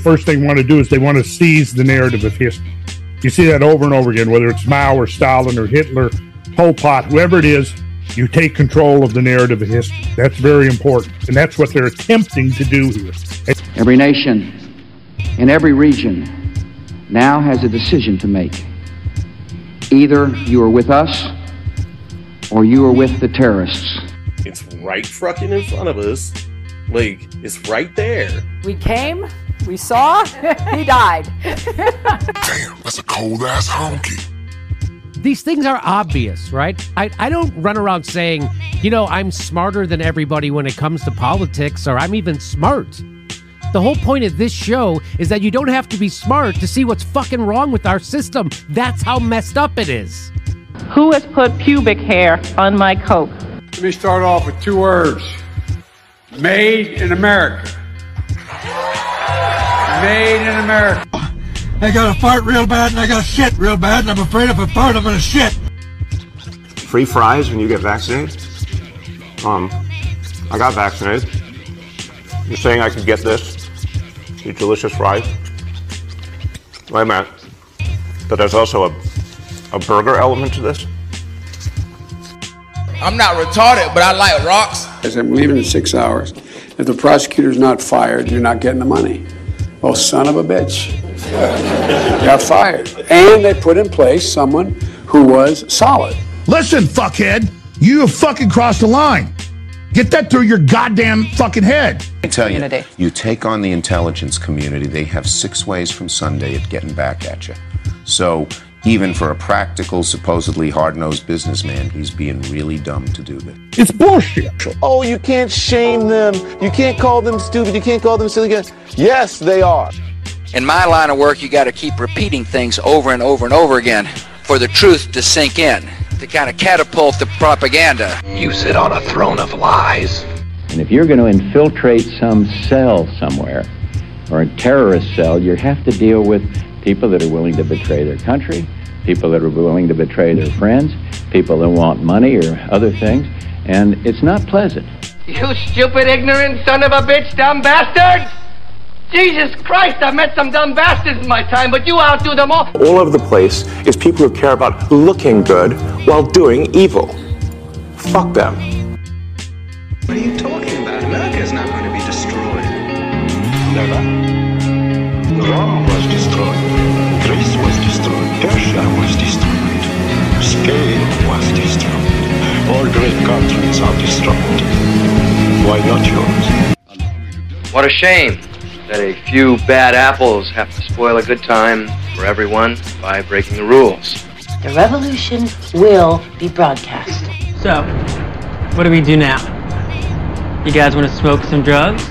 first thing they want to do is they want to seize the narrative of history. You see that over and over again, whether it's Mao or Stalin or Hitler, Pol Pot, whoever it is, you take control of the narrative of history. That's very important. And that's what they're attempting to do here. Every nation in every region now has a decision to make. Either you are with us or you are with the terrorists. It's right fucking in front of us. Like, it's right there. We came, we saw, he died. Damn, that's a cold ass honky. These things are obvious, right? I, I don't run around saying, you know, I'm smarter than everybody when it comes to politics, or I'm even smart. The whole point of this show is that you don't have to be smart to see what's fucking wrong with our system. That's how messed up it is. Who has put pubic hair on my coat? Let me start off with two words Made in America. Made in America. I gotta fart real bad and I gotta shit real bad, and I'm afraid if I fart, I'm gonna shit. Free fries when you get vaccinated? Um, I got vaccinated. You're saying I could get this? These delicious fries? Wait a minute. But there's also a, a burger element to this? I'm not retarded, but I like rocks. I said, I'm leaving in six hours. If the prosecutor's not fired, you're not getting the money. Oh, son of a bitch. Got fired. And they put in place someone who was solid. Listen, fuckhead, you have fucking crossed the line. Get that through your goddamn fucking head. I tell you, you take on the intelligence community, they have six ways from Sunday at getting back at you. So even for a practical, supposedly hard-nosed businessman, he's being really dumb to do this. It's bullshit. Oh, you can't shame them. You can't call them stupid. You can't call them silly. Guys. Yes, they are. In my line of work, you got to keep repeating things over and over and over again for the truth to sink in, to kind of catapult the propaganda. You sit on a throne of lies. And if you're going to infiltrate some cell somewhere, or a terrorist cell, you have to deal with people that are willing to betray their country, people that are willing to betray their friends, people that want money or other things, and it's not pleasant. You stupid, ignorant son of a bitch, dumb bastard! Jesus Christ, I've met some dumb bastards in my time, but you outdo them all. All over the place is people who care about looking good while doing evil. Fuck them. What are you talking about? America's not going to be destroyed. Never. Rome great countries are destroyed. Why not yours? What a shame that a few bad apples have to spoil a good time for everyone by breaking the rules. The revolution will be broadcast. So, what do we do now? You guys want to smoke some drugs?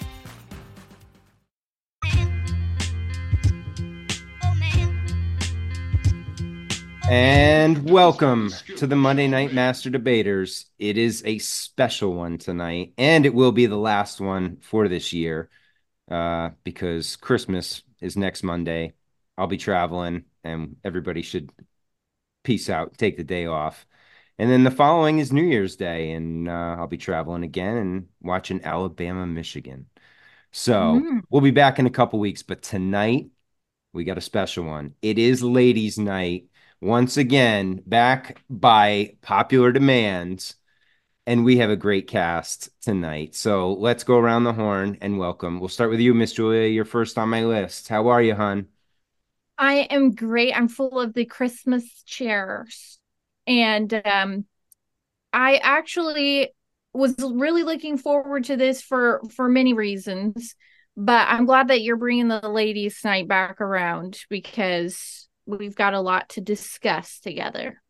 And welcome to the Monday Night Master Debaters. It is a special one tonight, and it will be the last one for this year uh, because Christmas is next Monday. I'll be traveling, and everybody should peace out, take the day off. And then the following is New Year's Day, and uh, I'll be traveling again and watching Alabama, Michigan. So Mm. we'll be back in a couple weeks, but tonight we got a special one. It is Ladies' Night once again back by popular demands and we have a great cast tonight so let's go around the horn and welcome we'll start with you miss julia you're first on my list how are you hon I am great. I'm full of the Christmas cheers. And um I actually was really looking forward to this for for many reasons, but I'm glad that you're bringing the ladies night back around because we've got a lot to discuss together.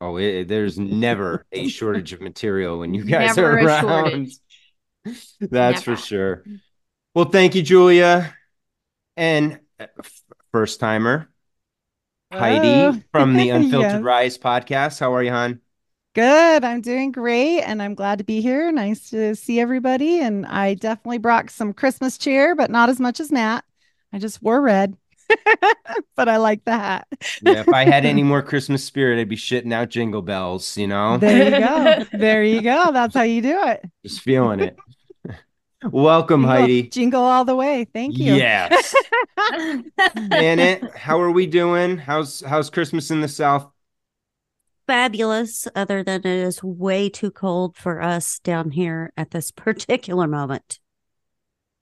oh it, there's never a shortage of material when you guys Never are around shortage. that's for sure well thank you julia and uh, first timer, Oh. Heidi from the Unfiltered Yes. Rise podcast. How are you, hon? Good. I'm doing great and I'm glad to be here. Nice to see everybody. And I definitely brought some Christmas cheer, but not as much as Matt. I just wore red, but I like the hat. Yeah, if I had any more Christmas spirit, I'd be shitting out jingle bells, you know? There you go. There you go. That's how you do it. Just feeling it. Welcome, Jingle, Heidi. jingle all the way. Thank you. Yes. Janet, how are we doing? How's how's Christmas in the South? fabulous, other than it is way too cold for us down here at this particular moment.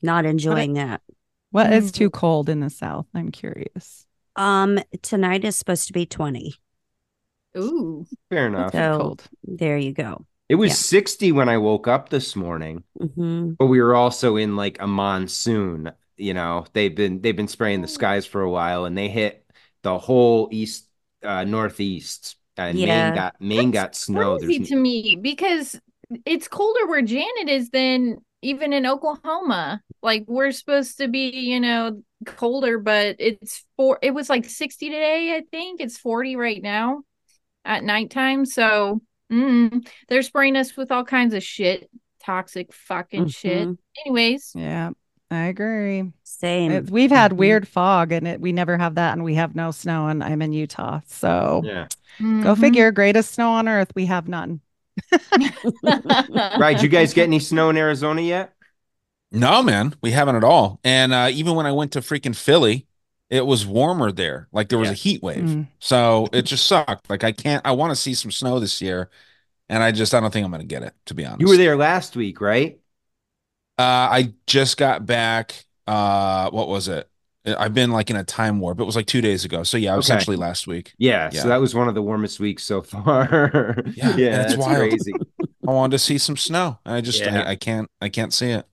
Not enjoying that. What is too cold in the South? I'm curious. Um, tonight is supposed to be 20. Ooh. Fair enough. So there you go. It was Yeah. 60 when I woke up this morning, Mhm. but we were also in like a monsoon. You know, they've been they've been spraying the skies for a while, and they hit the whole east uh, northeast. And Yeah. Maine got Maine got snow. Crazy to me because it's colder where Janet is than even in Oklahoma. Like we're supposed to be, you know, colder, but it's four. It was like sixty today. I think it's forty right now at nighttime. So mm, they're spraying us with all kinds of shit, toxic fucking shit. Mhm. Anyways, Yeah, I agree. Same. It's- we've had Mhm. weird fog and it we never have that and we have no snow and I'm in Utah. So Yeah. go Mhm. figure. Greatest snow on earth. We have none. Right. You guys get any snow in Arizona yet? No, man, we haven't at all. And uh, even when I went to freaking Philly, it was warmer there. Like there was a heat wave. Mm. So it just sucked. Like I can't. I want to see some snow this year, and I just I don't think I'm going to get it. To be honest, You were there last week, right? Uh, I just got back. Uh, what was it? I've been like in a time warp. It was like two days ago. So yeah, Okay. essentially last week. Yeah, Yeah. So that was one of the warmest weeks so far. Yeah, yeah, it's that's wild. crazy. I wanted to see some snow, and I just Yeah. I, I can't I can't see it.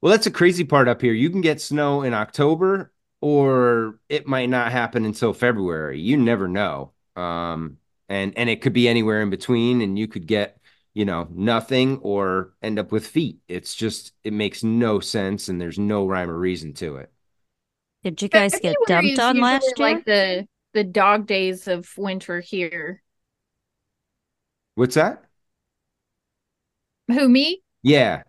Well, that's a crazy part up here. You can get snow in October, or it might not happen until February. You never know. Um, and and it could be anywhere in between, and you could get, you know, nothing or end up with feet. It's just it makes no sense, and there's no rhyme or reason to it. Did you guys get dumped on last year? Like the the dog days of winter here. What's that? Who me? Yeah.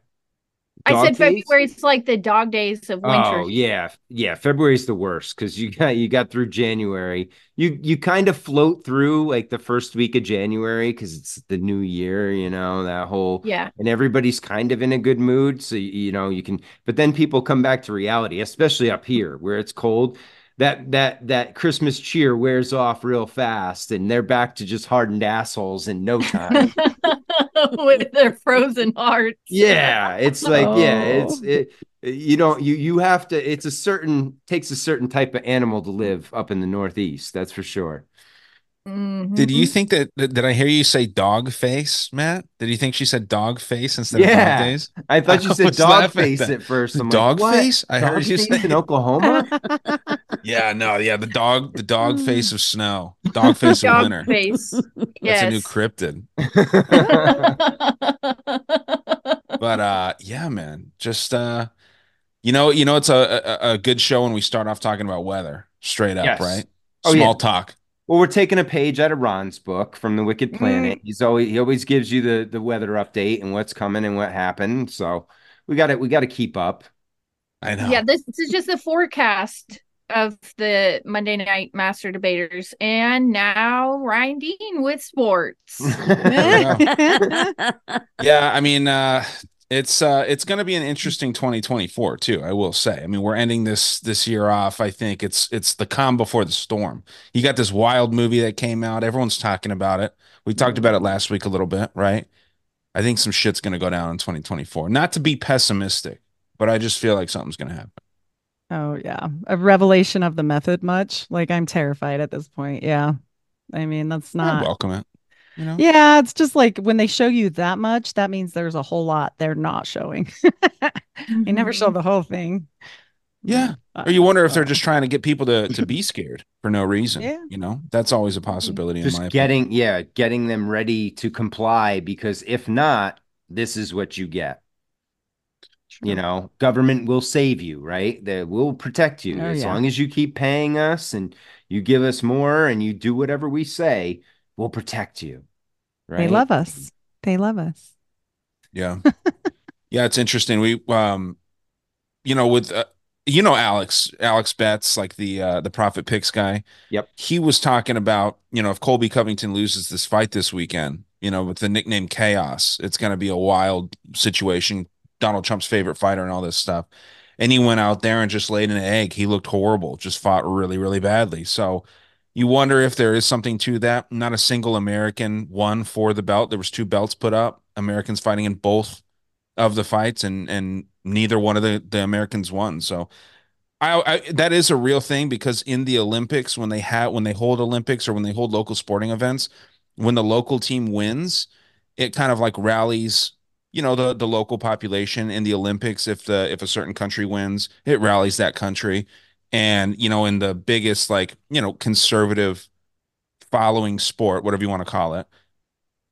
I said days? February's like the dog days of winter. Oh yeah, yeah. February's the worst because you got you got through January. You you kind of float through like the first week of January because it's the new year, you know, that whole Yeah. and everybody's kind of in a good mood. So you, you know, you can but then people come back to reality, especially up here where it's cold. That that that Christmas cheer wears off real fast and they're back to just hardened assholes in no time. with their frozen hearts. Yeah, it's like yeah, Oh. it's it. You don't you you have to. It's a certain takes a certain type of animal to live up in the Northeast. That's for sure. Did Mm-hmm. you think that did I hear you say dog face, Matt? Did you think she said dog face instead of dog days? I thought you said dog face that. at first. I'm like, dog what? face? I heard Dog you say in Oklahoma. Yeah, no, yeah, the dog, the dog face of snow, dog face of winter. face. That's a new cryptid. but uh, yeah, man, just uh, you know, you know, it's a, a a good show when we start off talking about weather, straight up, Yes. right? Oh, Small yeah. talk. Well, we're taking a page out of Ron's book from the Wicked Mm. Planet. He's always he always gives you the the weather update and what's coming and what happened. So we got it. We got to keep up. I know. Yeah, this, this is just a forecast of the Monday Night Master Debaters, and now Ryan Dean with sports. yeah i mean uh it's uh it's going to be an interesting 2024 too i will say i mean we're ending this this year off i think it's it's the calm before the storm you got this wild movie that came out everyone's talking about it we talked about it last week a little bit right i think some shit's going to go down in 2024 not to be pessimistic but i just feel like something's going to happen Oh yeah. A revelation of the method much. Like I'm terrified at this point. Yeah. I mean, that's i not welcome it you know Yeah, it's just like when they show you that much, that means there's a whole lot they're not showing. They never show mm-hmm. the whole thing. yeah uh, or you wonder if they're uh, just trying to get people to to be scared for no reason Yeah. you know that's always a possibility in Just my opinion. getting yeah, getting them ready to comply because if not, this is what you get. You know, government will save you, right? They will protect you Oh, as yeah. long as you keep paying us and you give us more and you do whatever we say, we'll protect you. Right? They love us. They love us. Yeah. yeah, it's interesting. We um you know with uh, you know Alex Alex Betts like the uh the profit picks guy. Yep. He was talking about, you know, if Colby Covington loses this fight this weekend, you know, with the nickname Chaos, it's going to be a wild situation. Donald Trump's favorite fighter and all this stuff. And he went out there and just laid an egg. He looked horrible, just fought really, really badly. So you wonder if there is something to that. Not a single American won for the belt. There was two belts put up. Americans fighting in both of the fights, and and neither one of the the Americans won. So I, I that is a real thing because in the Olympics when they have when they hold Olympics or when they hold local sporting events, when the local team wins, it kind of like rallies you know the the local population in the Olympics if the if a certain country wins, it rallies that country. And you know in the biggest like, you know, conservative following sport, whatever you want to call it,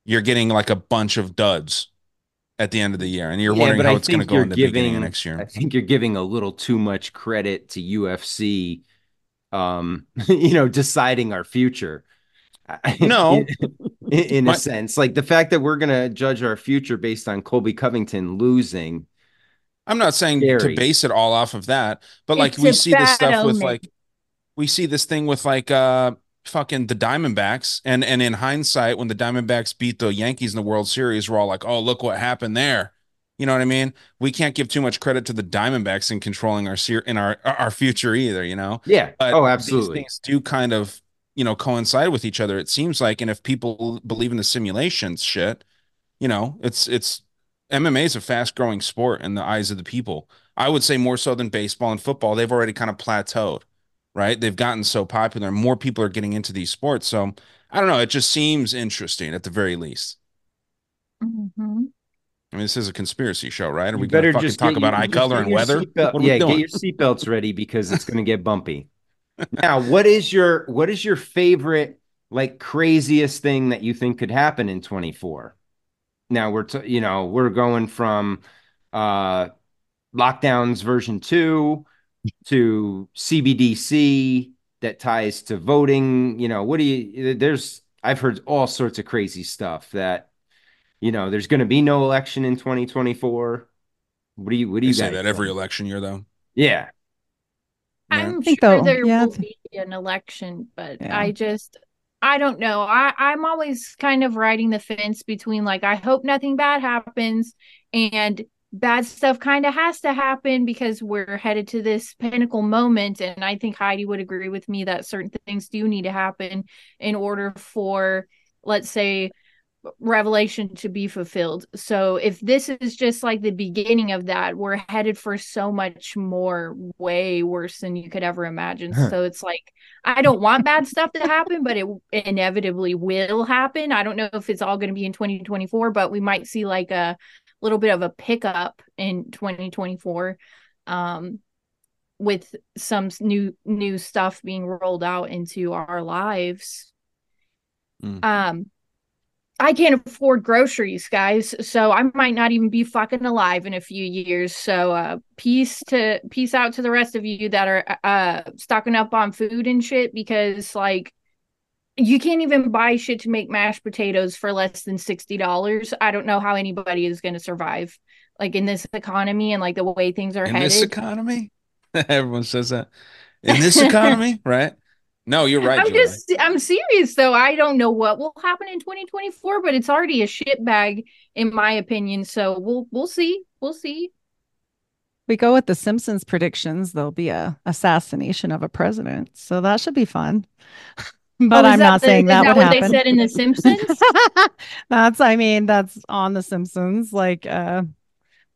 you're getting like a bunch of duds at the end of the year and you're Yeah, wondering how I it's going to go in the beginning of next year. I think you're giving a little too much credit to UFC, um, you know, deciding our future. No. in, in My- a sense, like the fact that we're gonna judge our future based on Colby Covington losing. I'm not saying Scary. to base it all off of that, but like It's we see this bad stuff with like we see this thing with like uh fucking the Diamondbacks and and in hindsight when the Diamondbacks beat the Yankees in the World Series we're all like, "Oh, look what happened there." You know what I mean? We can't give too much credit to the Diamondbacks in controlling our ser- in our our future either, you know? Yeah. But oh, these absolutely. things do kind of, you know, coincide with each other. It seems like, and if people believe in the simulations shit, you know, it's it's MMA is a fast growing sport in the eyes of the people. I would say more so than baseball and football. They've already kind of plateaued, right? They've gotten so popular, more people are getting into these sports. So I don't know. It just seems interesting at the very least. Mhm. I mean, this is a conspiracy show, right? Are You we going to better fucking just talk get about eye color and weather? seatbelt- What are we yeah, doing? get your seatbelts ready because it's going to get bumpy. Now, what is your what is your favorite like craziest thing that you think could happen in 24? Now we're t- you know we're going from uh lockdowns version two to CBDC that ties to voting. You know, what do you? There's I've heard all sorts of crazy stuff that you know there's going to be no election in 2024. What do you what do They you say that every think? election year, though. Yeah. I'm think sure there yeah, will be an election, but Yeah. I just I don't know. I I'm always kind of riding the fence between like I hope nothing bad happens and bad stuff kind of has to happen because we're headed to this pinnacle moment and I think Heidi would agree with me that certain things do need to happen in order for let's say revelation to be fulfilled. So if this is just like the beginning of that, we're headed for so much more way worse than you could ever imagine. Huh. So it's like I don't want bad stuff to happen, but it inevitably will happen. I don't know if it's all going to be in 2024, but we might see like a little bit of a pickup in 2024 um with some new new stuff being rolled out into our lives. Mm. Um I can't afford groceries, guys, so I might not even be fucking alive in a few years. So, uh, peace to peace out to the rest of you that are uh stocking up on food and shit because like you can't even buy shit to make mashed potatoes for less than sixty dollars. I don't know how anybody is going to survive like in this economy and like the way things are In headed. this economy, everyone says that. In this economy, right? No, you're right. I'm Julia. just I'm serious though. I don't know what will happen in 2024, but it's already a shit bag in my opinion. So we'll we'll see. We'll see. we go with the Simpsons predictions, there'll be a assassination of a president. So that should be fun. but Oh, is I'm that not the- saying is that, would what happen. they said in The Simpsons. that's I mean, that's on the Simpsons, like uh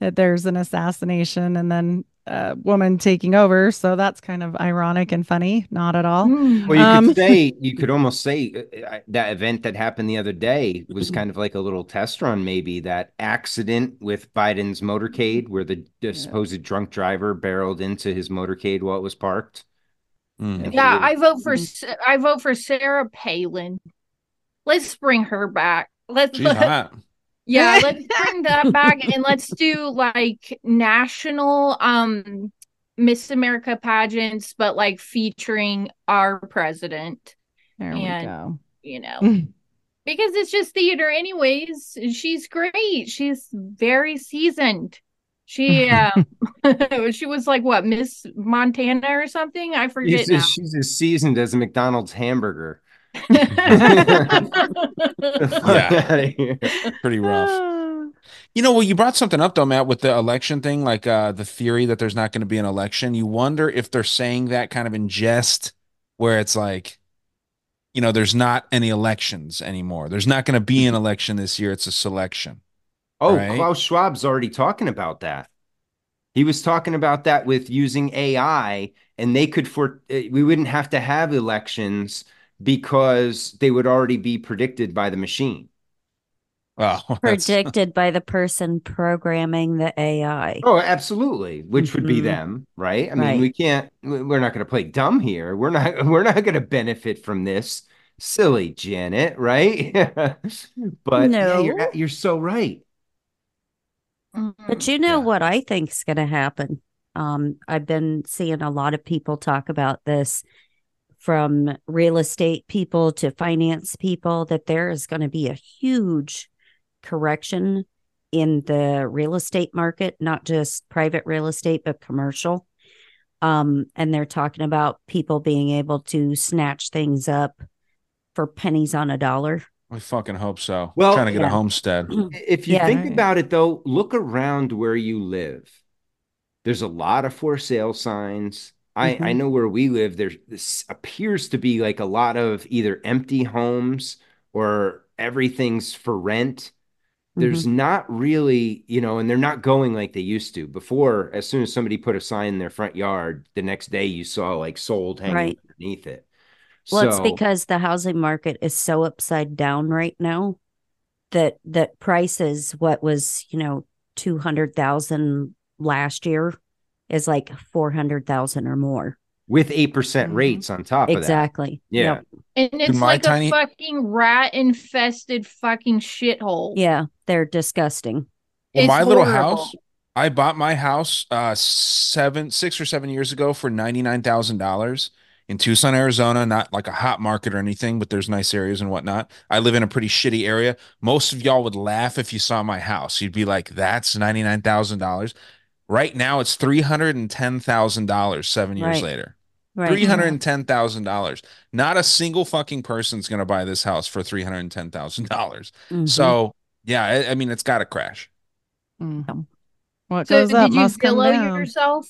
that there's an assassination and then a woman taking over. So that's kind of ironic and funny. Not at all. Hmm. Well, you Um, could say you could almost say uh, uh, that event that happened the other day was kind of like a little test run, maybe that accident with Biden's motorcade, where the, the supposed drunk driver barreled into his motorcade while it was parked. Mm. Yeah, I vote for Sa- I vote for Sarah Palin. Let's bring her back. Let's She's let, hot. Yeah, let's bring that back and let's do like national um Miss America pageants, but like featuring our president. There we go. You know, because it's just theater, anyways. She's great. She's very seasoned. She um she was like what Miss Montana or something. I forget She's now. as, she's as seasoned as a McDonald's hamburger. Yeah. Pretty rough. You know, well, you brought something up though, Matt, with the election thing, like uh the theory that there's not going to be an election. You wonder if they're saying that kind of in jest, where it's like, you know, there's not any elections anymore. There's not going to be an election this year. It's a selection. Oh, Right. Klaus Schwab's already talking about that. He was talking about that with using AI, and they could for eh, we wouldn't have to have elections because they would already be predicted by the machine. Oh, Predicted by the person programming the AI. Oh, absolutely. Which would be Mhm. them, right? I mean, Right. we can't. we- We're not going to play dumb here. We're not. We're not going to benefit from this. Silly Janet, right? but yeah, you're No. you're so right. But you know what I think's going to happen? Um, I've been seeing a lot of people talk about this from real estate people to finance people that there is going to be a huge correction in the real estate market, not just private real estate, but commercial. Um, and they're talking about people being able to snatch things up for pennies on a dollar. I fucking hope so. Well, trying to get a homestead. If you Yeah. think about it, though, look around where you live. There's a lot of for sale signs. I, I Mhm. know where we live, there this appears to be like a lot of either empty homes or everything's for rent. There's Mm-hmm. not really, you know, and they're not going like they used to. Before, as soon as somebody put a sign in their front yard, the next day you saw like sold hanging Right. underneath it. Well, it's because the housing market is so upside down right now that that prices what was, you know, 200,000 last year is like 400,000 or more. with 8% rates on top of that. Exactly. Yeah. Yep. And it's like tiny- a fucking rat infested fucking shithole. Yeah, they're disgusting. Well, It's my little house, I bought my house uh seven, six or seven years ago for ninety nine thousand dollars in Tucson, Arizona. Not like a hot market or anything, but there's nice areas and whatnot. I live in a pretty shitty area. Most of y'all would laugh if you saw my house. You'd be like, "That's ninety nine thousand dollars." Right now, it's three hundred and ten thousand dollars. Seven years Right. later. Right. Three hundred and ten thousand dollars. Not a single fucking person's gonna buy this house for three hundred and ten thousand dollars. Mhm. So yeah, I, I mean, it's got to crash. Mhm. What So goes up did you must come Zillow down. yourself?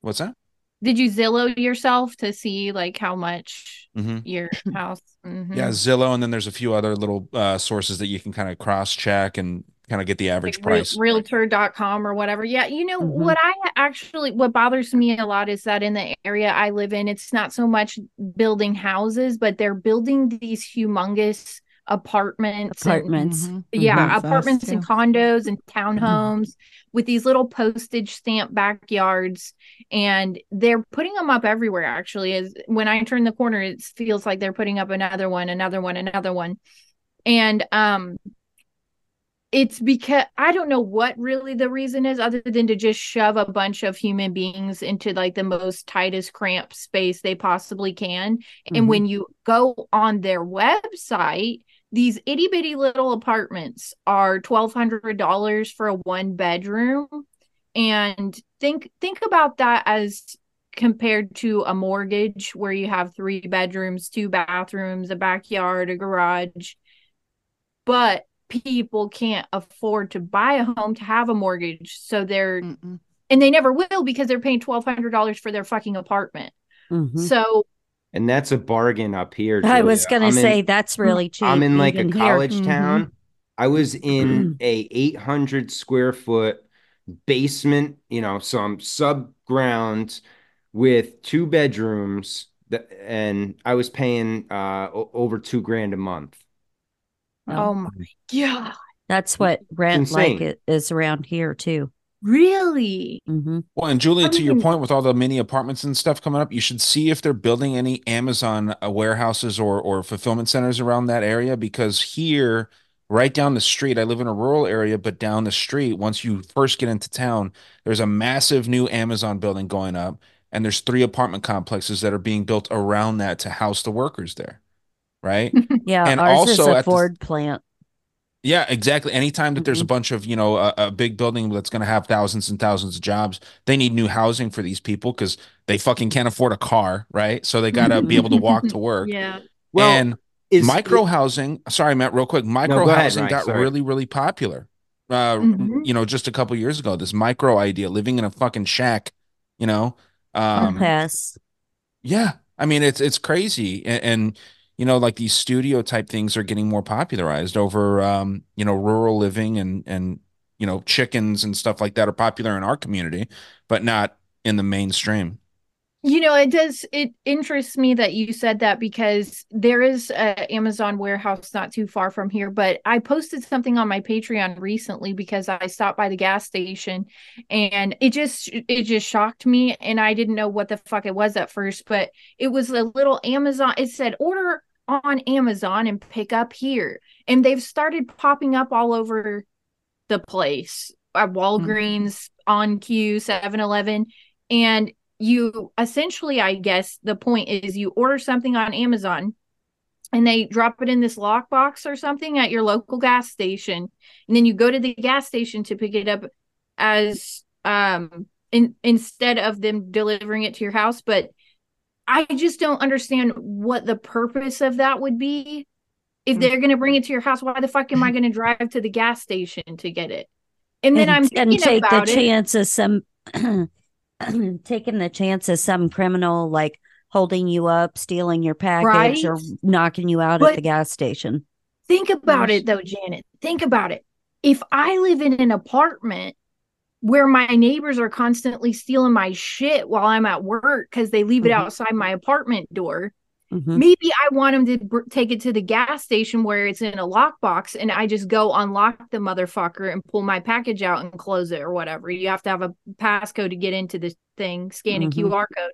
What's that? Did you Zillow yourself to see like how much Mhm. your house? Mhm. Yeah, Zillow, and then there's a few other little uh, sources that you can kind of cross check and kind of get the average Like Re- price. realtor.com or whatever. Yeah, you know what I actually what bothers me a lot is that in the area I live in, it's not so much building houses, but they're building these humongous apartments and- Apartments. Mhm. yeah, That's us, apartments and too. condos and townhomes with these little postage stamp backyards and they're putting them up everywhere actually is when I turn the corner it feels like they're putting up another one, another one, another one. And um it's because I don't know what really the reason is other than to just shove a bunch of human beings into like the most tightest cramped space they possibly can. And Mhm. when you go on their website, these itty bitty little apartments are twelve hundred dollars for a one bedroom. And think think about that as compared to a mortgage where you have three bedrooms, two bathrooms, a backyard, a garage. But people can't afford to buy a home to have a mortgage. So they're Mm-mm. and they never will because they're paying twelve hundred dollars for their fucking apartment. Mhm. So And that's a bargain up here. I was going to I'm in- say that's really cheap. I'm in like a even here. college Mhm. town. I was in a 800 square foot basement, you know, some I'm sub ground with two bedrooms that, and I was paying uh o- over 2 grand a month. Oh my god. That's what rent like insane. it is around here too. Really? hmm Well, and Julia, I to your point, with all the mini apartments and stuff coming up, you should see if they're building any Amazon uh, warehouses or or fulfillment centers around that area because here right down the street. I live in a rural area, but down the street, once you first get into town, there's a massive new Amazon building going up, and there's three apartment complexes that are being built around that to house the workers there. Right. Yeah, and ours also is a at the- Ford plant. yeah, exactly. Anytime that there's a bunch of, you know, a, a big building that's going to have thousands and thousands of jobs, they need new housing for these people because they fucking can't afford a car, right? So they got to be able to walk to work. Yeah. Well, and is- micro housing, sorry, Matt, real quick, micro go housing Ryan, got sorry. really, really popular. Uh, Mhm. you know, just a couple years ago, this micro idea, living in a fucking shack, you know, um, pass. yeah, I mean it's it's crazy, and, and you know, like these studio type things are getting more popularized over, um, you know, rural living and and you know, chickens and stuff like that are popular in our community, but not in the mainstream. You know, it does. It interests me that you said that because there is a Amazon warehouse not too far from here. But I posted something on my Patreon recently because I stopped by the gas station, and it just it just shocked me, and I didn't know what the fuck it was at first. But it was a little Amazon. It said order on Amazon and pick up here, and they've started popping up all over the place at mm-hmm. Walgreens, OnCue, Seven Eleven, And you essentially, I guess, the point is you order something on Amazon and they drop it in this lockbox or something at your local gas station. And then you go to the gas station to pick it up as um in, instead of them delivering it to your house. But I just don't understand what the purpose of that would be. If they're going to bring it to your house, why the fuck am I going to drive to the gas station to get it? And then I'm and take the it. chance of some taking the chance of some criminal like holding you up, stealing your package, or knocking you out at the gas station. Think about it though, Janet. Think about it. If I live in an apartment where my neighbors are constantly stealing my shit while I'm at work because they leave it Mhm. outside my apartment door, Mhm. maybe I want them to br- take it to the gas station where it's in a lockbox and I just go unlock the motherfucker and pull my package out and close it or whatever. You have to have a passcode to get into this thing, scan a Mhm. QR code.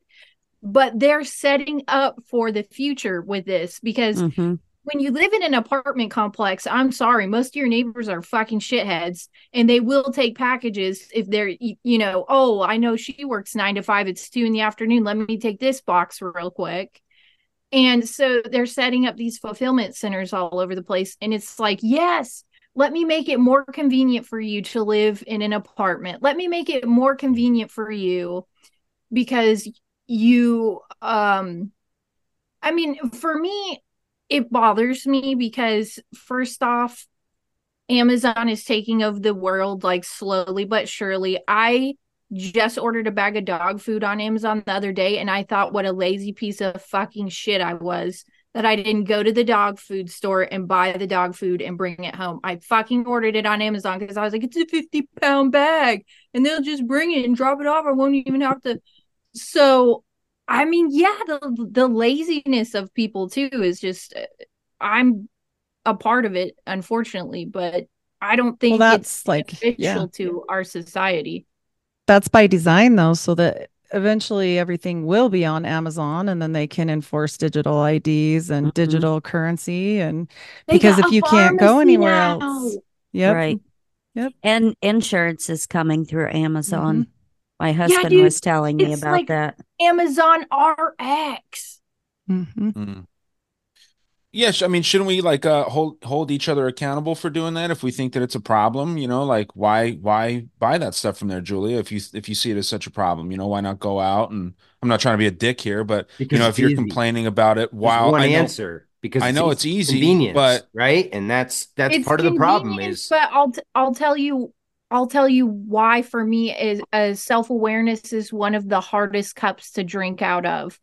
But they're setting up for the future with this because Mhm. when you live in an apartment complex, I'm sorry, most of your neighbors are fucking shitheads and they will take packages if they're, you know, oh, I know she works nine to five, it's two in the afternoon. Let me take this box real quick. And so they're setting up these fulfillment centers all over the place. And it's like, yes, let me make it more convenient for you to live in an apartment. Let me make it more convenient for you because you, um, I mean, for me, it bothers me because first off, Amazon is taking over the world like slowly but surely. I just ordered a bag of dog food on Amazon the other day and I thought what a lazy piece of fucking shit I was that I didn't go to the dog food store and buy the dog food and bring it home. I fucking ordered it on Amazon because I was like, it's a 50 pound bag and they'll just bring it and drop it off. I won't even have to. So, I mean, yeah, the the laziness of people too is just uh, I'm a part of it, unfortunately, but I don't think Well, it's that's like- beneficial yeah. to our society. That's by design though, so that eventually everything will be on Amazon and then they can enforce digital IDs and mm-hmm. digital currency and They because if you can't go anywhere now. else. Yep. Right. Yep. And insurance is coming through Amazon. Mm-hmm. My Yeah, husband dude, was telling me about like that. Amazon RX. Mm-hmm. Mm. Yes, I mean, shouldn't we like uh hold hold each other accountable for doing that if we think that it's a problem? You know, like why why buy that stuff from there, Julia? If you if you see it as such a problem, you know, why not go out and I'm not trying to be a dick here, but Because you know, if you're easy. complaining about it, There's wow, one I know, answer because I know it's easy, convenience, but right, and that's that's It's part of the problem is but I'll t- I'll tell you I'll tell you why for me is uh, self-awareness is one of the hardest cups to drink out of.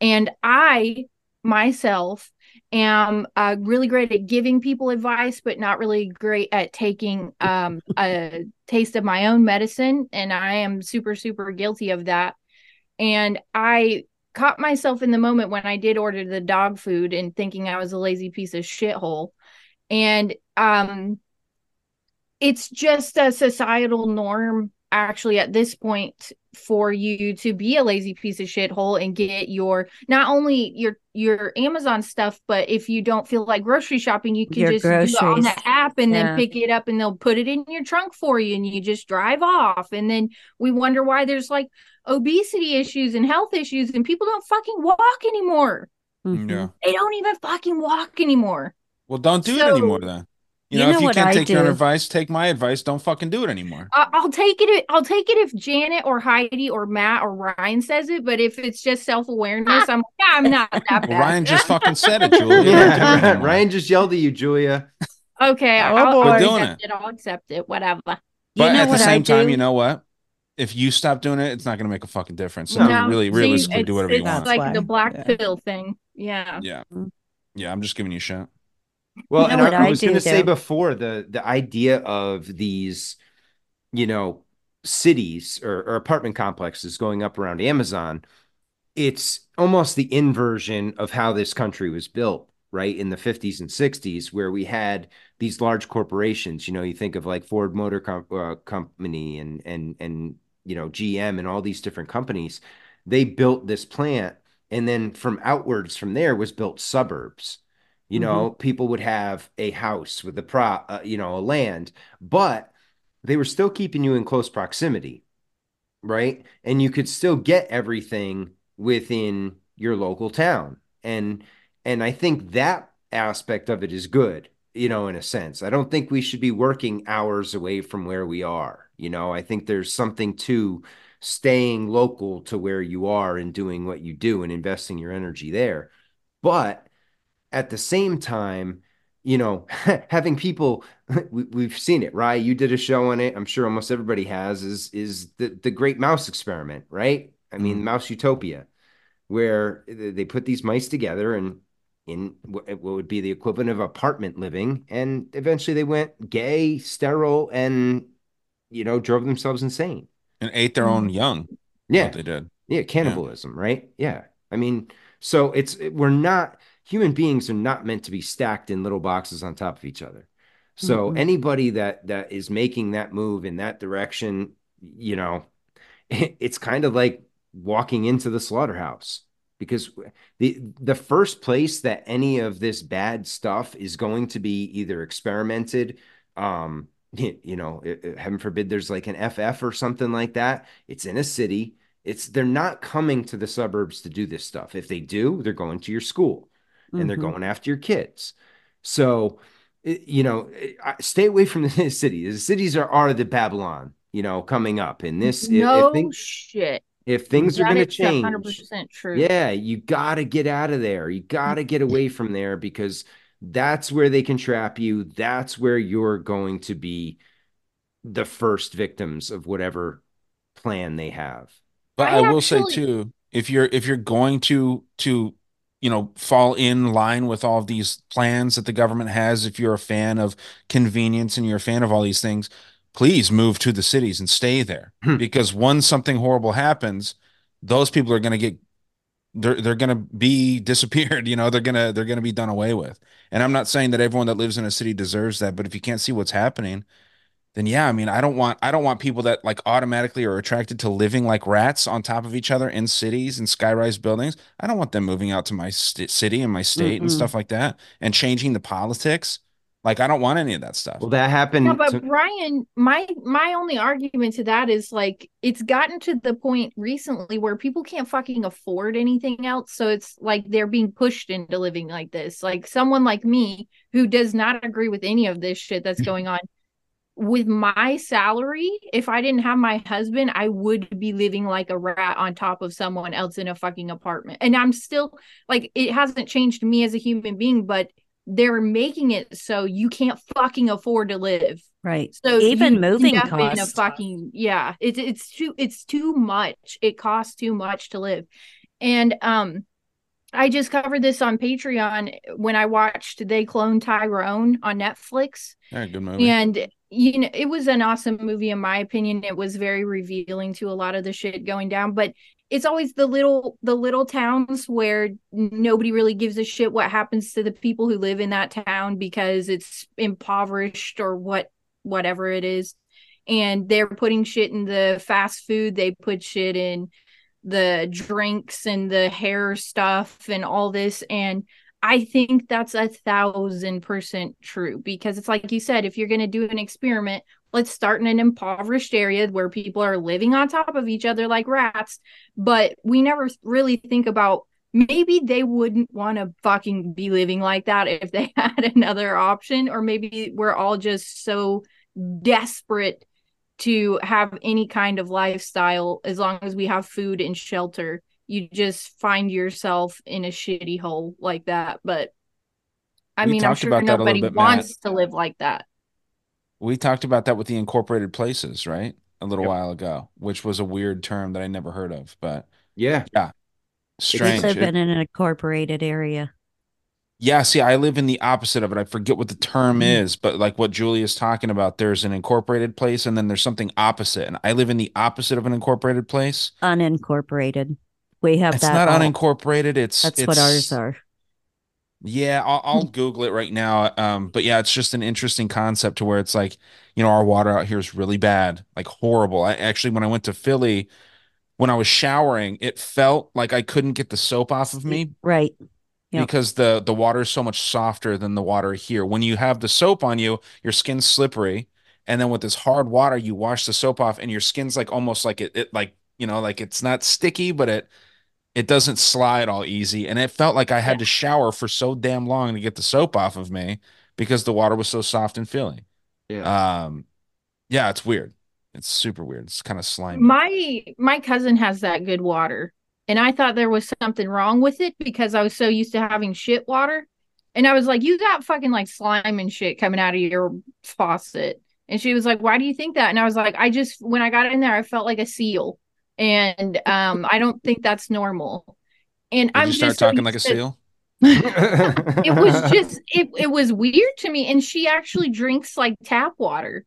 And I myself am uh, really great at giving people advice but not really great at taking um, a taste of my own medicine and I am super super guilty of that. And I caught myself in the moment when I did order the dog food and thinking I was a lazy piece of shithole. And um it's just a societal norm actually at this point for you to be a lazy piece of shithole and get your not only your your Amazon stuff, but if you don't feel like grocery shopping, you can Your just do it on the app and Yeah. then pick it up and they'll put it in your trunk for you and you just drive off. And then we wonder why there's like obesity issues and health issues and people don't fucking walk anymore. Yeah. They don't even fucking walk anymore. Well, don't do it anymore then. You, You know, know if you can't I take your own advice, take my advice. Don't fucking do it anymore. I- I'll take it. I'll take it if Janet or Heidi or Matt or Ryan says it. But if it's just self awareness, I'm like, yeah, I'm not that bad. Well, Ryan just fucking said it, Julia. Yeah, Ryan just yelled at you, Julia. okay. Oh, I'll. I'll doing accept it. I'll accept it. Whatever. But at the same time, you know what? If you stop doing it, it's not going to make a fucking difference. So No, really, see, realistically, do whatever you want. it's want. Like the black pill thing. Yeah. yeah, yeah. I'm just giving you shit. Well, You know and I, I was going to say before the the idea of these, you know, cities or, or apartment complexes going up around Amazon, it's almost the inversion of how this country was built, right? In the 50s and 60s, where we had these large corporations. You know, you think of like Ford Motor Com- uh, Company and and and you know GM and all these different companies. They built this plant, and then from outwards from there was built suburbs you know people would have a house with a pro uh, you know a land but they were still keeping you in close proximity right? And you could still get everything within your local town. And and i think that aspect of it is good you know in a sense. I don't think we should be working hours away from where we are you know? I think there's something to staying local to where you are and doing what you do and investing your energy there. But at the same time, you know, having people we, we've seen it, right? You did a show on it. I'm sure almost everybody has. Is is the the Great Mouse Experiment, right? I mean, mm-hmm. Mouse Utopia, where they put these mice together and in what eh, what would be the equivalent of apartment living, and eventually they went gay, sterile, and you know, drove themselves insane. And ate their own young. Yeah, what they did. Yeah, cannibalism, right? Yeah. I mean, so it's we're not human beings are not meant to be stacked in little boxes on top of each other. So Mhm. anybody that that is making that move in that direction, you know, it's kind of like walking into the slaughterhouse because the the first place that any of this bad stuff is going to be either experimented um you, know i- i- heaven forbid there's like an ff or something like that it's in a city it's they're not coming to the suburbs to do this stuff if they do they're going to your school and they're Mhm. going after your kids so you know stay away from the city the cities are, are the babylon you know coming up and this if- no if things, shit. if things are going to change 100% true. yeah, you got to get out of there. You got to get away from there because that's where they can trap you. That's where you're going to be the first victims of whatever plan they have. But I I, will say too, if you're if you're going to to you know fall in line with all of these plans that the government has, if you're a fan of convenience and you're a fan of all these things, please move to the cities and stay there. Hmm. Because once something horrible happens, those people are going to get they're they're going to be disappeared you know they're going to they're going to be done away with. And i'm not saying that everyone that lives in a city deserves that but if you can't see what's happening then yeah i mean i don't want i don't want people that like automatically are attracted to living like rats on top of each other in cities and skyrise buildings i don't want them moving out to my st- city and my state and Mm-mm. stuff like that and changing the politics like i don't want any of that stuff Well, that happened. No, but to- Brian, my my only argument to that is like it's gotten to the point recently where people can't fucking afford anything else. So it's like they're being pushed into living like this. Like someone like me who does not agree with any of this shit that's mm-hmm. going on. With my salary, if I didn't have my husband, I would be living like a rat on top of someone else in a fucking apartment. And I'm still like, it hasn't changed me as a human being, but they're making it so you can't fucking afford to live. Right. So Even moving end a costs. fucking yeah. It's it's too it's too much. It costs too much to live, and um, I just covered this on Patreon when I watched They Clone Tyrone on Netflix. yeah good movie And you know, it was an awesome movie in my opinion. It was very revealing to a lot of the shit going down, but it's always the little the little towns where nobody really gives a shit what happens to the people who live in that town because it's impoverished or what whatever it is. and they're putting shit in the fast food they put shit in the drinks and the hair stuff and all this and i think that's a thousand percent true because it's like you said if you're going to do an experiment let's start in an impoverished area where people are living on top of each other like rats but we never really think about maybe they wouldn't want to fucking be living like that if they had another option or maybe we're all just so desperate to have any kind of lifestyle as long as we have food and shelter you just find yourself in a shitty hole like that but i We mean i'm sure about that a nobody bit, wants to live like that We talked about that with the incorporated places, right? A little while ago, which was a weird term that I never heard of, but yeah, yeah, We strange. live It- in an incorporated area. Yeah, see, I live in the opposite of it. I forget what the term Mm-hmm. is, but like what Julia's talking about, there's an incorporated place and then there's something opposite. And I live in the opposite of an incorporated place. Unincorporated. We have It's that. not all. unincorporated. It's That's it's, what ours are. Yeah, I'll, I'll Google it right now. Um, but yeah, it's just an interesting concept to where it's like, you know, our water out here is really bad, like horrible. I actually, when I went to Philly, when I was showering, it felt like I couldn't get the soap off of me Right. Yep. because the the water is so much softer than the water here. When you have the soap on you, your skin's slippery, and then with this hard water, you wash the soap off, and your skin's like almost like it, it like you know, like it's not sticky, but it it doesn't slide all easy. And it felt like I had to shower for so damn long to get the soap off of me because the water was so soft and feeling. Yeah. Um, yeah, it's weird. It's super weird. It's kind of slimy. my my cousin has that good water and i thought there was something wrong with it because i was so used to having shit water and i was like you got fucking like slime and shit coming out of your faucet and she was like why do you think that and i was like i just when i got in there i felt like a seal and um i don't think that's normal. And Did i'm you start just talking like a seal? it was just it, it was weird to me. And she actually drinks like tap water.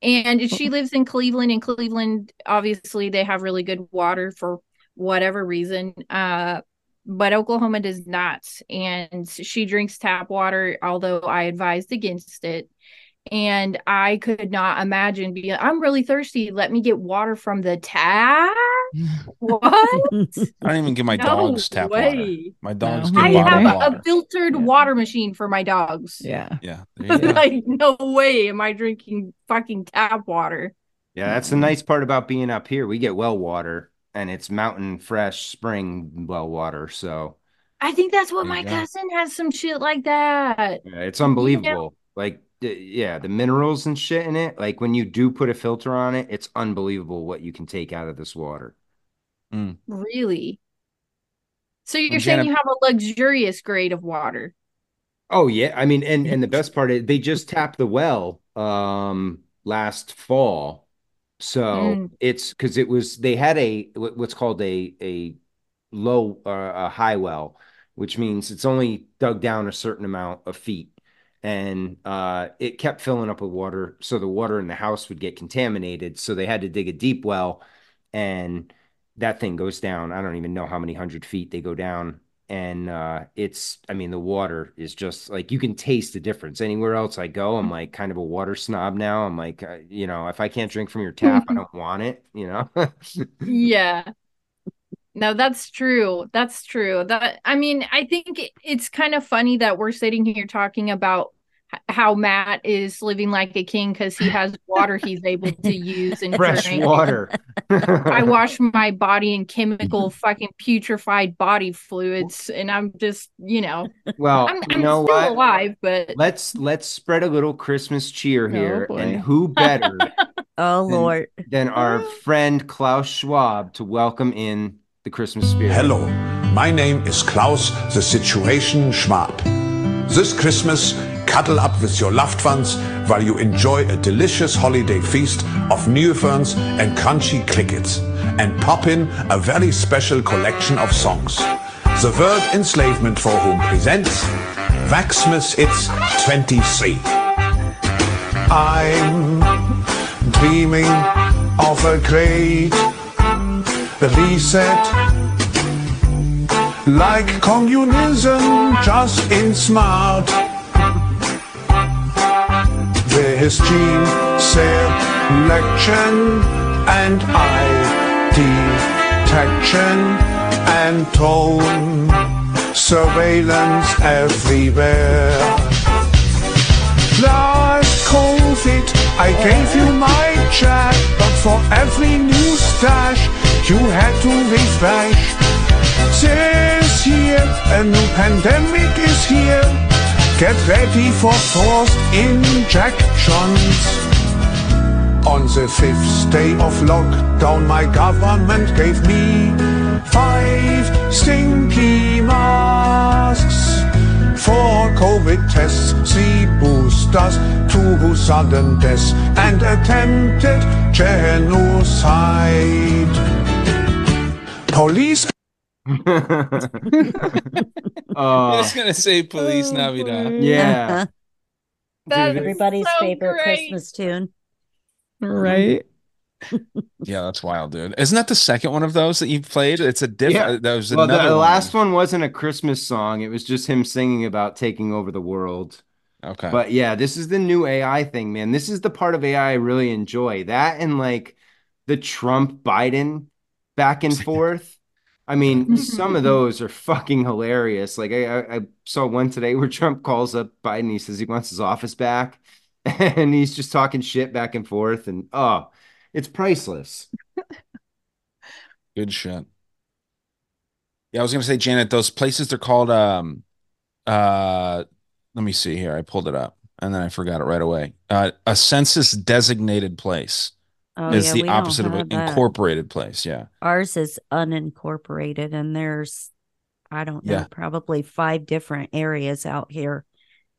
And she lives in cleveland and cleveland obviously they have really good water for whatever reason uh but oklahoma does not. And she drinks tap water although i advised against it and i could not imagine being i'm really thirsty let me get water from the tap what I don't even get my No dogs tap water. My dogs I get have bottled a water. filtered water machine for my dogs. Yeah. Yeah. there you go. like, no way am I drinking fucking tap water. Yeah, that's the nice part about being up here. We get well water and it's mountain fresh spring well water. So I think that's what There my go. cousin has some shit like that. yeah, it's unbelievable. Like, the- yeah, the minerals and shit in it. Like, when you do put a filter on it, it's unbelievable what you can take out of this water. Really? So you're And saying Janet- you have a luxurious grade of water? Oh yeah, I mean, and and the best part is they just tapped the well um last fall, so Mm. it's because it was they had a what's called a a low uh, a high well, which means it's only dug down a certain amount of feet, and uh it kept filling up with water, so the water in the house would get contaminated, so they had to dig a deep well, and that thing goes down. I don't even know how many hundred feet they go down. And uh, it's, I mean, the water is just like you can taste the difference. Anywhere else I go, I'm like kind of a water snob now. I'm like, uh, you know, if I can't drink from your tap, I don't want it, you know? Yeah. No, that's true. That's true. That I mean, I think it's kind of funny that we're sitting here talking about how Matt is living like a king because he has water he's able to use and Fresh drink. water. I wash my body in chemical mm-hmm. fucking putrefied body fluids, and I'm just, you know, Well, I'm, you I'm know still what? alive, but Let's let's spread a little Christmas cheer oh, here, boy. and who better Oh than, Lord. than our friend Klaus Schwab to welcome in the Christmas spirit? Hello, my name is Klaus the Situation Schwab. This Christmas, cuddle up with your loved ones while you enjoy a delicious holiday feast of new ferns and crunchy crickets, and pop in a very special collection of songs. The World Enslavement Forum presents Waxmas It's 23. I'm dreaming of a great reset. Like communism just in smart. With Gene, Seb election and eye detection and tone. Surveillance everywhere. Last COVID, I gave you my chat, but for every new stash, you had to refresh. This year, a new pandemic is here. Get ready for forced injections. On the fifth day of lockdown, my government gave me five stinky masks. Four COVID tests, three boosters, two sudden deaths, and attempted genocide. Police uh, I was gonna say Police oh, Navidad. Yeah. That is Everybody's so favorite great. Christmas tune. Right. Mm-hmm. Yeah, that's wild, dude. Isn't that the second one of those that you played? It's a different. Yeah. That was well, the, another the one. last one wasn't a Christmas song. It was just him singing about taking over the world. Okay. But yeah, this is the new AI thing, man. This is the part of AI I really enjoy. That and like the Trump Biden back and forth. I mean, some of those are fucking hilarious. Like I, I, I saw one today where Trump calls up Biden. He says he wants his office back, and he's just talking shit back and forth. And oh, it's priceless. Good shit. Yeah, I was gonna say, Janet, those places they're called um uh let me see here. I pulled it up and then I forgot it right away. Uh a census designated place Oh, is yeah, the opposite of an that. incorporated place. Yeah. Ours is unincorporated, and there's, I don't know, Yeah. probably five different areas out here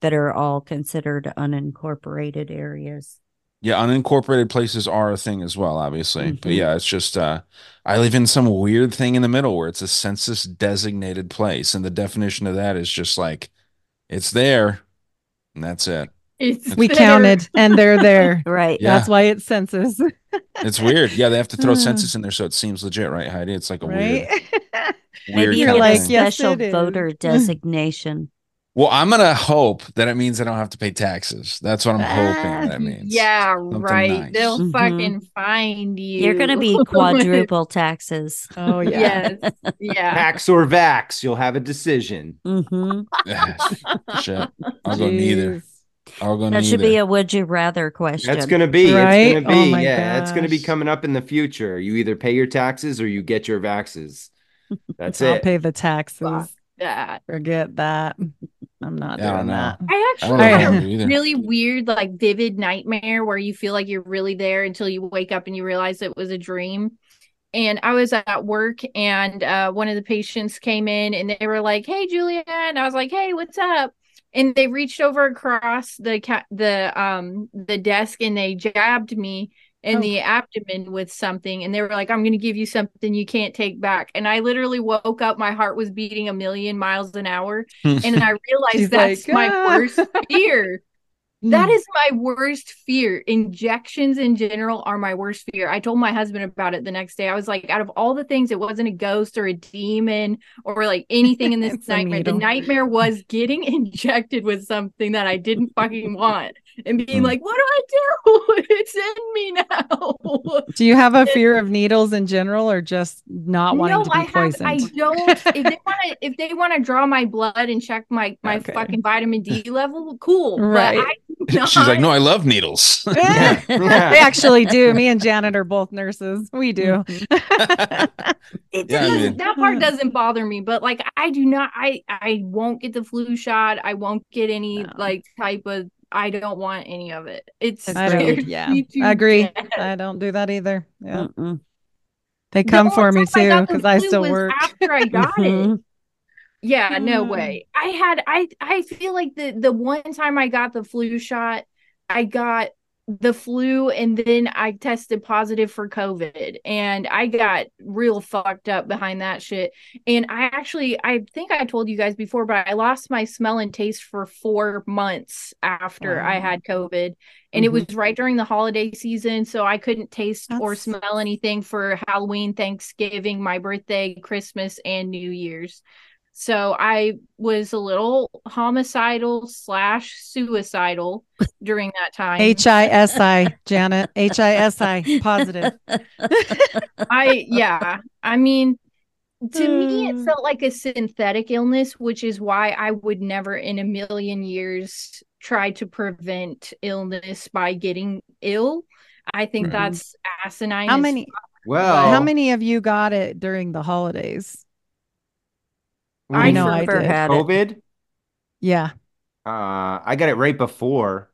that are all considered unincorporated areas. Yeah, unincorporated places are a thing as well, obviously. But Mhm. yeah, it's just uh I live in some weird thing in the middle where it's a census designated place, and the definition of that is just like it's there, and that's it. It's We there. counted and they're there. Right. Yeah. That's why it's census. It's weird. Yeah, they have to throw Uh. census in there so it seems legit, right, Heidi? It's like a right? weird, weird Maybe you kind get of a thing. yes, special it is. voter designation. Well, I'm gonna hope that it means I don't have to pay taxes. That's what I'm hoping that means. Yeah, Something right. nice. They'll Mhm. fucking find you. You're going to be quadruple taxes. Oh yeah. yes. Yeah. Vax or vax, you'll have a decision. Mm-hmm. Shit. I'll go neither. Jeez. I'll go That neither. should be a would you rather question. That's gonna be. Right? It's gonna Oh be. my yeah, it's gonna be coming up in the future. You either pay your taxes or you get your vaxes. That's it. I'll pay the taxes. Fuck that. Forget that. I'm not Yeah, doing don't that. I I actually don't know Alright. how had a really weird, like vivid nightmare where you feel like you're really there until you wake up and you realize it was a dream. And I was at work and uh, one of the patients came in and they were like, "Hey, Julia," and I was like, "Hey, what's up?" And they reached over across the the um the desk and they jabbed me in Oh. the abdomen with something and they were like i'm going to give you something you can't take back and i literally woke up my heart was beating a million miles an hour and i realized that's like, my "Ah." worst fear that Mm. is my worst fear injections in general are my worst fear i told my husband about it the next day i was like out of all the things it wasn't a ghost or a demon or like anything in this nightmare the nightmare was getting injected with something that i didn't fucking want and being Mm. like what do i do it's in me now Do you have a fear of needles in general or just not wanting no, to be I have. poisoned? I don't. if they want to, if they want to draw my blood and check my my Okay. fucking vitamin D level, cool. Right. But I. She's like, no, I love needles. Yeah. they actually do. Me and Janet are both nurses. We do. Mm-hmm. It Yeah, I doesn't, mean- that part doesn't bother me, but like I do not. I I won't get the flu shot. I won't get any No. like type of. I don't want any of it. It's I don't. Yeah, I agree. death. I don't do that either. Yeah, Mm-mm. they come only for me too because I flu still work. after I got it. Mm-hmm. Yeah, no Hmm. way. I had I I feel like the the one time I got the flu shot, I got the flu and then I tested positive for COVID and I got real fucked up behind that shit. And I actually I think I told you guys before, but I lost my smell and taste for 4 months after I had COVID. And it was right during the holiday season, so I couldn't taste or smell anything for Halloween, Thanksgiving, my birthday, Christmas, and New Year's. So I was a little homicidal slash suicidal during that time. H I S I, Janet. H I S I, positive. I yeah. I mean, to me, Hmm. it felt like a synthetic illness, which is why I would never in a million years try to prevent illness by getting ill. I think Mhm. that's asinine. How many? Well, How many of you got it during the holidays? What do I you know mean? I did. COVID. Yeah. Uh, I got it right before.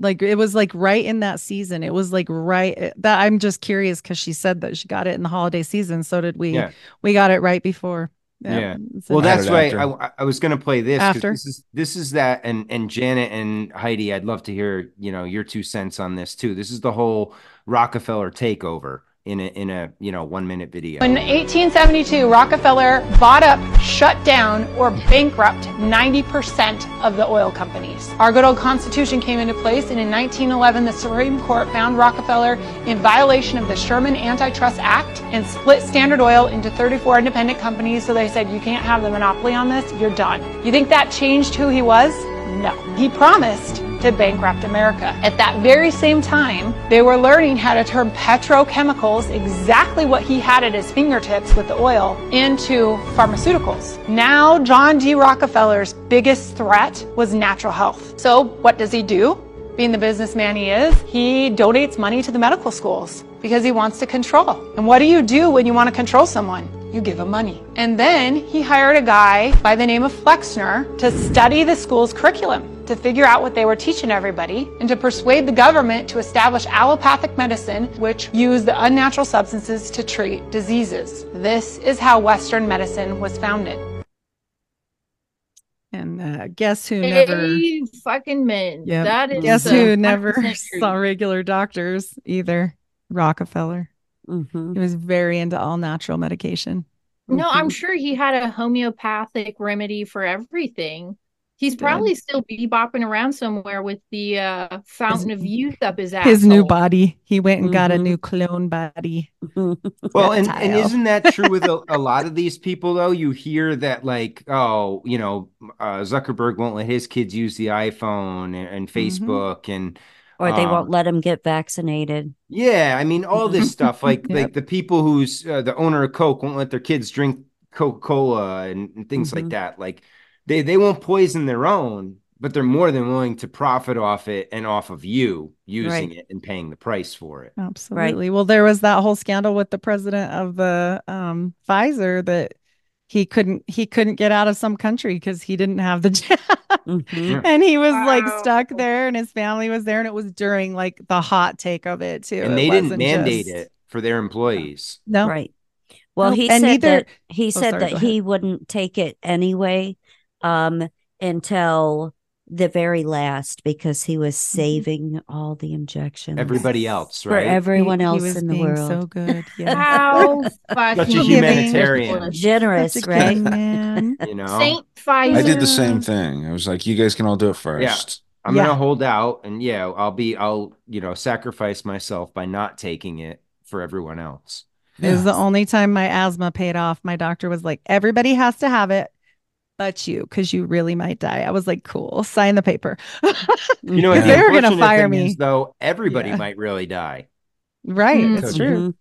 Like it was like right in that season. It was like right that I'm just curious because she said that she got it in the holiday season. So did we. Yeah. We got it right before. Yeah. It's Well, that's interesting. why I, I was going to play this. 'cause After. This is this is that, and and Janet and Heidi, I'd love to hear you know your two cents on this too. This is the whole Rockefeller takeover in a in a you know one minute video. In 1872, Rockefeller bought up, shut down, or bankrupt 90% of the oil companies. Our good old Constitution came into place, and in 1911, the Supreme Court found Rockefeller in violation of the Sherman Antitrust Act and split Standard Oil into 34 independent companies. So they said, You can't have the monopoly on this, you're done. You think that changed who he was? No. He promised to bankrupt America. At that very same time, they were learning how to turn petrochemicals, exactly what he had at his fingertips with the oil, into pharmaceuticals. Now, John D. Rockefeller's biggest threat was natural health. So, what does he do? Being the businessman he is, he donates money to the medical schools because he wants to control. And what do you do when you want to control someone? You give him money. And then he hired a guy by the name of Flexner to study the school's curriculum, to figure out what they were teaching everybody, and to persuade the government to establish allopathic medicine, which used the unnatural substances to treat diseases. This is how Western medicine was founded. And uh, guess who never? Hey, fucking men. Yeah. That is Guess who never 100% saw regular doctors either? Rockefeller. Mm-hmm. He was very into all natural medication. No, Mm-hmm. I'm sure he had a homeopathic remedy for everything. He's probably still bebopping around somewhere with the uh, fountain of youth up his ass. His new body. He went and got a Mhm. new clone body. Well, and, and isn't that true with a, a lot of these people though? You hear that like, oh, you know, uh, Zuckerberg won't let his kids use the iPhone and, and Facebook and Or they um, won't let them get vaccinated. Yeah, I mean all this stuff like Yep. like the people who's uh, the owner of Coke won't let their kids drink Coca-Cola and, and things like Mhm. that. Like they they won't poison their own, but they're more than willing to profit off it and off of you using Right. it and paying the price for it. Absolutely. Well, there was that whole scandal with the president of the um, Pfizer that he couldn't he couldn't get out of some country because he didn't have the jab, Mm-hmm. and he was like stuck there, and his family was there, and it was during like the hot take of it too. And It they didn't mandate just- it for their employees. No, Right. Well, Nope. he And said neither- that he Oh, said sorry, that he wouldn't take it anyway um until the very last because he was Mm-hmm. saving all the injections. Everybody else, right? for right? everyone He- he else was in the being world. so good. Yeah. How Such a fucking humanitarian. Generous, Such a right? man. You know, Saint Pfizer. I did the same thing. I was like, you guys can all do it Yeah. first. I'm Yeah. gonna hold out and yeah, I'll be I'll, you know, sacrifice myself by not taking it for everyone else. It was the only time my asthma paid off. My doctor was like, everybody has to have it, but you, because you really might die. I was like, cool, sign the paper. You know what? The they were gonna fire me. is, though, everybody Yeah. might really die. right. Mm. It's true.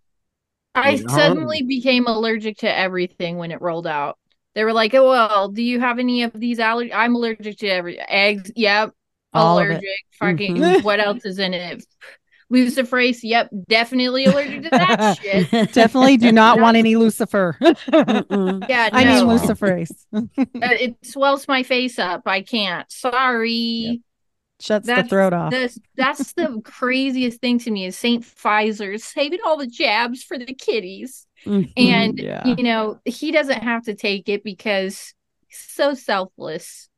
I You know? suddenly became allergic to everything when it rolled out. They were like, "Oh well, do you have any of these allergies?" I'm allergic to every eggs. Yep, All allergic. Fucking Mhm. what else is in it? Luciferase. Yep, definitely allergic to that shit. Definitely do not want any Lucifer. Yeah, I mean no. luciferase. Uh, it swells my face up. I can't. Sorry. Shuts the throat off. the- that's the craziest thing to me is Saint Pfizer saving all the jabs for the kiddies. Mm-hmm. And Yeah. you know, he doesn't have to take it because he's so selfless.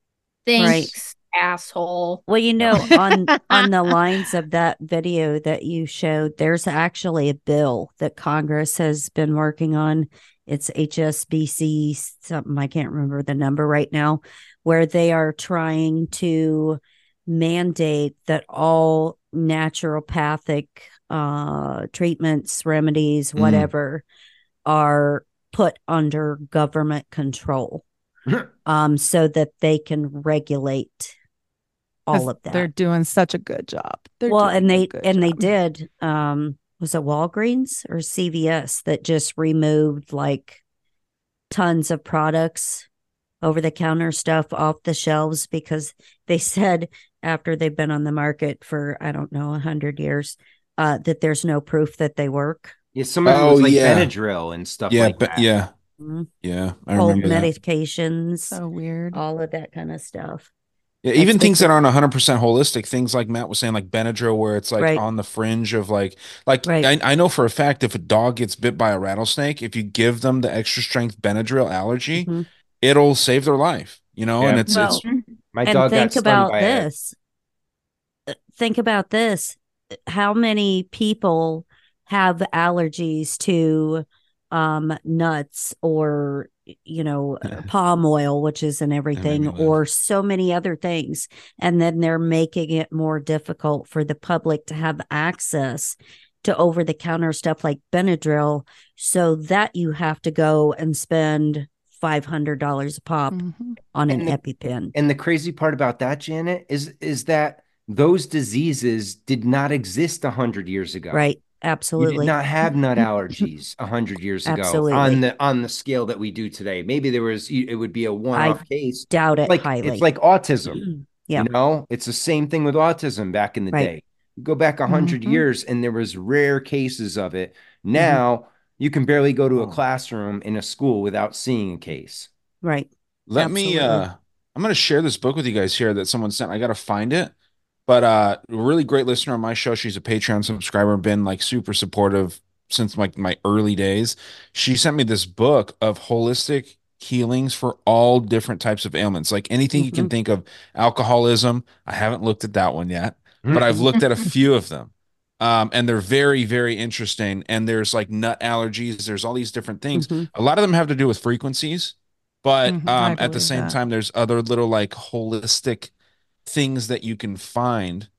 Thanks, asshole. Well, you know, on on the lines of that video that you showed, there's actually a bill that Congress has been working on. It's HSBC something I can't remember the number right now, where they are trying to mandate that all naturopathic uh treatments, remedies, Mm. whatever, are put under government control. um, so that they can regulate all 'Cause of that. They're doing such a good job. They're well, and they good and they did. Um, was it Walgreens or CVS that just removed like tons of products over the counter stuff off the shelves because they said after they've been on the market for I don't know a hundred years uh, that there's no proof that they work. Yeah, some of it Oh, was like yeah. Benadryl and stuff yeah, like but that. yeah, Mhm. yeah. I Cold remember that. medications, So weird. all of that kind of stuff. Yeah, even the things that aren't 100% holistic, things like Matt was saying, like Benadryl, where it's like Right. on the fringe of like, like Right. I, I know for a fact if a dog gets bit by a rattlesnake, if you give them the extra strength Benadryl allergy, Mhm. it'll save their life, you know? And it's, Well, it's, My and dog got think stung about by this. Uh, Think about this. How many people have allergies to um, nuts or you know uh, palm oil, which is in everything, live. or so many other things, and then they're making it more difficult for the public to have access to over the counter stuff like Benadryl, so that you have to go and spend five hundred dollars a pop Mhm. on an the- EpiPen. And the crazy part about that, Janet, is is that those diseases did not exist a hundred years ago. Right. You did Absolutely. not have nut allergies a hundred years ago Absolutely. on the on the scale that we do today. Maybe there was it would be a one-off case. doubt it like highly. it's like autism. Yeah. You know, it's the same thing with autism back in the Right. day. Go back a 100 Mhm. years and there was rare cases of it. Now you can barely go to a classroom in a school without seeing a case. Right. let me, uh, I'm going to share this book with you guys here that someone sent. I got to find it. But uh, a really great listener on my show. She's a Patreon subscriber, been like super supportive since like my early days. She sent me this book of holistic healings for all different types of ailments, like anything you can Mhm. think of. Alcoholism. I haven't looked at that one yet, but I've looked at a few of them. Um, and they're very, very interesting. And there's like nut allergies. There's all these different things. Mhm. A lot of them have to do with frequencies, but Mhm, um, at the same that. time, there's other little like holistic things that you can find.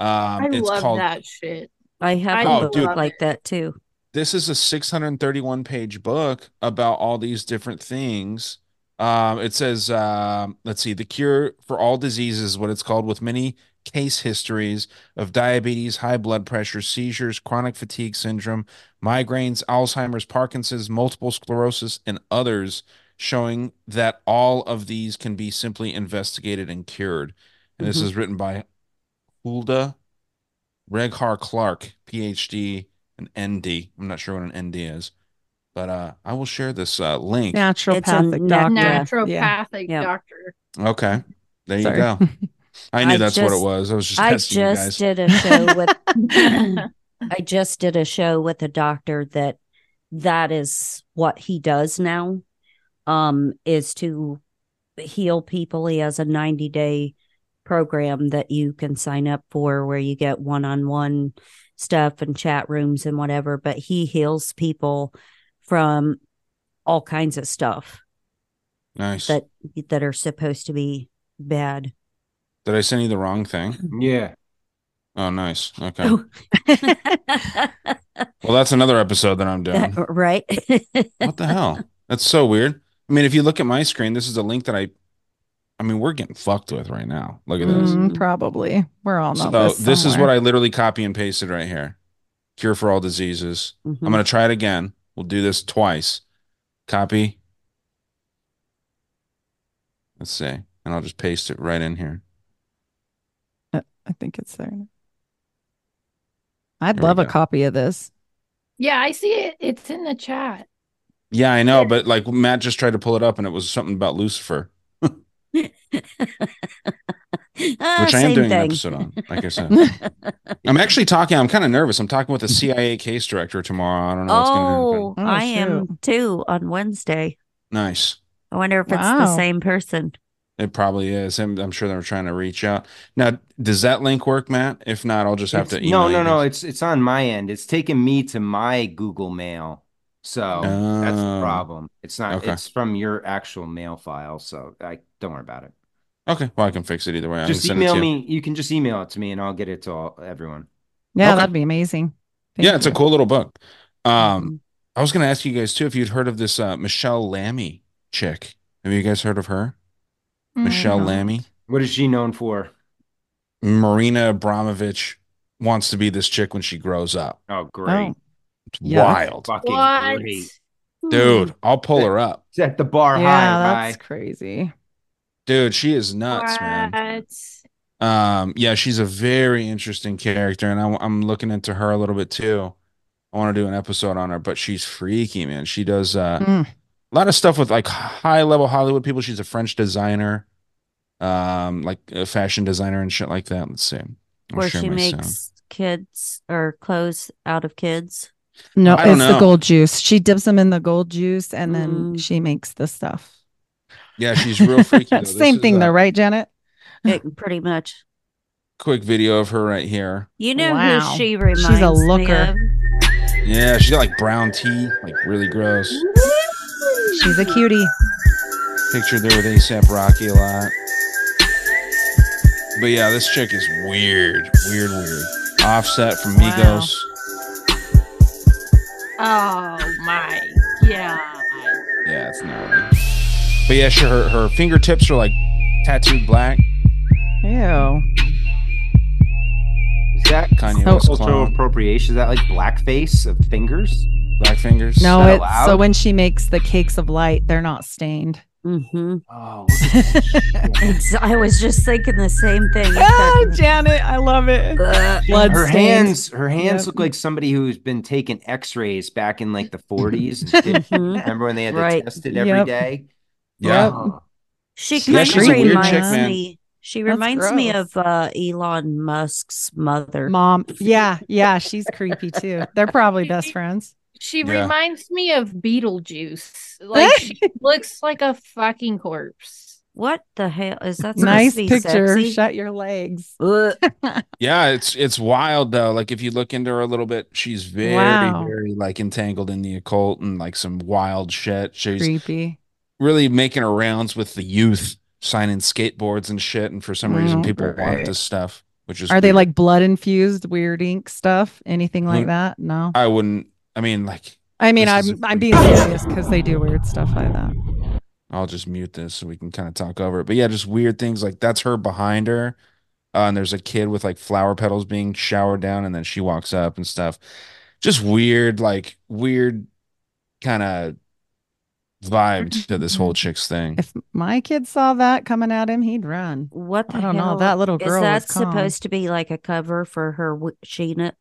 Um, I it's love called that shit. I have I a Oh, book dude. like that too. this is a 631 page book about all these different things. Um, it says, um, let's see, the cure for all diseases, is what it's called, with many case histories of diabetes, high blood pressure, seizures, chronic fatigue syndrome, migraines, Alzheimer's, Parkinson's, multiple sclerosis, and others, showing that all of these can be simply investigated and cured. And this Mhm. is written by Hulda Regehr Clark, PhD and ND. I'm not sure what an ND is, but uh, I will share this uh, link. Naturopathic na- doctor. Yeah. Naturopathic Yeah. doctor. Okay, there you go. I knew I that's what it was. I was just I asking you just guys. did a show with I just did a show with a doctor that that is what he does now um is to heal people. He has a 90 day program that you can sign up for where you get one-on-one stuff and chat rooms and whatever, but he heals people from all kinds of stuff Nice. that that are supposed to be bad. Did I send you the wrong thing? Yeah. Oh, nice. Okay. Oh. Well, that's another episode that I'm doing. right? What the hell? That's so weird. I mean, if you look at my screen, this is a link that I. I mean, we're getting fucked with right now. Look at this. Mm, probably. We're all know So this. this is what. I literally copy and pasted right here. Cure for all diseases. Mhm. I'm gonna try it again. We'll do this twice. Copy. Let's see. And I'll just paste it right in here. I think it's there. I'd There we love a copy of this. Yeah, I see it. It's in the chat. Yeah, I know, but like Matt just tried to pull it up and it was something about Lucifer, Ah, which I am same doing an episode on, like I said. I'm actually talking, I'm kind of nervous. I'm talking with the CIA case director tomorrow. I don't know what's gonna happen. oh, Oh, I am too on Wednesday. Nice. I wonder if it's the same person. It probably is. I'm, I'm sure they're trying to reach out. Now, does that link work, Matt? If not, I'll just have to It's- email no, no, you no. It's it's on my end. It's taking me to my Google Mail. So that's the Oh. problem. It's not Okay. it's from your actual mail file. So I don't worry about it. Okay, well, I can fix it either way. Just can it email to you. me. You can just email it to me and I'll get it to all, everyone. Yeah, Okay. that'd be amazing. Thank yeah, it's a cool little book. Um, Mhm. I was going to ask you guys too if you'd heard of this uh, Michelle Lamy chick. Have you guys heard of her? Michelle Mm, Lamy. What is she known for? Marina Abramovich wants to be this chick when she grows up. Oh, great. Oh, Yeah. wild. Fucking What? great. Dude, I'll pull her up. Set the bar yeah, high, that's Rye. crazy. Dude, she is nuts, man. Um, yeah, she's a very interesting character, and I, I'm looking into her a little bit too. I want to do an episode on her, but she's freaky, man. She does uh, Mm. a lot of stuff with like high level Hollywood people. She's a French designer, um, like a fashion designer and shit like that. Let's see. I'll Where share she makes sound. kids or clothes out of kids. No, I don't it's the know. gold juice. She dips them in the gold juice and then Mm. she makes the stuff. Yeah, she's real freaky. though. Same thing, a though, right, Janet? It, pretty much. Quick video of her right here. You know Wow. who she She's a reminds me looker. of? Yeah, she's got like brown teeth, like really gross. She's a cutie. Pictured there with ASAP Rocky a lot. But yeah, this chick is weird, weird, weird. Offset from Wow. Migos. Oh my god. Yeah, it's gnarly. But yeah, sure, her, her fingertips are like tattooed black. Ew. Is that Kanye So- West cultural clone. appropriation? Is that like blackface of fingers? Black fingers. No, that it's so when she makes the cakes of light, they're not stained. Mm-hmm. Oh, I was just thinking the same thing. oh, Janet, I love it. Ugh. Blood her stains. hands, her hands Yep. look like somebody who's been taking X-rays back in like the 40s. did- Mhm. Remember when they had to Right. test it every Yep. day? Yeah. She She's kind of she's a weird reminds chick, man. me. She reminds me of uh, Elon Musk's mother. Mom. Yeah, yeah, she's creepy too. They're probably best friends. She Yeah. reminds me of Beetlejuice. Like she looks like a fucking corpse. What the hell is that? Nice to be picture. sexy? Shut your legs. Yeah, it's it's wild though. Like if you look into her a little bit, she's very, Wow. very like entangled in the occult and like some wild shit. She's Creepy. Really making her rounds with the youth, signing skateboards and shit. And for some reason, Oh, people want this stuff, which is Are they like blood infused, weird ink stuff? Anything like Who- that? No. I wouldn't. I mean, like, I mean, I'm a I'm being serious because they do weird stuff like that. I'll just mute this so we can kind of talk over it. But yeah, just weird things like that's her behind her. Uh, and there's a kid with like flower petals being showered down, and then she walks up and stuff. Just weird, like weird kind of vibe to this whole chick's thing. If my kid saw that coming at him, he'd run. What the I don't know. That little girl is that was calm. supposed to be like a cover for her w- Sheena,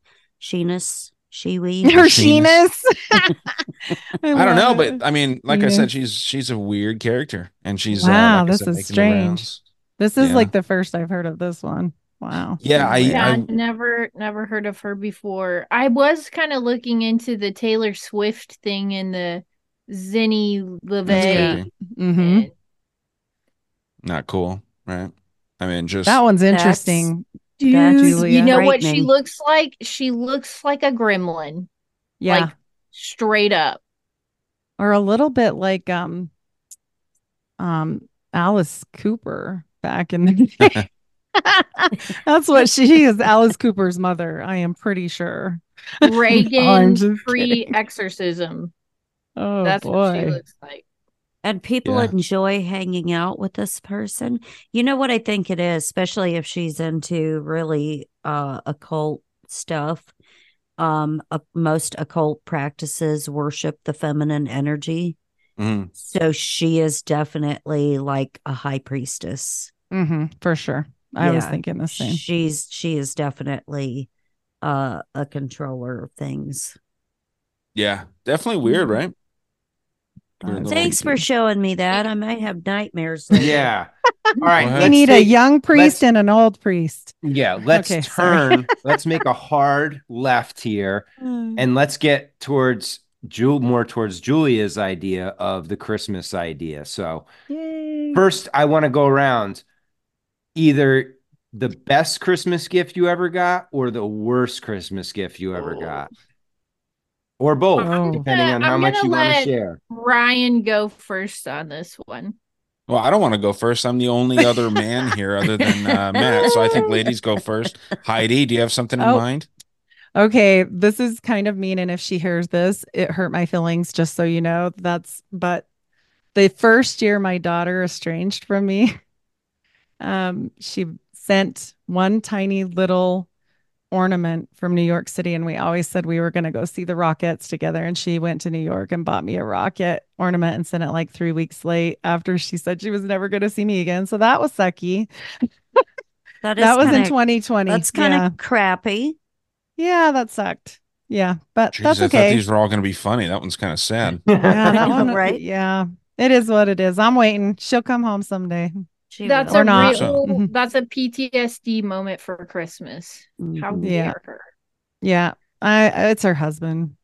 Sheena's Sheweed? Her Sheenus. sheeness. I don't know, love but. I mean, like I said, she's she's a weird character, and she's Wow, uh, like I this said, is strange. this is yeah. like the first I've heard of this one. Wow. Yeah, I- Yeah, I- never never heard of her before. I was kind of looking into the Taylor Swift thing and the Zeena LaVey. creepy. hmm and- Not cool, right? I mean, just That one's interesting. Dude, you know what she looks like? She looks like a gremlin. Yeah. Like straight up. or a little bit like um um Alice Cooper back in the day. That's what she is, Alice Cooper's mother. I am pretty sure. Regan just pre exorcism. Oh That's what she boy. looks like. And people Yeah. enjoy hanging out with this person. You know what I think it is, especially if she's into really uh occult stuff. Um uh, most occult practices worship the feminine energy. mhm. So she is definitely like a high priestess. hmm for sure. I was thinking the same. She's she is definitely uh a controller of things. yeah, definitely weird, right? Weird little- Thanks for showing me that. I might have nightmares. later. Yeah. All right. Go. We let's need a young priest and an old priest. Yeah, let's Okay, turn. let's make a hard left here, hmm. and let's get towards Jul more towards Julia's idea of the Christmas idea. So Yay. first, I want to go around either the best Christmas gift you ever got or the worst Christmas gift you ever oh. got, or both, Oh. depending on I'm how much you want to share. Ryan go first on this one. Well, I don't want to go first. I'm the only other man here other than uh, Matt. So I think ladies go first. Heidi, do you have something in Oh. mind? Okay, this is kind of mean, and if she hears this, it hurt my feelings. Just so you know, that's. But the first year my daughter estranged from me, um, she sent one tiny little ornament from New York City. And we always said we were going to go see the Rockettes together. And she went to New York and bought me a rocket ornament and sent it like three weeks late after she said she was never going to see me again. So that was sucky. That, that was in kinda- 2020. That's kind of yeah. crappy. yeah, that sucked. Yeah, but Jeez, that's okay. thought these were all going to be funny. That one's kind of sad. yeah, that one, right? Yeah, it is what it is. I'm waiting. She'll come home someday. She That's will. a Or not. real that's a PTSD moment for Christmas. How Mhm. dare Yeah. her? Yeah, I it's her husband,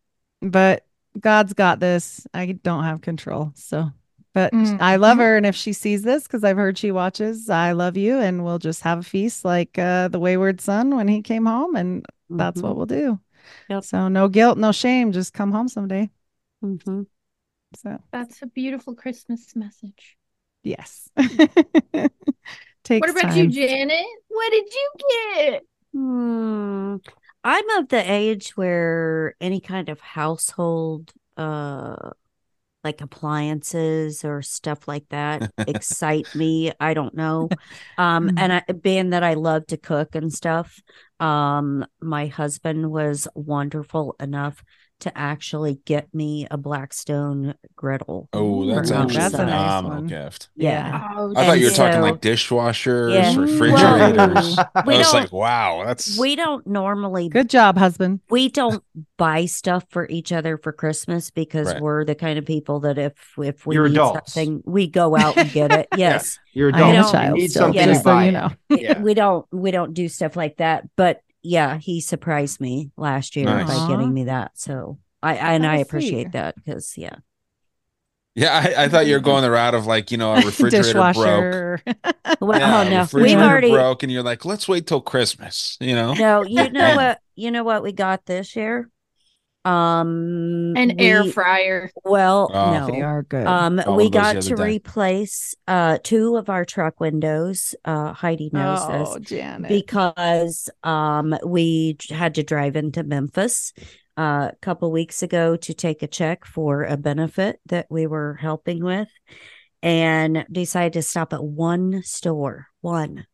but God's got this. I don't have control. So, but Mm. I love her, and if she sees this, because I've heard she watches, I love you, and we'll just have a feast like uh, the wayward son when he came home, and that's what Mhm. we'll do. Yep. So no guilt, no shame. Just come home someday. Mhm. So That's a beautiful Christmas message. Yes, takes what about you. Janet? What did you get? Hmm. I'm of the age where any kind of household, uh, like appliances or stuff like that excite me. I don't know. Um, and I, being that I love to cook and stuff, um, my husband was wonderful enough to actually get me a Blackstone griddle. Oh, for that sounds that's a nice phenomenal one. gift. Yeah. Oh, I thought you were And talking like dishwashers, Yeah. refrigerators. Well, I we was don't- like, wow, that's We don't normally Good job, husband. we don't buy stuff for each other for Christmas because Right. we're the kind of people that if if we You're need adults. something, we go out and get it. Yes. You're I am a. You child need still, something, just you so buy you it. know. Yeah. We don't we don't do stuff like that. But yeah, he surprised me last year Nice. by Aw. getting me that. So I, I and That I appreciate sweet. that because yeah. yeah. I, I thought you were going the route of like, you know, a refrigerator broke. Dishwasher. Well, oh, Yeah, oh no, we've already broke, and you're like, let's wait till Christmas. You know, no. You know what? You know what we got this year? Um, An air fryer. Well, Oh. no, They are good. Um, All we got to day. replace uh two of our truck windows. Uh, Heidi knows oh, this Janet. because um we had to drive into Memphis uh, a couple weeks ago to take a check for a benefit that we were helping with, and decided to stop at one store, one,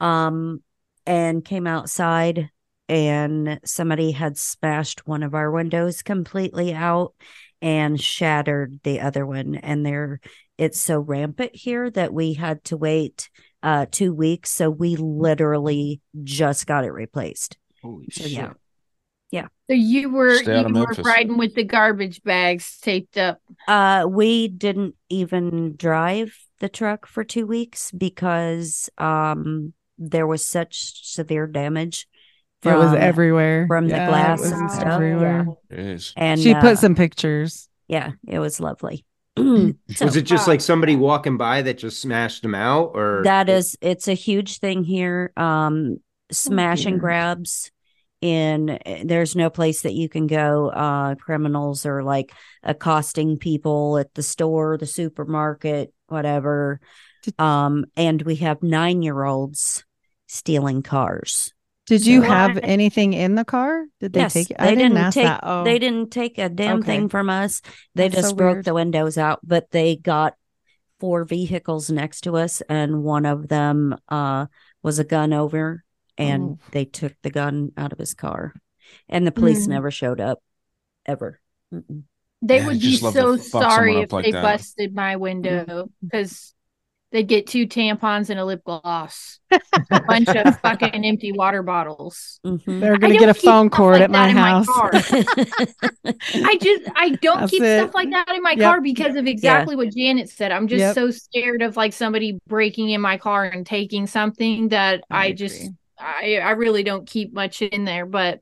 um, and came outside. And somebody had smashed one of our windows completely out and shattered the other one. And there, it's so rampant here that we had to wait uh, two weeks. So we literally just got it replaced. Holy So shit. yeah, yeah. So you were Stay you were riding with the garbage bags taped up. Uh, we didn't even drive the truck for two weeks because um there was such severe damage. It was everywhere from the Yeah, it glass was and stuff. everywhere. Jeez. And she uh, put some pictures. yeah, it was lovely. Was it just like somebody walking by that just smashed them out, or that is it's a huge thing here um smash and grabs in there's no place that you can go uh criminals are like accosting people at the store the supermarket whatever um and we have 9 year olds stealing cars Did you So- have anything in the car? Did they yes, take it? they I didn't, ask take that. Oh, they didn't take a damn Okay. thing from us. They That's just so broke weird. the windows out, but they got four vehicles next to us, and one of them uh was a gun over, and Oh. they took the gun out of his car, and the police Mm. never showed up ever. Mm-mm. They Yeah, would be just love to so sorry if like they that. busted my window because they'd get two tampons and a lip gloss, a bunch of fucking empty water bottles. Mhm. They're gonna get a phone cord like at my house. car. I just I don't That's keep it. stuff like that in my Yep. car because of exactly what Janet said. I'm just Yep. so scared of like somebody breaking in my car and taking something that I I, just. I I really don't keep much in there, but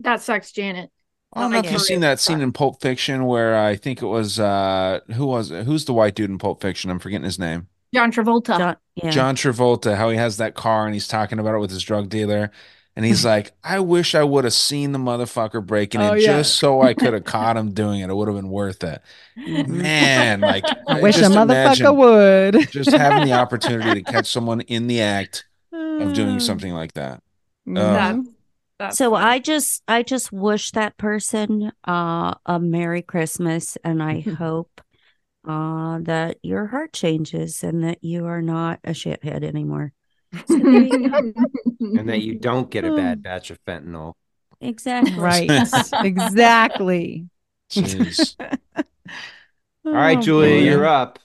that sucks, Janet. I don't know if you've seen that scene sucks. in Pulp Fiction where I think it was uh who was it? Who's the white dude in Pulp Fiction? I'm forgetting his name. John Travolta. John, yeah. John Travolta, how he has that car and he's talking about it with his drug dealer. And he's like, I wish I would have seen the motherfucker breaking Oh, in yeah. just so I could have caught him doing it. It would have been worth it. Man, like I wish a motherfucker would. just having the opportunity to catch someone in the act of doing Mm. something like that. Mhm. That, that's so funny. I just I just wish that person uh a Merry Christmas and I hope uh, that your heart changes and that you are not a shithead anymore. So there you go. and that you don't get a bad batch of fentanyl. Exactly. Right. exactly. Jeez. All right, Julia, boy. you're up.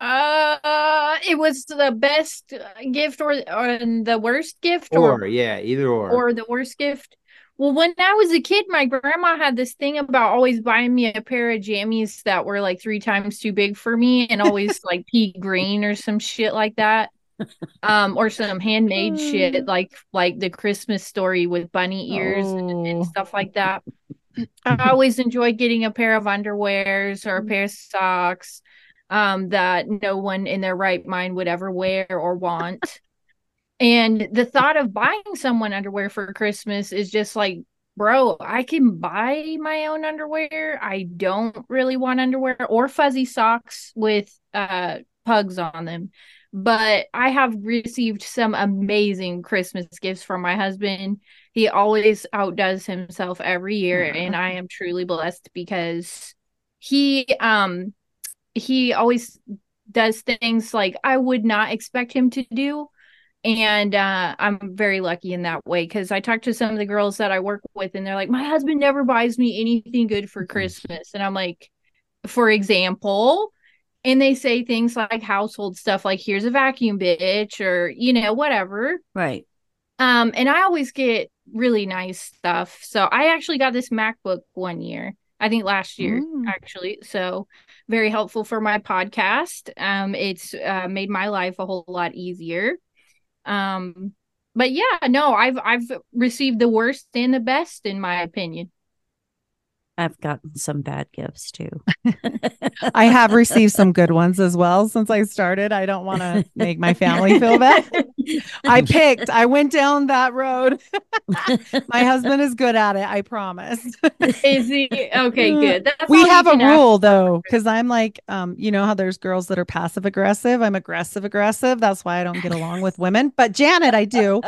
Uh, it was the best gift or, or the worst gift Or yeah, either or. or the worst gift. Well, when I was a kid, my grandma had this thing about always buying me a pair of jammies that were like three times too big for me and always like pea green or some shit like that. Um, or some handmade shit like like the Christmas story with bunny ears and, and stuff like that. I always enjoy getting a pair of underwears or a pair of socks um, that no one in their right mind would ever wear or want. And the thought of buying someone underwear for Christmas is just like, bro, I can buy my own underwear. I don't really want underwear or fuzzy socks with uh pugs on them. But I have received some amazing Christmas gifts from my husband. He always outdoes himself every year and I am truly blessed because he um he always does things like I would not expect him to do and uh, I'm very lucky in that way because I talk to some of the girls that I work with, and they're like, "My husband never buys me anything good for Christmas," and I'm like, "For example," and they say things like household stuff, like "Here's a vacuum, bitch," or you know, whatever. Right. Um, and I always get really nice stuff. So I actually got this MacBook one year. I think last year, actually. So very helpful for my podcast. Um, it's uh, made my life a whole lot easier. Um, but yeah, no, I've I've received the worst and the best in my opinion. I've gotten some bad gifts too. I have received some good ones as well since I started. I don't want to make my family feel bad. I picked, I went down that road. my husband is good at it, I promise. Is he okay? Good. That's we have a can ask rule though, because I'm like, um, you know how there's girls that are passive aggressive. I'm aggressive aggressive. That's why I don't get along with women. But Janet, I do.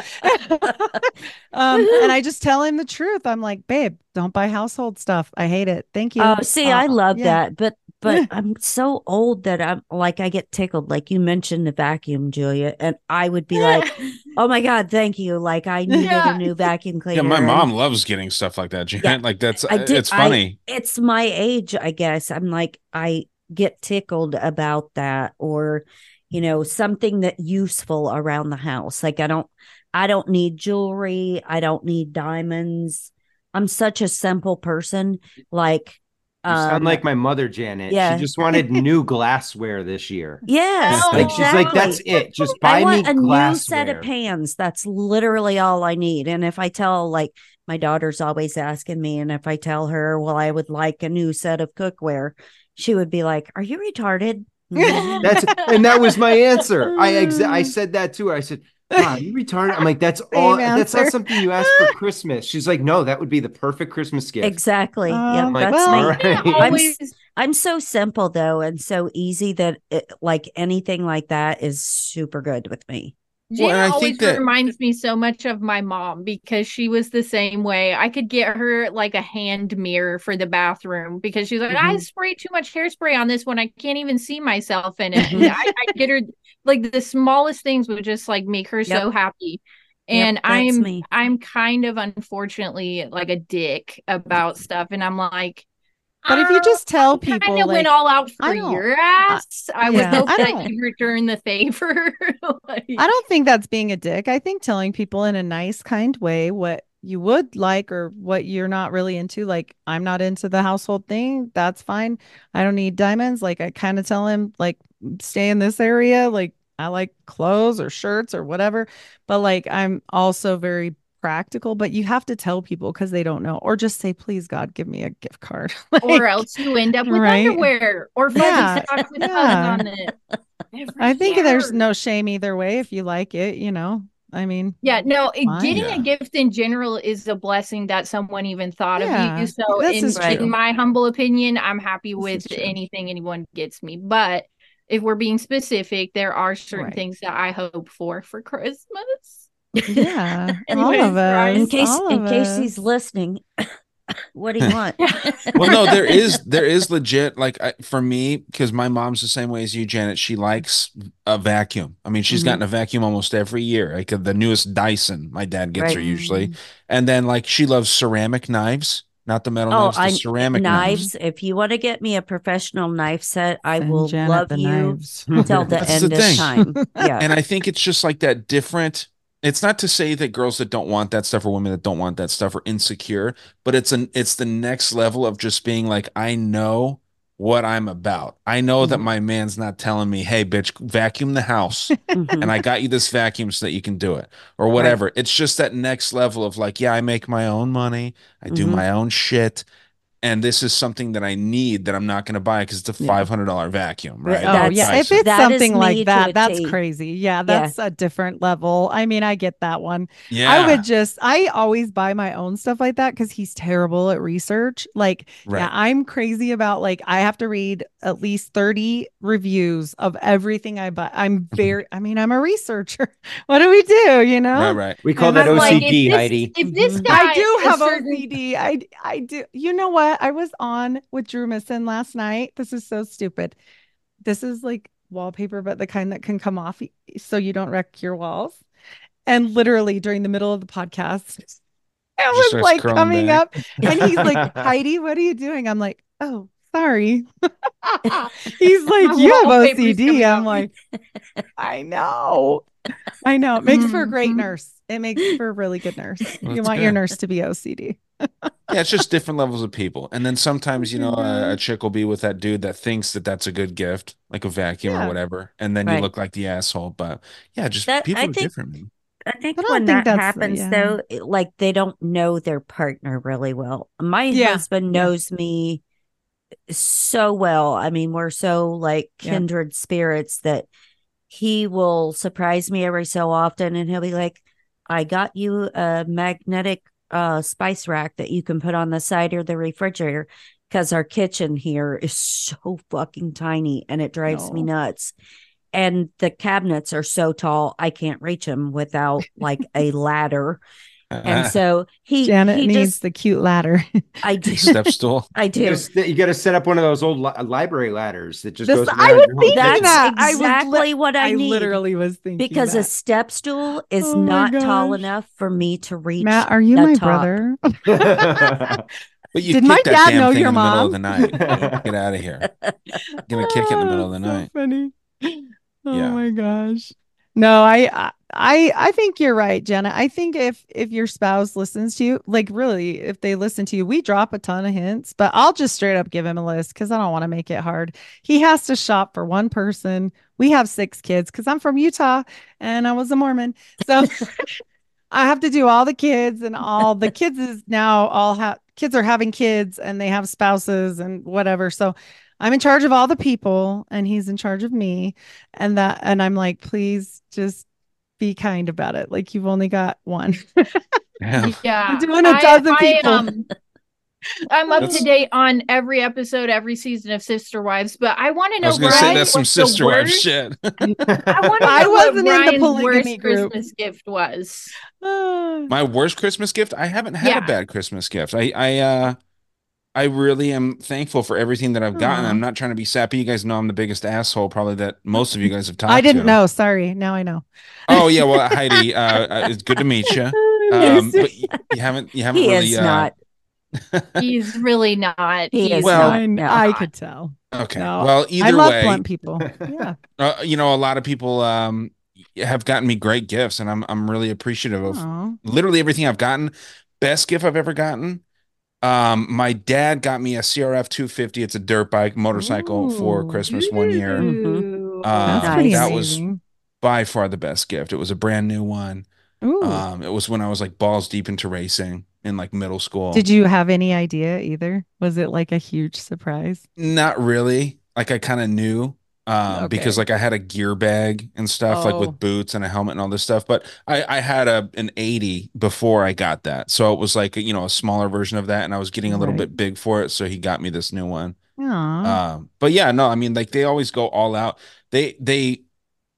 um, and I just tell him the truth. I'm like, babe, don't buy household stuff. I hate it. Thank you. Oh, see, I Uh, love yeah. that, but but I'm so old that I'm like I get tickled. Like you mentioned the vacuum, Julia, and I would be like, "Oh my god, thank you!" Like I needed Yeah. a new vacuum cleaner. Yeah, my mom loves getting stuff like that, Janet. Like that's I uh, did- it's I- funny. it's my age, I guess. I'm like I get tickled about that, or you know, something that useful around the house. Like I don't, I don't need jewelry. I don't need diamonds. I'm such a simple person. Like, You sound um, like my mother, Janet. yeah. She just wanted new glassware this year. Yes, like she's like, that's it. Just buy I me a glassware. new set of pans. That's literally all I need. And if I tell, like, my daughter's always asking me, and if I tell her, well, I would like a new set of cookware, she would be like, "Are you retarded?" That's and that was my answer. I exa- I said that to her. I said, "Wow, you retarded." I'm like, "That's all. That's not something you asked for Christmas." She's like, "No, that would be the perfect Christmas gift." Exactly. Yep, I'm like, that's "All me. right." I'm, Always- s- I'm so simple though, and so easy that it, like anything like that is super good with me. Gina Well, always think that- reminds me so much of my mom because she was the same way. I could get her like a hand mirror for the bathroom because she's like, I Mhm. spray too much hairspray on this one. I can't even see myself in it. I, I get her like the smallest things would just like make her so happy. And that's I'm me. I'm kind of unfortunately like a dick about stuff. And I'm like, But if you oh, just tell people, kind of like, went all out for I your ass. I, would yeah, hope I that you return the favor. Like- I don't think that's being a dick. I think telling people in a nice, kind way what you would like or what you're not really into. Like, I'm not into the household thing. That's fine. I don't need diamonds. Like, I kind of tell him, like, stay in this area. Like, I like clothes or shirts or whatever. But like, I'm also very practical. But you have to tell people because they don't know, or just say, please, God, give me a gift card. or else you end up with right? underwear or Yeah, socks with yeah. on it. I think there's no shame either way if you like it, you know. I mean, Yeah, no, it- Fine. getting Yeah. a gift in general is a blessing that someone even thought Yeah, of you. So, in, in my humble opinion, I'm happy This with anything anyone gets me. But if we're being specific, there are certain Right. things that I hope for for Christmas. yeah, all of us. In case in of case he's listening, What do you want? well, no, there is there is legit like I, for me because my mom's the same way as you, Janet. She likes a vacuum. I mean, she's Mhm. gotten a vacuum almost every year. Like the newest Dyson, my dad gets Right. her usually, and then like she loves ceramic knives, not the metal Oh, knives, the I ceramic knives. knives. If you want to get me a professional knife set, I Send will Janet love the you knives. till the That's end the of time. Yeah. And I think it's just like that different. It's not to say that girls that don't want that stuff or women that don't want that stuff are insecure, but it's an it's the next level of just being like, I know what I'm about. I know that my man's not telling me, hey, bitch, vacuum the house. And I got you this vacuum so that you can do it or whatever. It's just that next level of like, yeah, I make my own money, I do Mhm. my own shit. And this is something that I need that I'm not going to buy because it's a five hundred dollar vacuum, right? Oh That's- yeah, if it's that is something like that, that's T. crazy. Yeah, that's a different level. I mean, I get that one. Yeah. I would just, I always buy my own stuff like that because he's terrible at research. Like, Right. yeah, I'm crazy about like I have to read at least 30 reviews of everything I buy. I'm very, I mean, I'm a researcher. what do we do? You know? right, right. We call And that I'm like, OCD, if this, Heidi. if this Mhm. guy I do have certain- OCD. I I do. You know what? I was on with Drew Misson last night. This is so stupid. This is like wallpaper, but the kind that can come off so you don't wreck your walls. And literally during the middle of the podcast, it was like coming back. up, and he's like, "Heidi, what are you doing?" I'm like, "Oh, sorry." he's like, "You have OCD." I'm like, "I know." I know. It makes for a great Mhm. nurse. It makes for a really good nurse. you That's want your nurse to be OCD. Yeah, it's just different levels of people. And then sometimes, you know, a, a chick will be with that dude that thinks that that's a good gift, like a vacuum Yeah. or whatever. And then you look like the asshole. But yeah, just That- people I are think- different. man. I think I when think that that's the- happens, yeah. though, it- like they don't know their partner really well. My Yeah, husband yeah. knows me so well. I mean, we're so like Yeah. kindred spirits that he will surprise me every so often and he'll be like, I got you a magnetic uh spice rack that you can put on the side of the refrigerator because our kitchen here is so fucking tiny and it drives me nuts. And the cabinets are so tall I can't reach them without like a ladder. And so he Janet he needs just the cute ladder. I do Step stool. I You do. gotta, you gotta set up one of those old li- uh, library ladders that just This- goes. I around was your whole thinking kitchen. that. That's I li- exactly what I, I need. literally was thinking because a step stool is Oh my not tall enough for me to reach. Matt, are you the my top. brother? But you Did my dad know thing your in the middle of mom? the night. Get out of here. Gonna kick it in the middle of the So night. funny. Oh Yeah. my gosh. No, I I I I think you're right, Jenna. I think if if your spouse listens to you, like really, if they listen to you, we drop a ton of hints, but I'll just straight up give him a list because I don't want to make it hard. He has to shop for one person. We have six kids because I'm from Utah and I was a Mormon. So I have to do all the kids and all the kids is now all have kids are having kids and they have spouses and whatever. So I'm in charge of all the people and he's in charge of me. And that and I'm like, please just be kind about it. Like you've only got one. Yeah. Yeah, We're doing a dozen people. um, I'm up That's- to date on every episode, every season of Sister Wives, but I want to I know. was gonna say that's some the sister wife worst- shit. I want to I know what wasn't in the polygamy worst group. Christmas gift was. My worst Christmas gift? I haven't had Yeah. a bad Christmas gift. I I uh I really am thankful for everything that I've gotten. Aw. I'm not trying to be sappy. You guys know I'm the biggest asshole probably that most of you guys have talked I didn't to. know. Sorry. Now I know. Oh yeah, well Heidi, uh, uh, it's good to meet you. Um, but you, you haven't you haven't He really is uh, not. He's really not. He He's is Well- not. I, no. I could tell. Okay. No, well, either I love way, blunt people. Yeah. uh, you know, a lot of people um have gotten me great gifts, and I'm I'm really appreciative of Aw. literally everything I've gotten. Best gift I've ever gotten. Um, my dad got me a CRF 250. It's a dirt bike motorcycle for Ooh. Christmas one year. Ooh. Uh, That's pretty that was by far the best gift. It was a brand new one. Ooh. Um, it was when I was like balls deep into racing in like middle school. Did you have any idea either? Was it like a huge surprise? Not really. Like I kind of knew um because like I had a gear bag and stuff like Oh. with boots and a helmet and all this stuff, but I I had a an 80 before I got that. So it was like, you know, a smaller version of that and I was getting a little Right. bit big for it, so he got me this new one. Aw. Um but yeah, no, I mean like they always go all out. They they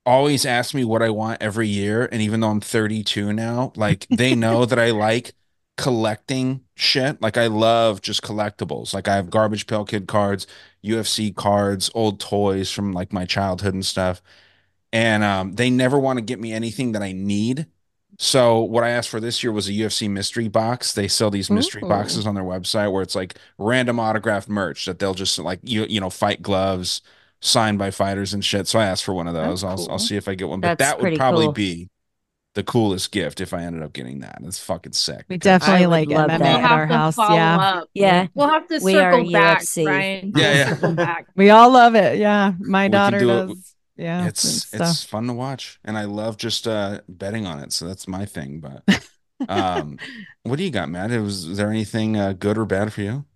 always ask me what I want every year and even though I'm 32 now, like they know that I like collecting shit. Like I love just collectibles. Like I have Garbage Pail Kid cards, UFC cards, old toys from like my childhood and stuff. And um, they never want to get me anything that I need. So what I asked for this year was a UFC mystery box. They sell these mystery Ooh. boxes on their website where it's like random autographed merch that they'll just like you you know fight gloves signed by fighters and shit. So I asked for one of those. I'll I'll see if I get one. But That's that would probably cool. be the coolest gift if I ended up getting that. It's fucking sick. We definitely I would like love MMA that. at We'll our to house. Yeah. up. Yeah. We'll have to We are circle back, UFC. Brian. Yeah, yeah. We all love it. Yeah. My We daughter do it. does. Yeah. it's it's stuff. fun to watch and i love just uh betting on it so that's my thing but um what do you got matt was, was there anything uh, good or bad for you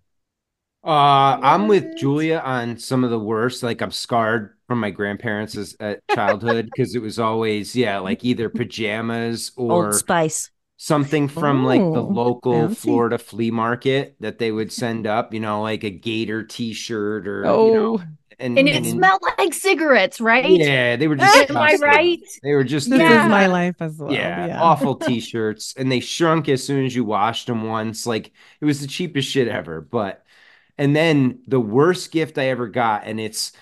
Uh, I'm with Julia on some of the worst. Like I'm scarred from my grandparents as at childhood because it was always yeah, like either pajamas or Old Spice. something from like the oh, local fancy. Florida flea market that they would send up. You know, like a gator T-shirt or you Oh. know, and And it smelled like cigarettes, right? yeah, they were just Am I right? They were just This Yeah. is my life as well. yeah, Yeah. awful t-shirts and they shrunk as soon as you washed them once like it was the cheapest shit ever but and then the worst gift i ever got and it's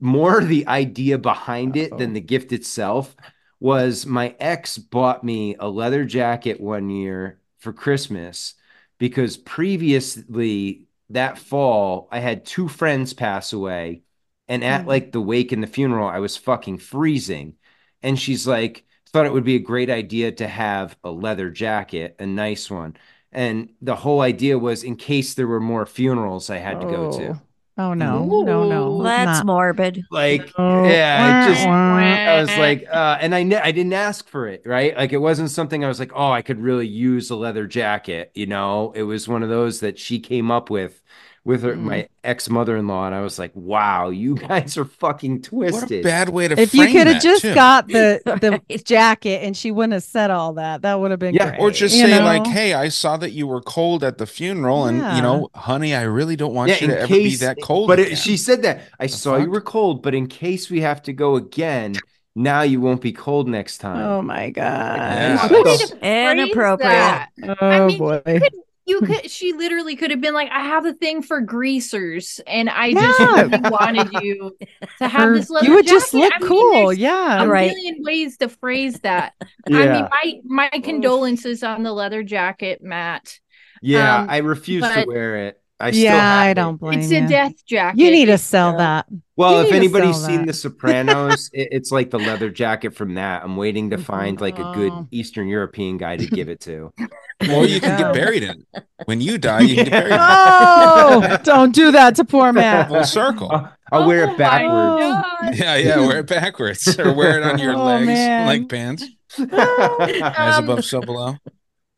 more the idea behind it than the gift itself was my ex bought me a leather jacket one year for christmas because previously that fall i had two friends pass away and at mm. like the wake and the funeral i was fucking freezing. And she's like thought it would be a great idea to have a leather jacket a nice one. And the whole idea was in case there were more funerals i had to go to oh. Oh no, no, no. That's not. morbid. like Oh, yeah it just wah, wah. i was like uh and i ne- i didn't ask for it right like it wasn't something i was like oh i could really use a leather jacket you know it was one of those that she came up with with her, my mm. ex-mother-in-law and i was like wow you guys are fucking what a twisted bad way to If you could have just too. got the the jacket and she wouldn't have said all that, that would have been Yeah, great. or just you say know? like hey i saw that you were cold at the funeral and you know honey i really don't want you to ever be that cold But again. it, she said that I saw you were cold, but in case we have to go again, now you won't be cold next time. Oh my god. Yeah. What way to phrase Inappropriate. that? Oh I mean, boy. You could. She literally could have been like, "I have a thing for greasers, and I just really wanted you to have Or this leather you would just look I mean, cool. there's Yeah. a Right. million ways to phrase that. I mean, my my condolences on the leather jacket, Matt. yeah, um, I refuse to wear it. I still Yeah, have I don't blame It's you. a death jacket. You need to sell that. Well, You if anybody's seen. The Sopranos, it, it's like the leather jacket from that. I'm waiting to find like a good Oh. Eastern European guy to give it to. or you can get buried in it when you die you can get buried. Oh, don't do that to poor Matt. full circle I'll, I'll wear Oh my it backwards. Yeah yeah wear it backwards or wear it on your Oh, legs man. like pants as Um, above so below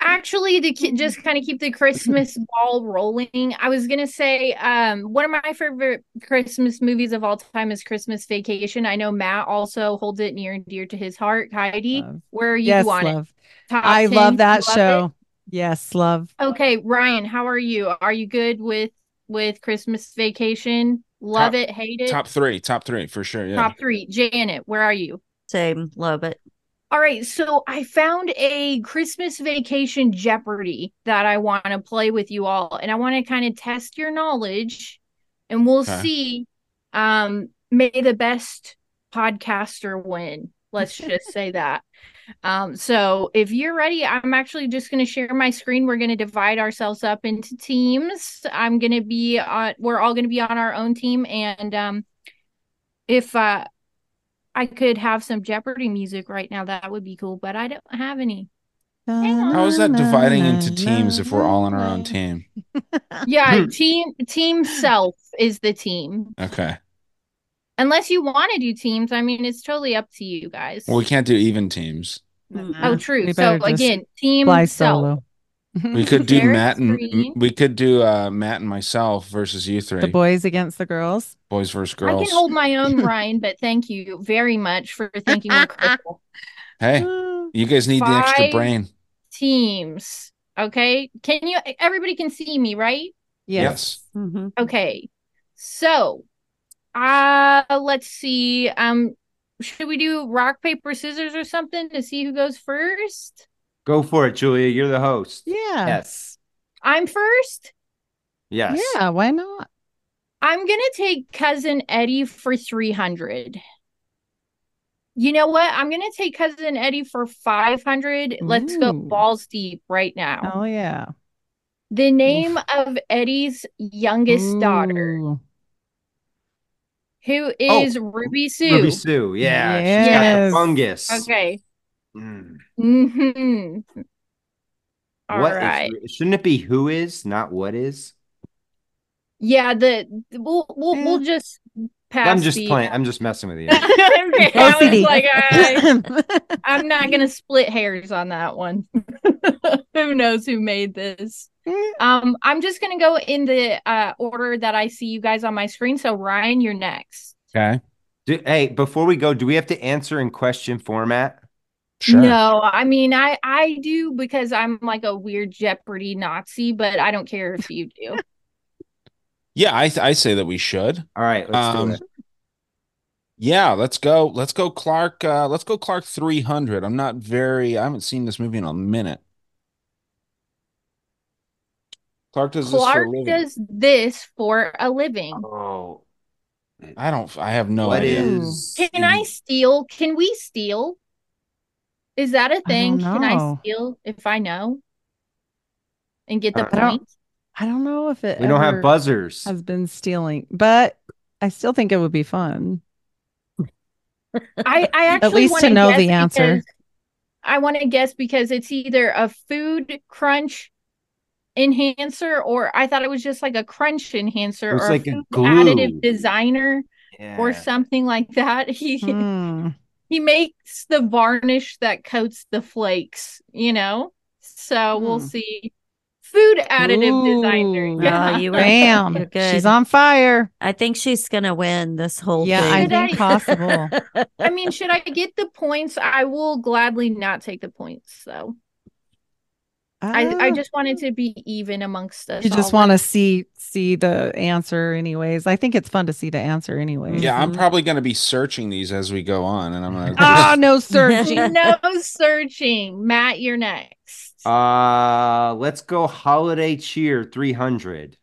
actually to ki- just kind of keep the christmas ball rolling i was gonna say um one of my favorite christmas movies of all time is christmas vacation i know matt also holds it near and dear to his heart heidi Love. where are you yes, on love. it Top I 10? love that love show. Yes, love. okay ryan how are you are you good with with christmas vacation love Top- it hate it top three top three for sure yeah top three janet where are you Same. Love it. All right, so I found a Christmas vacation Jeopardy that I want to play with you all, and I want to kind of test your knowledge, and we'll Okay. see. Um, may the best podcaster win. Let's just say that. Um, so if you're ready, I'm actually just going to share my screen. We're going to divide ourselves up into teams. I'm going to be on. We're all going to be on our own team, and um, if uh I could have some Jeopardy music right now. That would be cool, but I don't have any. how is that dividing into teams if we're all on our own team Yeah, team team self is the team. okay Unless you want to do teams, I mean, it's totally up to you guys. well we can't do even teams oh, true. So again, team Fly self. solo. We could do matt and screen. we could do uh matt and myself versus you three The boys against the girls. boys versus girls. I can hold my own, Ryan, but thank you very much for thinking we're hey you guys need the extra brain Teams. Okay. Can you everybody can see me, right? yes Mm-hmm. Okay. So, uh let's see. Um should we do rock paper scissors or something to see who goes first? Go for it, Julia. You're the host. Yeah. Yes. I'm first. Yes. Yeah, why not? I'm gonna take cousin Eddie for 300. You know what? I'm gonna take cousin Eddie for 500. Let's go balls deep right now. Oh yeah. The name of Eddie's youngest daughter, Ooh. who oh, is Ruby Sue. Ruby Sue. Yeah. She's got Yes. the fungus. Okay. Mm. hmm All What is- right. shouldn't it be who is, not what is? Yeah, the we'll we'll, we'll just pass. I'm just the- playing. I'm just messing with you. okay, I was like, I, I'm not gonna split hairs on that one. who knows who made this? Um, I'm just gonna go in the uh order that I see you guys on my screen. So Ryan, you're next. Okay. Do, hey, before we go, do we have to answer in question format? No, I mean I I do because I'm like a weird Jeopardy Nazi, but I don't care if you do. Yeah, I I say that we should. All right, let's do it. Yeah, let's go. Let's go, Clark. Uh, let's go, Clark. Three hundred. I'm not very. I haven't seen this movie in a minute. Clark does this for Clark a living. does this for a living. Oh, I don't. I have no What idea. is- Can I steal? Can we steal? Is that a thing? Can I steal if I know? And get the Uh, I don't- points? I don't know if it We don't have buzzers. has been stealing, but I still think it would be fun. I, I actually least to wanna know guess the answer. because- I want to guess because it's either a food crunch enhancer or I thought it was just like a crunch enhancer It's or like a a food glue. additive designer or something like that. He Hmm. He makes the varnish that coats the flakes, you know? So we'll Hmm. see. Food additive designer. Yeah. Oh, you were Bam. you're good. She's on fire. I think she's gonna win this whole Yeah, I thing. think possible. I mean, should I get the points? I will gladly not take the points though. I, I Ah. just wanted to be even amongst us. You just want to see see the answer anyways. I think it's fun to see the answer anyways. Yeah, I'm probably going to be searching these as we go on, and I'm going to. Ah, no searching. no searching. Matt, you're next. Uh, let's go holiday cheer 300.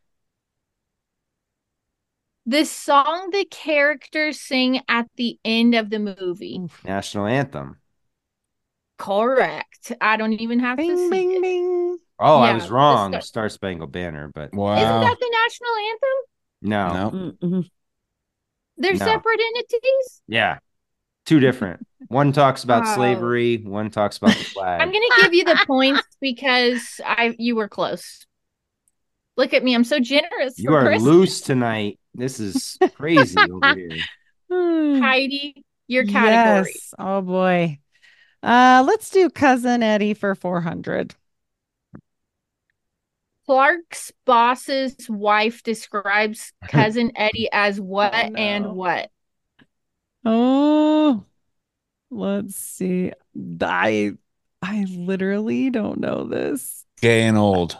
The song the characters sing at the end of the movie. National anthem. Correct. I don't even have to Bing, see bing, bing. Oh, I was wrong. go. Star Spangled Banner, but wow. Isn't that the national anthem? no. No. Mm-mm. They're No. separate entities. Yeah. Two different. One talks about Wow. slavery, one talks about the flag. I'm gonna give you the points because I you were close. Look at me, I'm so generous. you are Christmas. loose tonight. This is crazy over here. Hmm. Heidi, your category. Yes. Oh boy. Uh let's do cousin Eddie for 400. Clark's boss's wife describes cousin Eddie as what Oh, no. and what? Oh. Let's see. I I literally don't know this. Gay and old.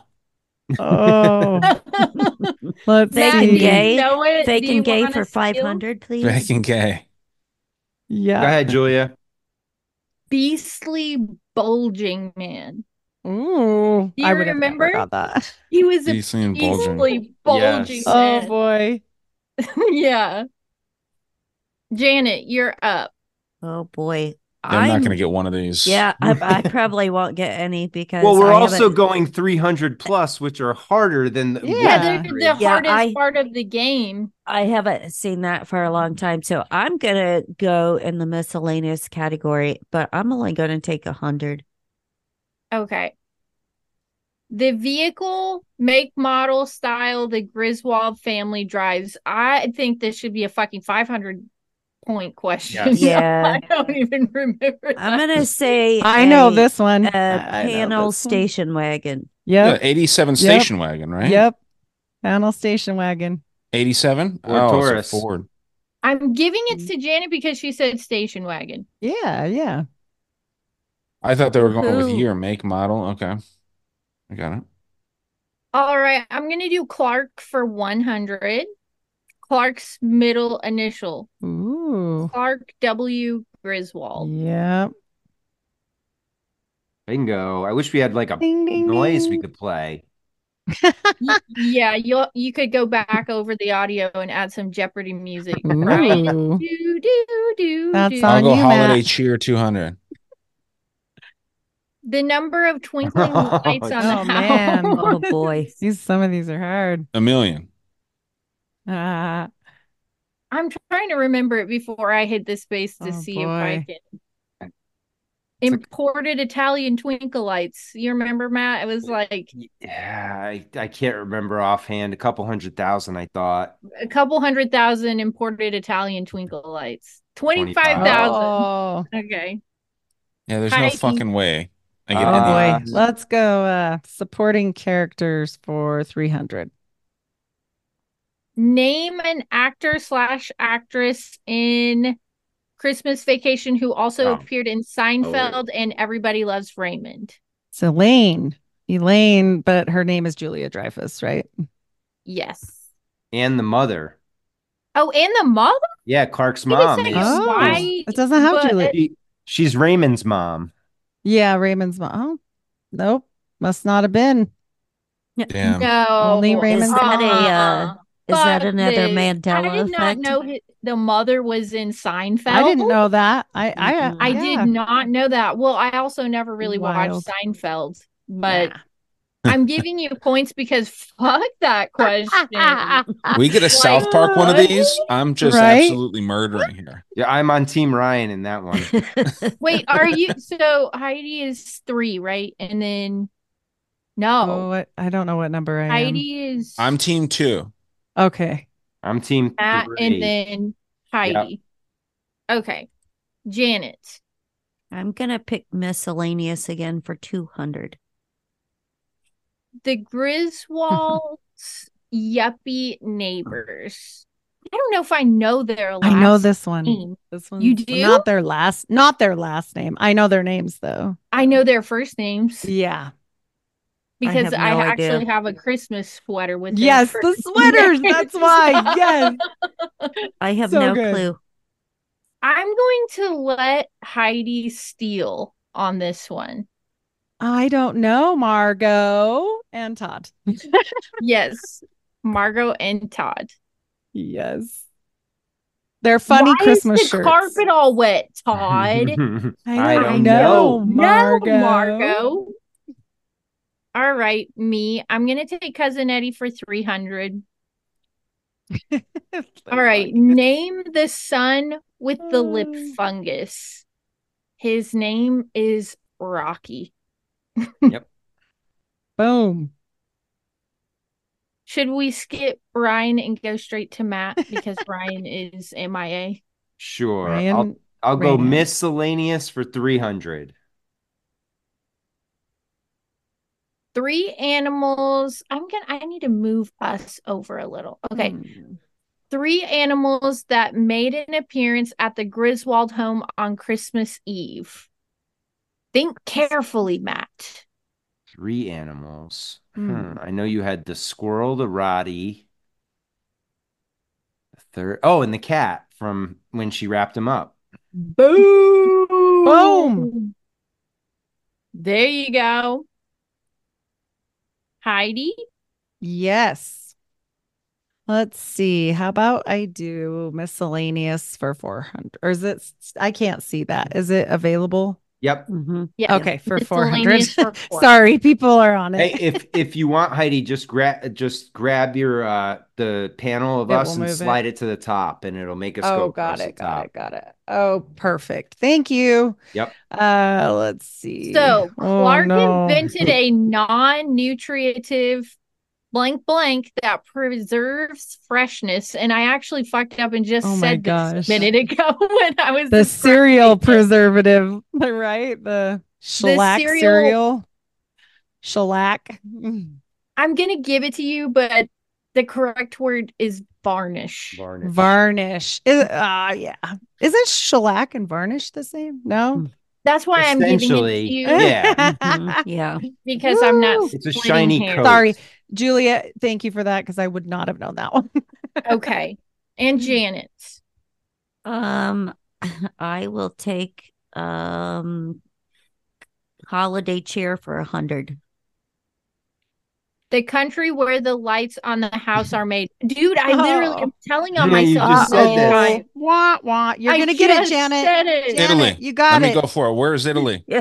Oh. Let's Matt, Fake do and you gay. know it? Fake Do gay wanna for steal? five hundred, please. Fake and gay. Yeah. Go ahead, Julia. Beastly bulging man. Ooh. Do I you would remember? got that. He was a Beastly and bulging. bulging Yes. Oh boy. yeah. Janet, you're up. Oh boy. I'm, not going to get one of these. Yeah, I, I probably won't get any because Well, we're I also haven't- going 300 plus, which are harder than the Yeah, Yeah. they're the Yeah, hardest I- part of the game. I haven't seen that for a long time, so I'm gonna go in the miscellaneous category, but I'm only gonna take a hundred. Okay. The vehicle, make, model, style the Griswold family drives. I think this should be a fucking 500 point question. Yes. Yeah. I don't even remember. I'm gonna say I know this one. a I- I know panel this one. station wagon. Yeah, Yep. 87 station wagon, right? Yep. Panel station wagon. 87? Or oh, it's a Taurus. Ford. I'm giving it to Janet because she said station wagon. Yeah, yeah. I thought they were going with Woohoo. year, make, model. Okay. I got it. All right, I'm gonna do Clark for 100. Clark's middle initial, Ooh. Clark W. Griswold. Yep. Bingo. I wish we had like a Ding, ding, noise we could play. Yeah, you you could go back over the audio and add some Jeopardy music, right? Do do do That's do. on I'll go you, holiday Matt. cheer 200. The number of twinkling lights on Oh the man. house. Oh boy. These some of these are hard. A million. Ah, I'm trying to remember it before I hit the space to Oh, see if I boy. can. Imported Italian twinkle lights. You remember, Matt? It was like Yeah, I, I can't remember offhand. A couple hundred thousand, I thought. a couple hundred thousand imported Italian twinkle lights. 25,000. oh, Okay. Yeah, there's no fucking way. I get oh any boy. Let's go. Uh, supporting characters for three hundred. Name an actor slash actress in Christmas Vacation who also Oh. appeared in Seinfeld and Everybody Loves Raymond. It's Elaine. Elaine, but her name is Julia Dreyfus, right? Yes. And the mother. Oh, and the mother? Yeah, Clark's mom. saying is- Oh, white, it doesn't have but- Julia. she- she's Raymond's mom. Yeah, Raymond's mom. Oh, nope. Must not have been. Damn. No. Only Raymond's Is that a uh, is that another this. Mandela I did not effect? know hi- the mother was in Seinfeld. I didn't know that. I I Mhm. I yeah. did not know that. Well, I also never really Wild. watched Seinfeld, but Yeah. I'm giving you points because fuck that question. We get a South Park one of these. I'm just Right? absolutely murdering here. Yeah, I'm on Team Ryan in that one. Wait, are you so Heidi is three, right? And then Oh, no, what, I don't know what number I am. Heidi is I'm team two. Okay. I'm Team Matt, three. and then Heidi. Okay, Janet. I'm gonna pick miscellaneous again for two hundred. the Griswolds yuppie neighbors. I don't know if I know their last I know this one. name. This one. You do? Not their last. Not their last name. I know their names though. I know their first names Yeah. Because have I, actually idea. have a Christmas sweater with their Yes, the first sweaters. That's why. Yes. I have So no good. clue. I'm going to let Heidi steal on this one. I don't know, Margot and Todd. Yes, Margot and Todd. Yes. They're funny Why Christmas is the shirts. carpet all wet, Todd? I don't, don't know, know. Margot. No, Margot. All right, me. I'm gonna take cousin Eddie for three hundred. All right, name the son with the lip Uh. fungus. His name is Rocky. Yep. Boom. Should we skip Ryan and go straight to Matt because Ryan is MIA? Sure. Ryan I'll I'll go miscellaneous for 300. Three animals. I'm gonna. I need to move us over a little. Okay. Hmm. Three animals that made an appearance at the Griswold home on Christmas Eve. Think carefully, Matt. Three animals. Hmm. Hmm. I know you had the squirrel, the Roddy. The third. Oh, and the cat from when she wrapped him up. Boom. Boom. There you go. Heidi. Yes. Let's see. How about I do miscellaneous for 400? Or is it, I can't see that. Is it available? Yep. Mm-hmm. Yeah. Okay, for 400. Miscellaneous for four. Sorry, people are on it. Hey, if if you want Heidi, just grab just grab your uh the panel of It us and move it. slide it. to the top, and it'll make us oh, go got it. Got top. it. Got it. Oh, perfect. Thank you. Yep. Uh, let's see. So Oh, Clark no. invented a non-nutritive blank blank that preserves freshness. And I actually fucked up and just Oh my said this gosh. a minute ago when I was the cereal it. preservative, right? The shellac cereal- cereal. Shellac. I'm gonna give it to you, but the correct word is varnish. Varnish. Varnish. Is uh yeah. Isn't shellac and varnish the same? No. That's why I'm giving it to you yeah. Mhm. Yeah. because I'm not. It's a shiny hairs. coat. Sorry, Julia. Thank you for that because I would not have known that one. Okay, and Janet. Um, I will take um holiday cheer for a hundred. The country where the lights on the house are made. Dude, I literally oh. am telling on Yeah, you just said all this. Wah wah. You're I gonna get it, Janet. said it. Janet, Italy. You got Let it. Let me go for it. Where is Italy?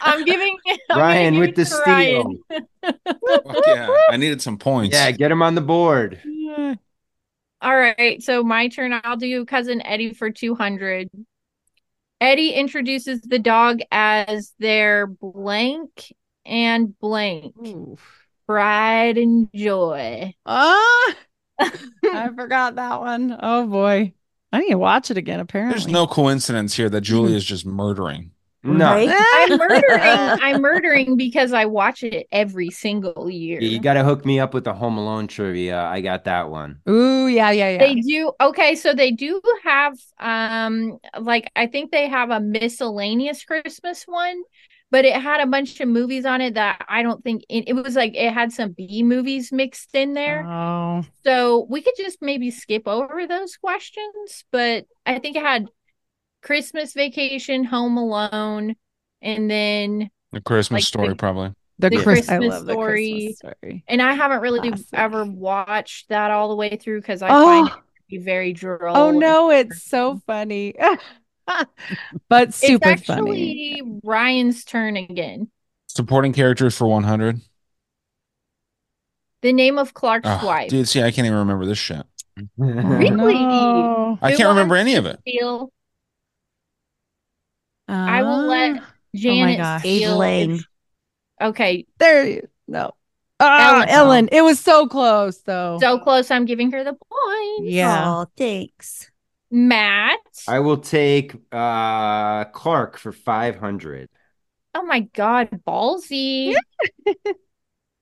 I'm giving I'm Ryan with the it to steal. Ryan. Fuck yeah, I needed some points. Yeah, get him on the board. All right, so my turn. I'll do cousin Eddie for 200. Eddie introduces the dog as their blank and blank. Pride and joy. Ah, I forgot that one. Oh boy, I need to watch it again. Apparently, There's no coincidence here that Julie is just murdering. No. I'm murdering. I'm murdering because I watch it every single year. Yeah, you got to hook me up with the Home Alone trivia. I got that one. Ooh, yeah, yeah, yeah. They do okay, so they do have um like I think they have a miscellaneous Christmas one, but it had a bunch of movies on it that I don't think it, it was like it had some B movies mixed in there. Oh, So we could just maybe skip over those questions, but I think it had Christmas Vacation, Home Alone, and then The Christmas Like story, the- probably. the, the Chris- I Christmas love the story. Christmas story. And I haven't really Classic. ever watched that all the way through because I Oh. find it to be very droll. Oh no, it's so funny, but super it's funny. actually Ryan's turn again. Supporting characters for 100. The name of Clark's Oh, wife. dude, see, I can't even remember this shit. Really? No. I can't remember any of it. steal? I will let Ah, Janet gosh. Steal. Lang. Okay, there. you- No, ah, Ellen. Ellen. It was so close though. so close. I'm giving her the point. yeah. Oh, thanks. Matt. I will take uh Clark for 500. Oh my God, ballsy.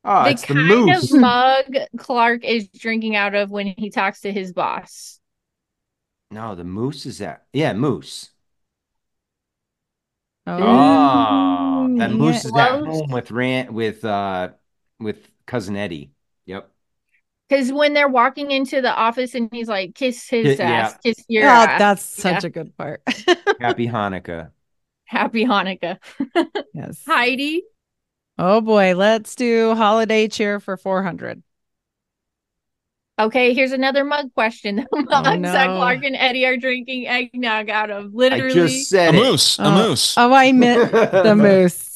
Oh, the it's the kind moose. of mug Clark is drinking out of when he talks to his boss. No, the moose is that. Yeah, moose. Oh, Oh, that moose is at home with Rant with uh with cousin Eddie. Yep. Because when they're walking into the office and he's like, kiss his Yeah, ass, kiss your Oh, ass. that's such Yeah. a good part. Happy Hanukkah. Happy Hanukkah. yes. Heidi. Oh boy, let's do holiday cheer for 400. Okay, here's another mug question. The oh, mugs that no. Clark and Eddie are drinking eggnog out of. I Literally. just said A it. moose. A Oh. moose. Oh, I meant the moose.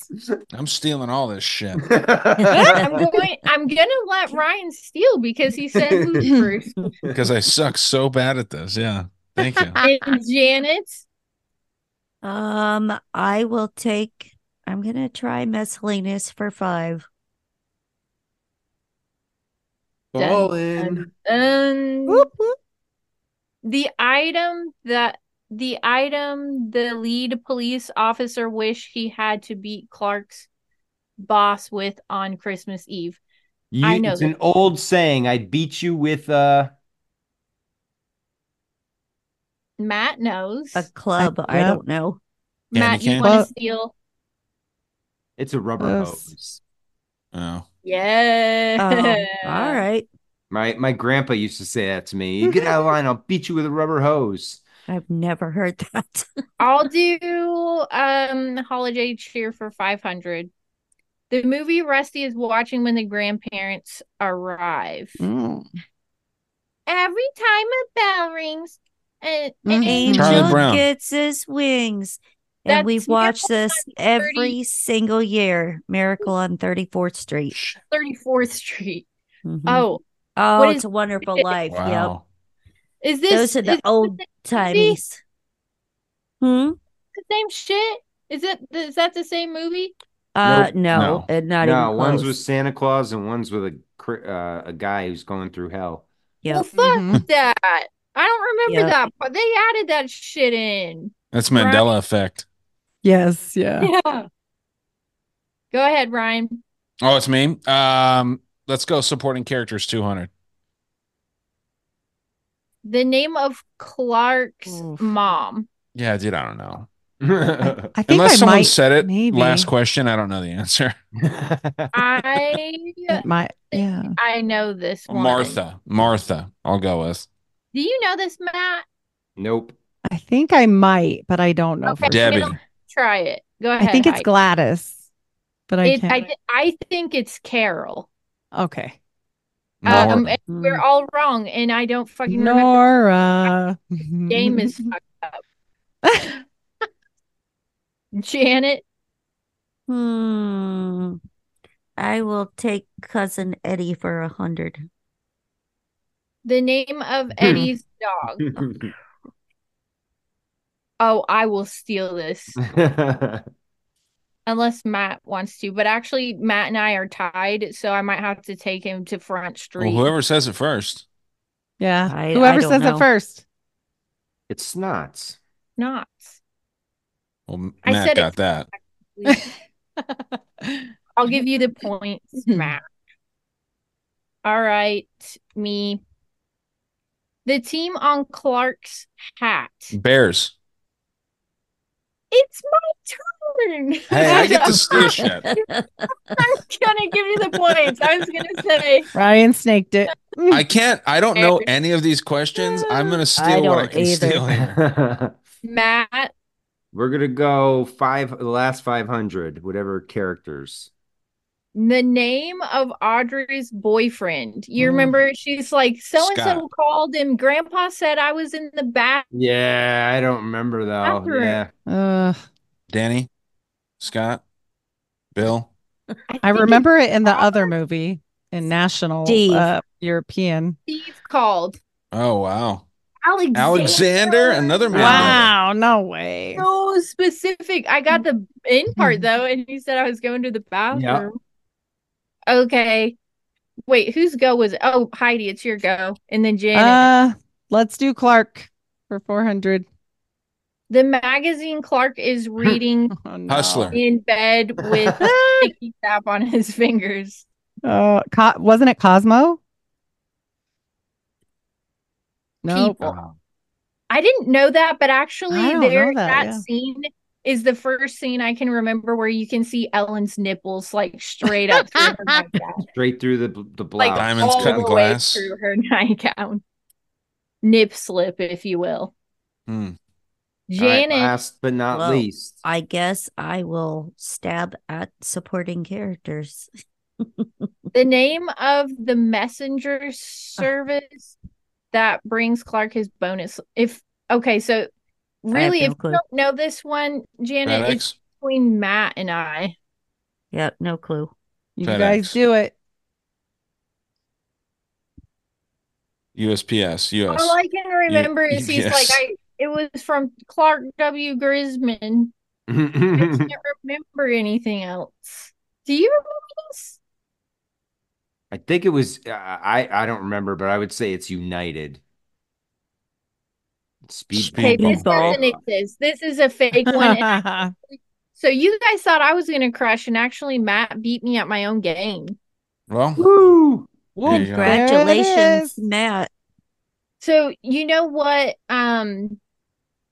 I'm stealing all this shit. I'm going I'm gonna let Ryan steal because he said moose first. because I suck so bad at this. Yeah. Thank you. And Janet. Um, I will take. I'm gonna try miscellaneous for five. All Dun, in. dun. Whoop, whoop. the item that the item the lead police officer wished he had to beat Clark's boss with on Christmas Eve. You, I know it's an old saying. I'd beat you with uh Matt knows. A club. I, yeah. don't know. Matt, Candy you want to steal? it's a rubber Yes. hose. Oh. Yeah. Oh, all right. My my grandpa used to say that to me. You get out of line, I'll beat you with a rubber hose. I've never heard that. I'll do um holiday cheer for 500. The movie Rusty is watching when the grandparents arrive. Mm. Every time a bell rings, an and Mhm. Angel gets his wings. And That's we've watched this on 30 every single year. Miracle on 34th Street. 34th Street. Mhm. Oh, Oh, what it's is- a wonderful life. Wow. Is this Those are the old same movie? timies. Hmm? the same shit? Is it is that the same movie? Uh, Nope. no, No. not no, even one's with Santa Claus and one's with a uh, a guy who's going through hell. Yeah. Well, fuck Mhm. that. I don't remember Yep. that, but they added that shit in. That's Mandela effect. Yes, yeah. Yeah. Go ahead, Ryan. Oh, it's me. Um, let's go supporting characters 200. The name of Clark's Oof. mom. Yeah, dude, I don't know. I think Unless I someone might said it maybe. last question, I don't know the answer. I It might, yeah. I know this one. Martha. Martha. I'll go with. Do you know this, Matt? nope. I think I might, but I don't know. Okay. for Debbie. Middle- Try it. Go ahead. I think it's Heidi. Gladys, but I It, can't. I, I think it's Carol. okay. Um, and we're all wrong, and I don't fucking remember. Nora. Game is fucked up. Janet, Hmm. I will take cousin Eddie for a hundred. the name of Eddie's dog. Oh, I will steal this unless Matt wants to. But actually, Matt and I are tied, so I might have to take him to Front Well, Street. whoever says it first. Yeah. I- I Whoever don't says know. it first. it's snots. Not. Well, I Matt said got that. I'll give you the points, Matt. All right, me. The team on Clark's hat. Bears. It's my turn. Hey, I get to steal shit. I'm gonna give you the points. I was gonna say Ryan snaked it. I can't. I don't know any of these questions. I'm gonna steal what I don't can either. steal. Matt. We're gonna go five the last five hundred, whatever characters. The name of Audrey's boyfriend. You Mm. remember she's like, so and so called him. Grandpa said I was in the back. Yeah, I don't remember though. Bathroom. Yeah. Uh, Danny, Scott, Bill. I remember it in the other movie in National Steve. uh, European. Steve called. Oh wow, Alexander. Alexander, another man. Wow, no way. So specific. I got the in part though, and he said I was going to the bathroom. Okay. Wait, whose go was it? Oh, Heidi, it's your go. And then Janet. Uh, let's do Clark for 400. The magazine Clark is reading Oh, no. Hustler. in bed with sticky tap on his fingers. Uh, Co- wasn't it Cosmo? No. People. I didn't know that, but actually, there that, that, yeah. scene is the first scene I can remember where you can see Ellen's nipples like straight up through her nightgown, Straight through the the like. Diamonds all cutting the way glass. through her nightgown, nip slip, if you will. Hmm. All right, Janet, last but not Well, least. I guess I will stab at supporting characters. the name of the messenger ah. service that brings Clark his bonus. If okay, so really, no if you don't know this one, Janet, it's between Matt and I. Yep, no clue. You FedEx. guys do it. USPS. US. All I can remember is he's like, I. It was from Clark W. Grisman. I can't remember anything else. Do you remember this? I think it was. Uh, I I don't remember, but I would say it's United. Speed. Okay, this Speedball. doesn't exist. This is a fake one. So you guys thought I was gonna crush, and actually Matt beat me at my own game. Well, Woo! there you go. There it Congratulations. Matt. So you know what? Um,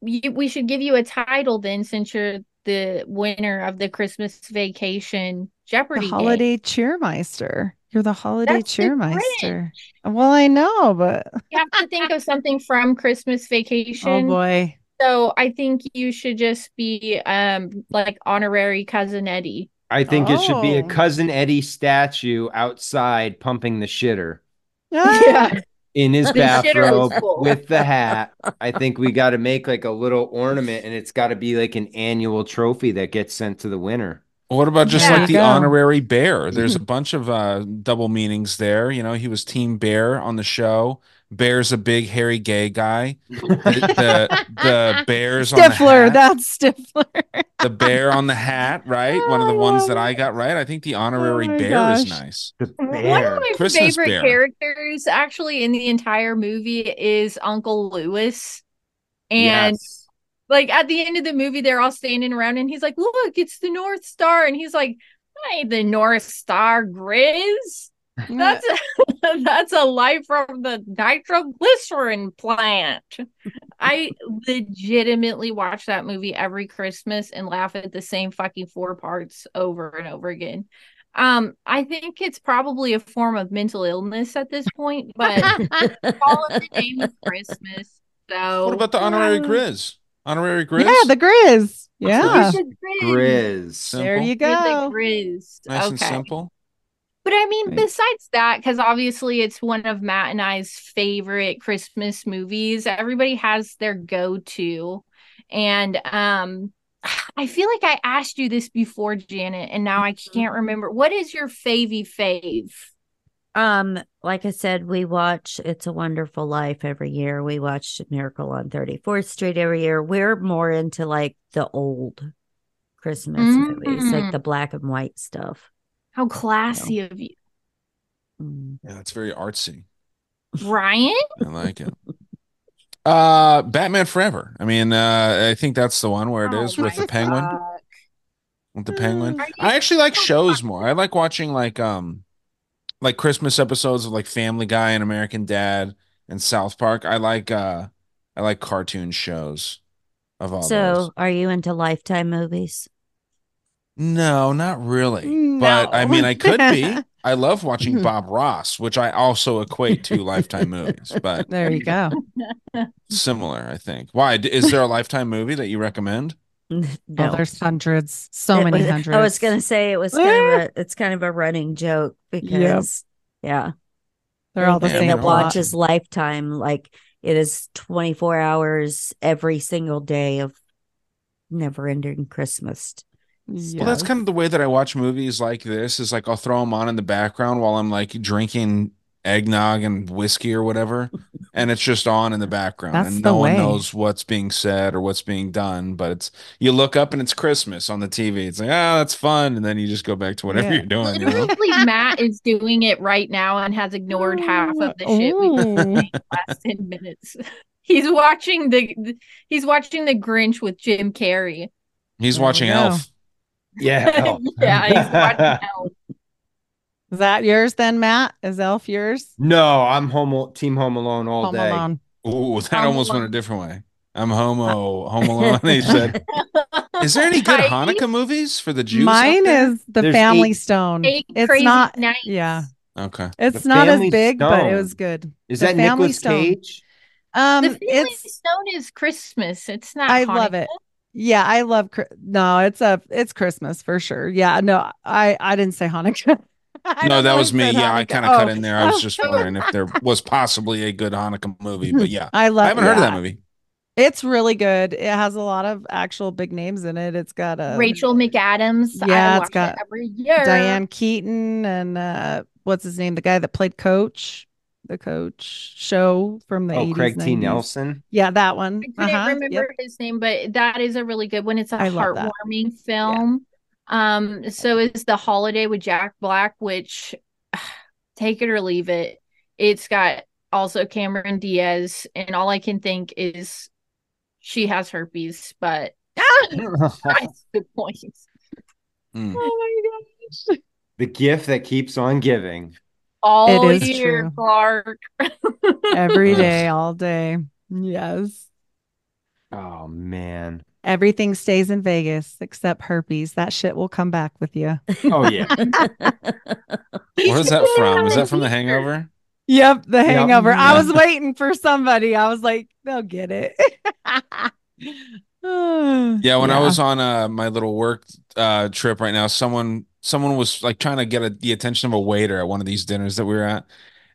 you, we should give you a title then, since you're the winner of the Christmas Vacation Jeopardy The game. holiday cheermeister. You're the holiday That's the cheermeister. Well, I know, but You have to think of something from Christmas vacation. oh boy. So I think you should just be um like honorary cousin Eddie. I think it should be a Oh. cousin Eddie statue outside pumping the shitter Yeah. In his The shitter was bathrobe with the hat. I think we got to make like a little ornament, and it's got to be like an annual trophy that gets sent to the winner. What about just Yeah. like the go. honorary bear? There's a bunch of uh, double meanings there. You know, he was Team Bear on the show. Bear's a big, hairy, gay guy. The the, the bears on the Stifler. hat, That's Stifler. the bear on the hat, right? One of the oh, ones love that I got right. I think the honorary oh my bear is nice. The One of my Christmas favorite bear. characters actually in the entire movie is Uncle Lewis. And Yes. like at the end of the movie, they're all standing around and he's like, Look, it's the North Star. And he's like, I ain't the North Star, Grizz. That's a, that's a light from the nitroglycerin plant. I legitimately watch that movie every Christmas and laugh at the same fucking four parts over and over again. Um, I think it's probably a form of mental illness at this point, but all in the name of Christmas. So What about the honorary Grizz? Honorary Grizz. Yeah, the Grizz. Yeah. The Grizz. Grizz. There you go. the Grizz. Nice and simple. But I mean, Okay. besides that, because obviously it's one of Matt and I's favorite Christmas movies. Everybody has their go-to, and um, I feel like I asked you this before, Janet, and now I can't remember. What is your favy fave? Um, like I said, we watch It's a Wonderful Life every year. We watch Miracle on 34th Street every year. We're more into like the old Christmas movies, like Mm. the black and white stuff. How classy of you, Yeah, it's very artsy. Ryan. I like it. Uh, Batman Forever. I mean, uh, I think that's the one where it is with the penguin. With the penguin. I actually like shows more. I like watching like um like Christmas episodes of like Family Guy and American Dad and South Park. I like uh I like cartoon shows of all so, those. are you into Lifetime movies? No, not really. Mm, but I mean I could be. I love watching mm-hmm. Bob Ross, which I also equate to Lifetime movies, but There you go. similar, I think. Why? Is there a Lifetime movie that you recommend? Oh, there's hundreds. So It many was- hundreds. I was gonna say it was kind of a it's kind of a running joke because yeah. They're all the Everybody same that plot. watches Lifetime like it is 24 hours every single day of never ending Christmas. Well, that's kind of the way that I watch movies like this. Is like I'll throw them on in the background while I'm like drinking eggnog and whiskey or whatever, and it's just on in the background, That's and the no one knows what's being said or what's being done. But it's you look up and it's Christmas on the TV. It's like ah, that's fun, and then you just go back to whatever Yeah. you're doing. You know? Literally, Matt is doing it right now and has ignored half of the shit we've been Ooh. saying the last ten minutes. He's watching the he's watching the Grinch with Jim Carrey. He's There we watching. Elf. Yeah. yeah, he's. Is that yours then, Matt? Is Elf yours? No, I'm home team home alone all Home day. Alone. Ooh, that Home almost went a different way. I'm homo, home alone. They said, "Is there any good Right? Hanukkah movies for the Jews?" Mine is the There's Family eight- Stone. Eight It's not. Nights. Yeah, okay. it's The not as Family big, but it was good. Is The that Family Nicolas Stone. Cage? Um, the Family it's Stone is Christmas. It's not. I love it. Yeah, I love. No, it's a it's Christmas for sure. Yeah, no, I I didn't say Hanukkah. No, that was me. said Yeah, I kind of cut Oh. in there. I was Oh. just wondering if there was possibly a good Hanukkah movie, but yeah, I love. I haven't heard of that movie. It's really good. It has a lot of actual big names in it. It's got a Rachel McAdams. Yeah, I it's watch got it every year. Diane Keaton and uh what's his name? The guy that played Coach, the Coach show from the Oh, 80s, Craig T. Nelson. Yeah, that one. I couldn't Uh-huh. remember Yep. his name, but that is a really good one. It's a I heartwarming film. Um, so is The Holiday with Jack Black, which take it or leave it. It's got also Cameron Diaz, and all I can think is she has herpes, but that's the point. Hmm. Oh my gosh. the gift that keeps on giving. All is year, true. Clark. Every day, all day. Yes. Oh man. Everything stays in Vegas except herpes. That shit will come back with you. Oh yeah. Where's that from? Is that from The Hangover? Yep, the hangover. I was waiting for somebody. I was like, they'll get it. Yeah, when I was on uh, my little work uh, trip right now, someone someone was like trying to get a, the attention of a waiter at one of these dinners that we were at,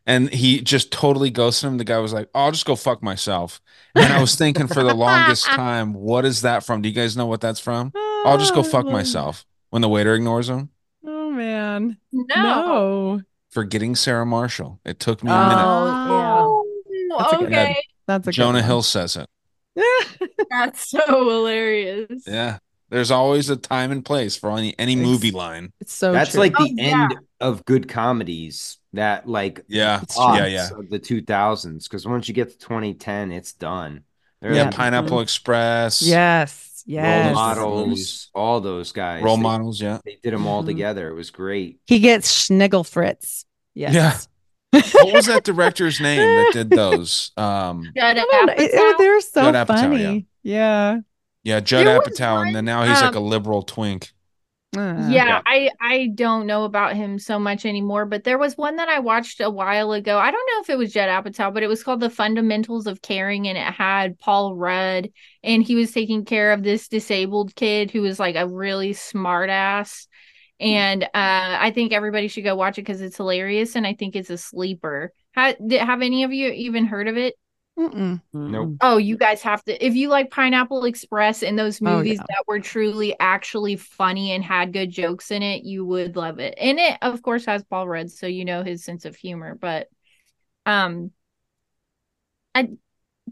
and he just totally ghosted him. The guy was like, "Oh, I'll just go fuck myself," and I was thinking for the longest time, "What is that from? Do you guys know what that's from?" I'll just go fuck um. myself when the waiter ignores him. Oh man. No. No. Forgetting Sarah Marshall. It took me a minute. Oh, oh That's a good okay. That's a Jonah good Hill says it. That's so hilarious. Yeah. There's always a time and place for any any movie line. It's so That's true. like the Oh, yeah. end of good comedies. That like Yeah. Yeah, yeah. of the 2000s. Because once you get to 2010, it's done. There's Yeah, like Pineapple Express. Yes. yes. role models, all those guys. Role They- models, yeah. They did them all Mhm. together. It was great. He gets Schnigel Fritz. Yes. Yeah. what was that director's name that did those? Um Judd I. It- it- they're so Judd Apatow, funny. Yeah. Yeah, Judd There was Apatow, and then now he's like a um, liberal twink. Uh, yeah, I I don't know about him so much anymore, but there was one that I watched a while ago. I don't know if it was Judd Apatow, but it was called The Fundamentals of Caring, and it had Paul Rudd, and he was taking care of this disabled kid who was like a really smart ass. And uh, I think everybody should go watch it because it's hilarious, and I think it's a sleeper. Ha- did, have any of you even heard of it? Mm-mm. Nope. Oh, you guys have to. If you like Pineapple Express and those Oh, movies yeah. that were truly actually funny and had good jokes in it, you would love it. And it, of course, has Paul Rudd, so you know his sense of humor. But, um, I,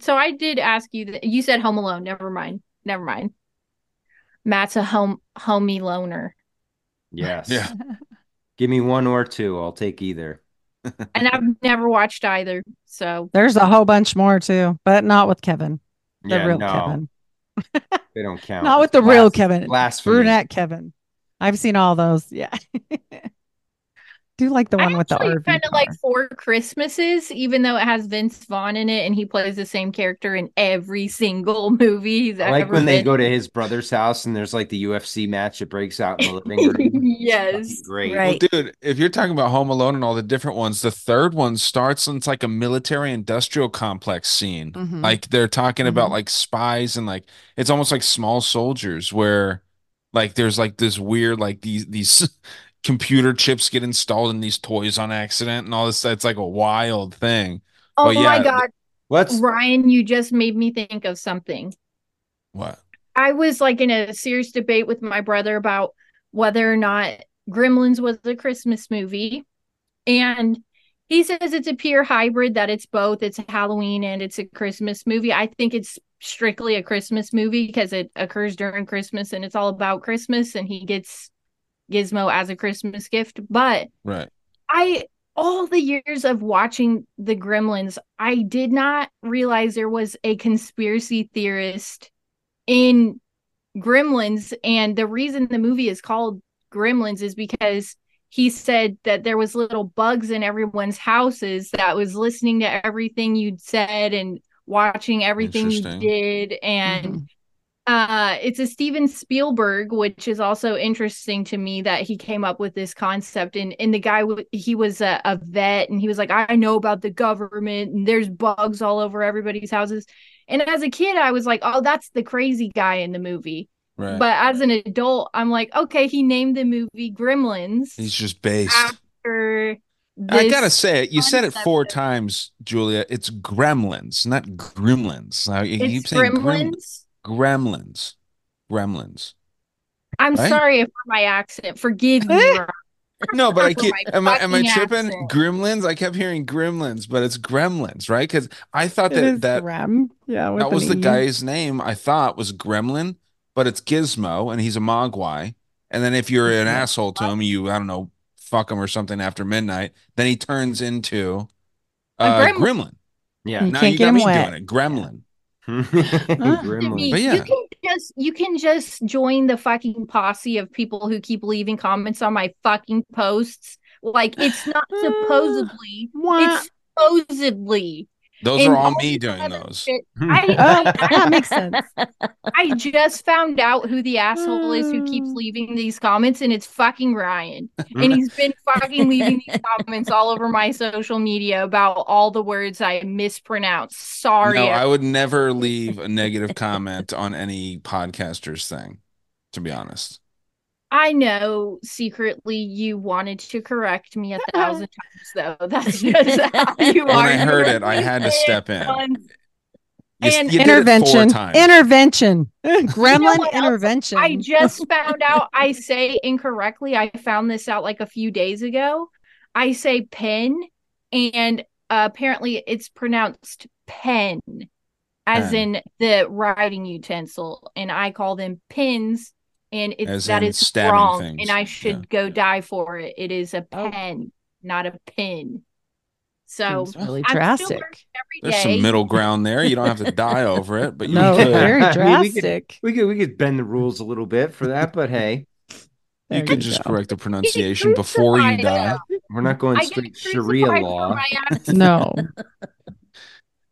so I did ask you that you said Home Alone. Never mind. Never mind. Matt's a home homie loner, Yes. Yeah. Give me one or two. I'll take either. And I've never watched either. So There's a whole bunch more too, but not with Kevin. The Yeah, real no. Kevin. They don't count. Not with the real Blas- Kevin. Blasphemy. Brunette Kevin. I've seen all those. Yeah. Do you like the one with the actually RV kind of like Four Christmases, even though it has Vince Vaughn in it and he plays the same character in every single movie he's I like ever when they go to his brother's house and there's like the UFC match that breaks out in the living room. yes. Great. Well, dude, if you're talking about Home Alone and all the different ones, the third one starts and it's like a military industrial complex scene. Mhm. Like they're talking Mhm. about like spies and like it's almost like small soldiers where like there's like this weird like these these computer chips get installed in these toys on accident and all this. It's like a wild thing. Oh But my yeah, god. What's Ryan, you just made me think of something. what? I was like in a serious debate with my brother about whether or not Gremlins was a Christmas movie. And he says it's a pure hybrid, that it's both. It's Halloween and it's a Christmas movie. I think it's strictly a Christmas movie because it occurs during Christmas and it's all about Christmas and he gets Gizmo as a Christmas gift. But Right. I all the years of watching the Gremlins, I did not realize there was a conspiracy theorist in Gremlins and the reason the movie is called Gremlins is because he said that there was little bugs in everyone's houses that was listening to everything you'd said and watching everything you did and mm-hmm. Uh it's a Steven Spielberg which is also interesting to me that he came up with this concept and and the guy he was a, a vet and he was like I know about the government and there's bugs all over everybody's houses and as a kid I was like oh that's the crazy guy in the movie Right. but as an adult I'm like okay he named the movie Gremlins He's just based. after I gotta say it. You said it four times, Julia. It's gremlins, not gremlins. Now you keep saying grem- Gremlins gremlins. Gremlins. I'm right? sorry for my accent forgive me No, but I keep am I am I tripping? accent. Gremlins? I kept hearing gremlins, but it's gremlins, right? Because I thought It that is that Grem. Yeah. that was an the E. guy's name. I thought was Gremlin, but it's Gizmo, and he's a Mogwai. And then if you're an asshole to him, you I don't know, fuck him or something after midnight. Then he turns into A uh, gremlin. gremlin. Yeah. You Now can't you get got him me wet. doing it. Gremlin. Gremlin. But yeah. You can just you can just join the fucking posse of people who keep leaving comments on my fucking posts. Like it's not uh, supposedly, Wah. it's supposedly. Those And are all all me doing those. shit- I, Oh, that makes sense. I just found out who the asshole is who Mm. keeps leaving these comments, and it's fucking Ryan. And he's been fucking leaving these comments all over my social media about all the words I mispronounce. Sorry. No, I would never leave a negative comment on any podcaster's thing, to be honest. I know secretly you wanted to correct me a thousand times, though. That's just how you When are. I heard it, I had to step in. You, And- you did it four intervention. times. Intervention. You know Gremlin intervention. I just found out I say incorrectly. I found this out like a few days ago. I say pen, and uh, apparently it's pronounced pen, as Pen. in the writing utensil, and I call them pins, and it's As that in is wrong, things. and I should go die for it. It is a oh. pen, not a pin. So Seems really I'm drastic. every There's day. some middle ground there. You don't have to die over it, but you No, could. very I mean, we could- drastic. We could we could bend the rules a little bit for that, but hey, You could just go. correct the pronunciation before you die. we're not going I get straight Sharia law. No.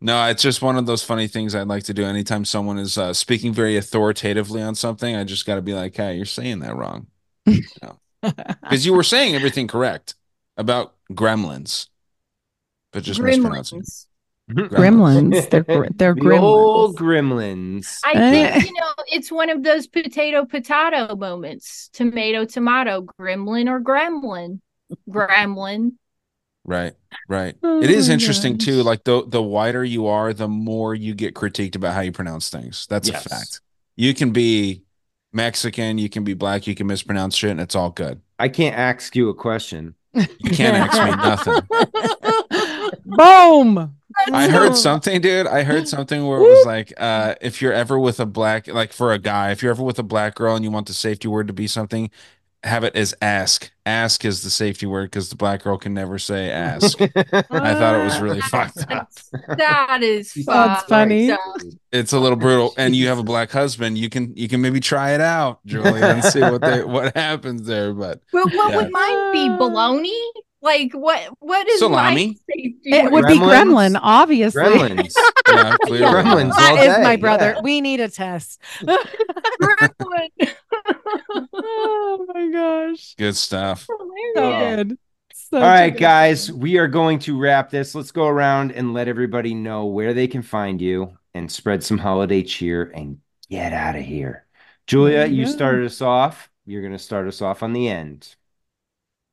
No, it's just one of those funny things I'd like to do. Anytime someone is uh, speaking very authoritatively on something, I just got to be like, "Hey, you're saying that wrong." Because you were saying everything correct about gremlins, but just mispronouncing. Gremlins. Gremlins. They're gr- they're The gremlins. old gremlins. I think you know it's one of those potato potato moments. Tomato tomato, gremlin or gremlin. Gremlin. Right, right. Oh it is my interesting too. Like the the wider you are, the more you get critiqued about how you pronounce things. That's Yes. a fact. You can be Mexican, you can be black, you can mispronounce shit, and it's all good. I can't ask you a question. You can't ask me nothing. Boom. I heard something, dude. I heard something where it was like, uh, if you're ever with a black, like for a guy, if you're ever with a black girl and you want the safety word to be something, have it as ask. Ask is the safety word because the black girl can never say ask. I thought it was ah, really fucked up. That is That's funny. up. It's a little brutal. And you have a black husband, you can you can maybe try it out, Julia, and see what they what happens there. But But what Yeah. would mine be? Ah. Bologna? Like what? What is Salami? my It word? would be Gremlins? gremlin, obviously. Gremlins. yeah. Yeah, Gremlins that all is day, my brother. yeah. We need a test. Gremlin. oh my gosh. Good stuff. So Yeah. good. All right, guys, we are going to wrap this. Let's go around and let everybody know where they can find you and spread some holiday cheer and get out of here. Julia, you started us off. You're going to start us off on the end.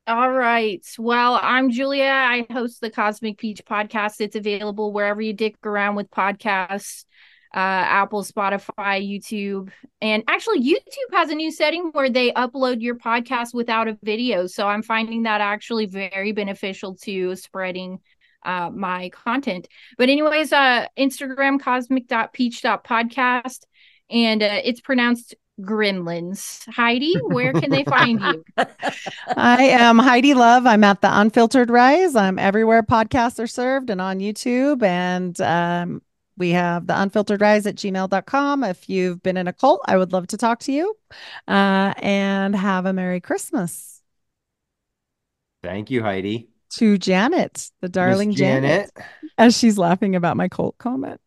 All right. Well, I'm Julia. I host the Cosmic Peach podcast. It's available wherever you dick around with podcasts uh, Apple, Spotify, YouTube. And actually, YouTube has a new setting where they upload your podcast without a video. So I'm finding that actually very beneficial to spreading uh, my content. But, anyways, uh, Instagram cosmic.peach.podcast. And uh, it's pronounced gremlins. Heidi, where can they find you? I am Heidi Love. I'm at the Unfiltered Rise. I'm everywhere podcasts are served and on YouTube. And um, we have the Unfiltered Rise at gmail.com. If you've been in a cult, I would love to talk to you. Uh, and have a Merry Christmas Thank you, Heidi. to Janet, the darling Miss Janet, as she's laughing about my cult comment.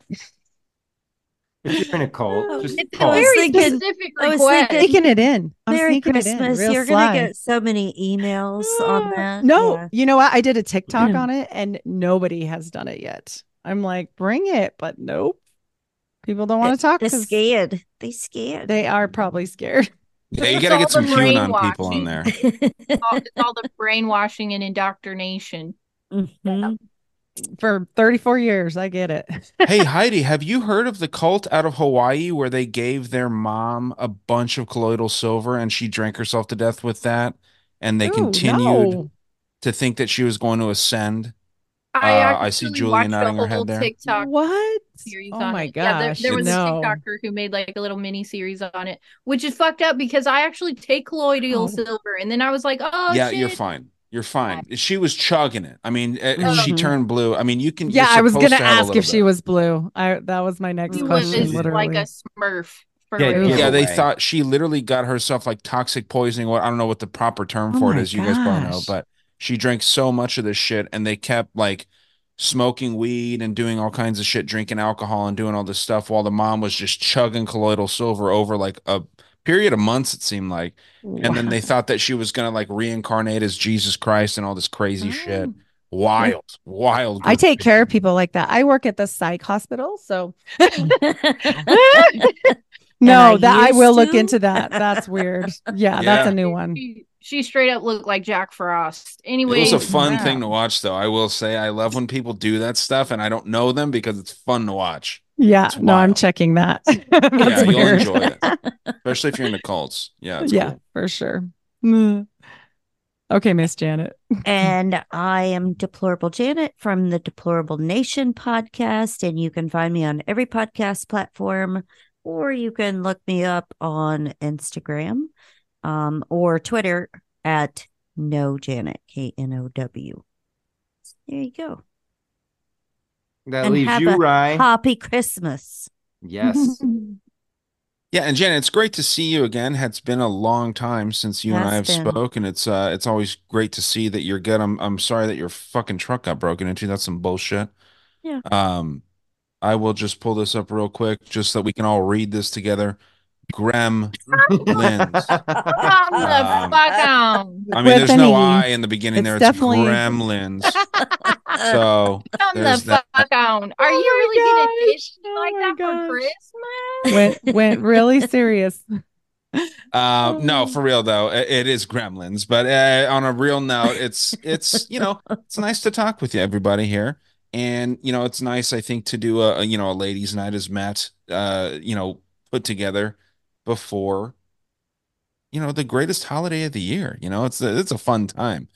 If you're in a cult, just It's a call. very thinking- specific I was request. thinking- it in. I'm Merry sneaking it in. Christmas. You're gonna get so many emails on that. No, Yeah. you know what? I did a TikTok on it and nobody has done it yet. I'm like, bring it, but nope. People don't want to talk. They're 'cause scared. They scared. They are probably scared. Yeah, you got to get some the QAnon people on brainwashing. there. It's all, it's all the brainwashing and indoctrination. Mhm. For 34 years, I get it. hey Heidi, have you heard of the cult out of Hawaii where they gave their mom a bunch of colloidal silver and she drank herself to death with that, and they Ooh, continued no. to think that she was going to ascend? I, Uh, I see actually Julia watched nodding her head whole there. TikTok What? series Oh my god! Yeah, there, there was no. a TikToker who made like a little mini series on it, which is fucked up because I actually take colloidal Oh. silver, and then I was like, oh yeah, shit. you're fine. You're fine. She was chugging it. I mean, uh, she turned blue. I mean, you can. Yeah, I was gonna to ask little if she was blue. I that was my next He was question. like a smurf. Yeah, Yeah, they thought she literally got herself like toxic poisoning. What I don't know what the proper term Oh for it is. my is. You guys probably know, but she drank so much of this shit, and they kept like smoking weed and doing all kinds of shit, drinking alcohol and doing all this stuff, while the mom was just chugging colloidal silver over like a period of months. It seemed like, and then they thought that she was gonna like reincarnate as Jesus Christ and all this crazy shit. Mm. Wild, wild. I take care of people like that. I work at the psych hospital, so I no, that I used will look into that. That's weird. Yeah, that's a new one. She, she straight up looked like Jack Frost. Anyway, it was a fun thing to watch, though. I will say, I love when people do that stuff, and I don't know them because it's fun to watch. Yeah, no, I'm checking that. yeah, That's you'll enjoy it, especially if you're into cults. Yeah, it's yeah, cool. for sure. Mm. Okay, Miss Janet. and I am Deplorable Janet from the Deplorable Nation podcast. And you can find me on every podcast platform, or you can look me up on Instagram um, or Twitter at Know Janet, K N O W. There you go. That and leaves have you, a Rye. Happy Christmas. Yes. Yeah, and Janet, it's great to see you again. It's been a long time since you and I have Has been. spoke, and it's uh, it's always great to see that you're good. I'm I'm sorry that your fucking truck got broken into. That's some bullshit. Yeah. Um, I will just pull this up real quick, just so that we can all read this together. Gremlins. Calm Um. I mean, With there's no E. I in the beginning It's there. It's definitely- Gremlins. So Calm there's the that. fuck down. Are you really gonna dish me like that for Christmas? went went really serious. Uh, no, for real though, it, it is Gremlins. But uh, on a real note, it's it's you know it's nice to talk with you, everybody here, and you know it's nice I think to do a, a you know a ladies' night as Matt uh you know put together before you know the greatest holiday of the year. You know it's a, it's a fun time.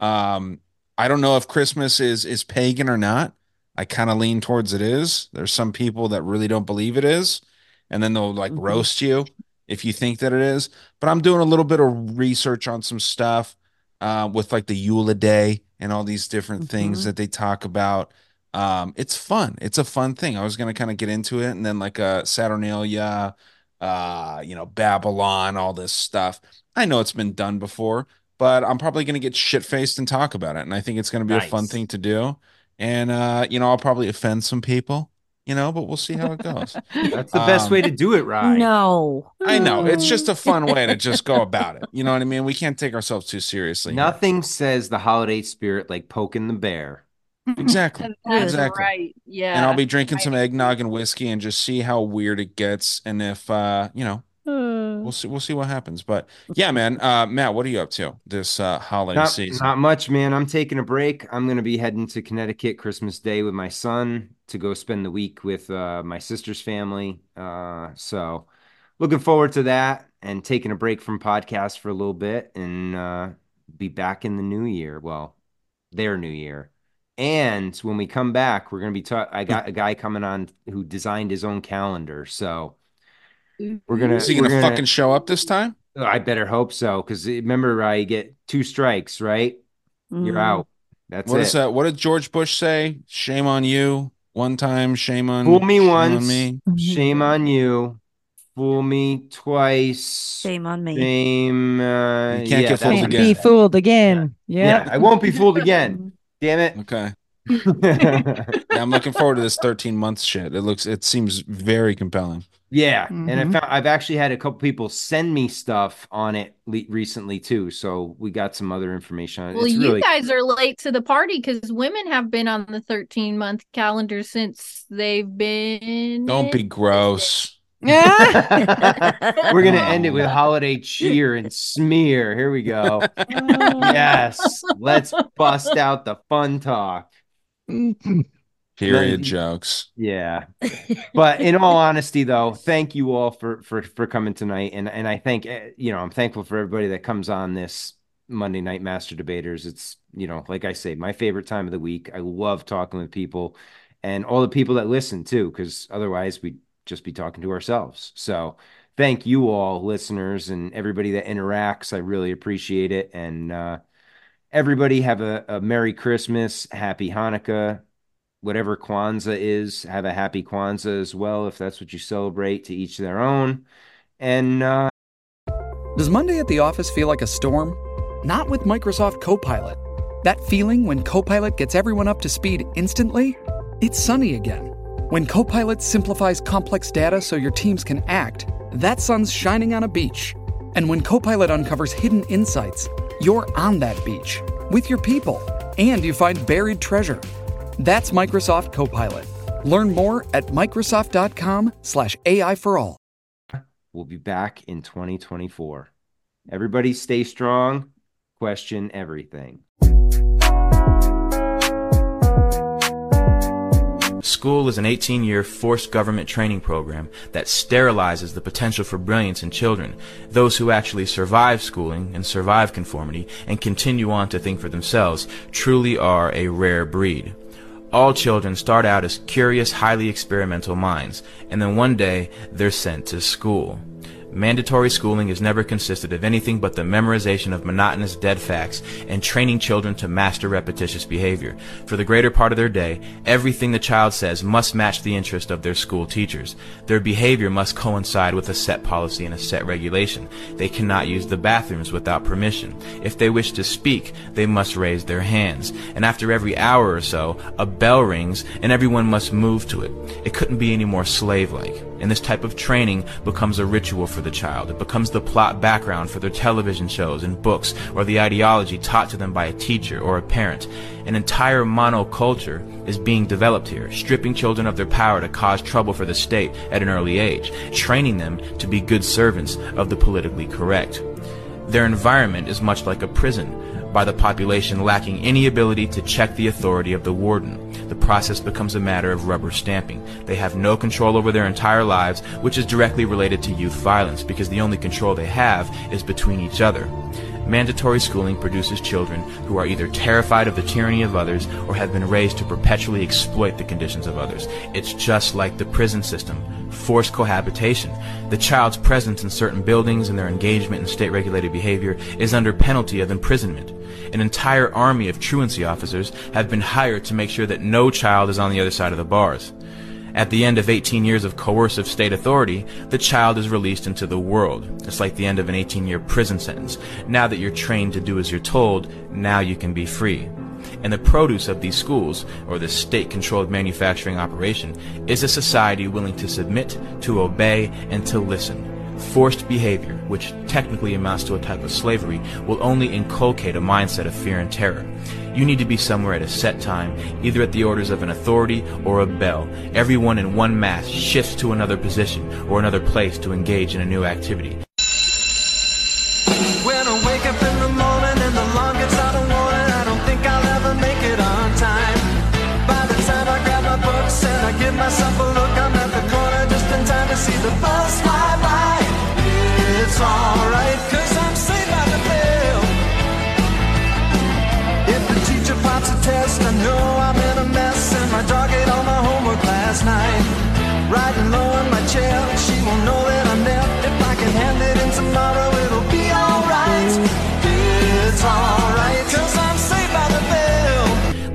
Um, I don't know if Christmas is is pagan or not. I kind of lean towards it is. There's some people that really don't believe it is, and then they'll like roast you if you think that it is. But I'm doing a little bit of research on some stuff uh, with like the Eula Day and all these different things that they talk about. Um, it's fun. It's a fun thing. I was gonna kind of get into it, and then like uh, Saturnalia, uh, you know, Babylon, all this stuff. I know it's been done before, but I'm probably gonna get shit faced and talk about it, and I think it's gonna be a fun thing to do. And uh, you know, I'll probably offend some people, you know, but we'll see how it goes. That's the best Um, way to do it, right? No. I know it's just a fun way to just go about it. You know what I mean? We can't take ourselves too seriously. here. Nothing says the holiday spirit like poking the bear. Exactly. That's exactly. right. Yeah. And I'll be drinking some eggnog and whiskey and just see how weird it gets. And if uh, you know, we'll see we'll see what happens. But yeah, man. Uh Matt, what are you up to this uh holiday Not, season? not much, man. I'm taking a break. I'm gonna be heading to Connecticut Christmas Day with my son to go spend the week with uh, my sister's family. Uh, so looking forward to that and taking a break from podcasts for a little bit and uh, be back in the new year. Well, their new year. And when we come back, we're gonna be talking. I got a guy coming on who designed his own calendar. So we're gonna. Is he gonna fucking show up this time? I better hope so. Because remember, I get two strikes, right? You're Mm. out. That's What it. is that? What did George Bush say? Shame on you. One time, shame on Fool me shame once, on me. shame on you. Fool me twice. Shame on me. Shame. Uh, You can't yeah, get fooled again. be fooled again. Yeah, Yeah. I won't be fooled again. Damn it. Okay. Yeah, I'm looking forward to this 13 month shit. It looks it seems very compelling. Yeah, and I Mhm. found I've actually had a couple people send me stuff on it le- recently too. So we got some other information on it. Well, it's you really guys are late to the party because women have been on the 13 month calendar since they've been. Don't be gross. We're gonna end it with holiday cheer and smear. Here we go. yes, let's bust out the fun talk. Period No, jokes. Yeah, but in all honesty, though, thank you all for for for coming tonight, and and I thank eh, you know I'm thankful for everybody that comes on this Monday Night Master Debaters. It's you know like I say, my favorite time of the week. I love talking with people, and all the people that listen too, because otherwise we'd just be talking to ourselves. So thank you all, listeners, and everybody that interacts. I really appreciate it, and uh, everybody have a, a Merry Christmas, Happy Hanukkah whatever Kwanzaa is, have a happy Kwanzaa as well, if that's what you celebrate, to each their own. And uh, Does Monday at the office feel like a storm? Not with Microsoft Copilot. That feeling when Copilot gets everyone up to speed instantly? It's sunny again. When Copilot simplifies complex data so your teams can act, that sun's shining on a beach. And when Copilot uncovers hidden insights, you're on that beach with your people and you find buried treasure. That's Microsoft Copilot. Learn more at Microsoft.com/slash AI for all. we'll be back in 2024. Everybody stay strong, question everything. School is an 18 year forced government training program that sterilizes the potential for brilliance in children. Those who actually survive schooling and survive conformity and continue on to think for themselves truly are a rare breed. All children start out as curious, highly experimental minds, and then one day they're sent to school. Mandatory schooling has never consisted of anything but the memorization of monotonous dead facts and training children to master repetitious behavior. For the greater part of their day, everything the child says must match the interest of their school teachers. Their behavior must coincide with a set policy and a set regulation. They cannot use the bathrooms without permission. If they wish to speak, they must raise their hands. And after every hour or so, a bell rings and everyone must move to it. It couldn't be any more slave-like. And this type of training becomes a ritual for the child. It becomes the plot background for their television shows and books, or the ideology taught to them by a teacher or a parent. An entire monoculture is being developed here, stripping children of their power to cause trouble for the state at an early age, training them to be good servants of the politically correct. Their environment is much like a prison, by the population lacking any ability to check the authority of the warden. The process becomes a matter of rubber stamping. They have no control over their entire lives, which is directly related to youth violence, because the only control they have is between each other. Mandatory schooling produces children who are either terrified of the tyranny of others or have been raised to perpetually exploit the conditions of others. It's just like the prison system. Forced cohabitation. The child's presence in certain buildings and their engagement in state regulated behavior is under penalty of imprisonment. An entire army of truancy officers have been hired to make sure that no child is on the other side of the bars. At the end of 18 years of coercive state authority, the child is released into the world. It's like the end of an 18 year prison sentence. Now that you're trained to do as you're told, now you can be free. And the produce of these schools, or the state controlled manufacturing operation, is a society willing to submit, to obey, and to listen. Forced behavior, which technically amounts to a type of slavery, will only inculcate a mindset of fear and terror. You need to be somewhere at a set time, either at the orders of an authority or a bell. Everyone in one mass shifts to another position or another place to engage in a new activity. When I wake up in the morning and the gets out of warning, I don't think I'll ever make it on time. By the time I grab my books and I give myself a look, I'm at the corner just in time to see the bus fly by. It's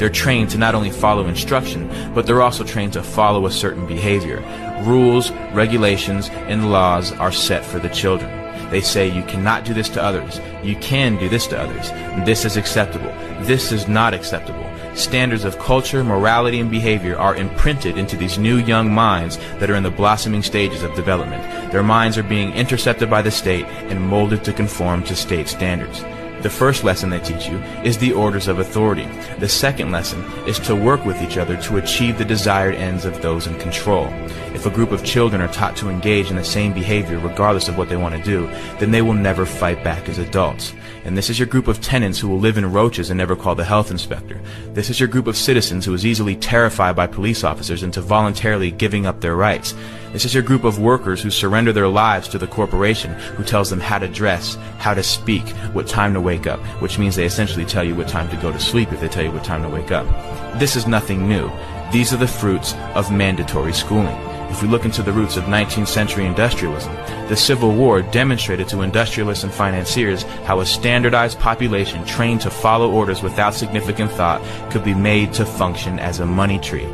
They're trained to not only follow instruction, but they're also trained to follow a certain behavior. Rules, regulations, and laws are set for the children. They say you cannot do this to others. You can do this to others. This is acceptable. This is not acceptable. Standards of culture, morality, and behavior are imprinted into these new young minds that are in the blossoming stages of development. Their minds are being intercepted by the state and molded to conform to state standards. The first lesson they teach you is the orders of authority. The second lesson is to work with each other to achieve the desired ends of those in control. If a group of children are taught to engage in the same behavior regardless of what they want to do, then they will never fight back as adults. And this is your group of tenants who will live in roaches and never call the health inspector. This is your group of citizens who is easily terrified by police officers into voluntarily giving up their rights. This is your group of workers who surrender their lives to the corporation who tells them how to dress, how to speak, what time to wake up, which means they essentially tell you what time to go to sleep if they tell you what time to wake up. This is nothing new. These are the fruits of mandatory schooling. If we look into the roots of 19th century industrialism, the Civil War demonstrated to industrialists and financiers how a standardized population trained to follow orders without significant thought could be made to function as a money tree.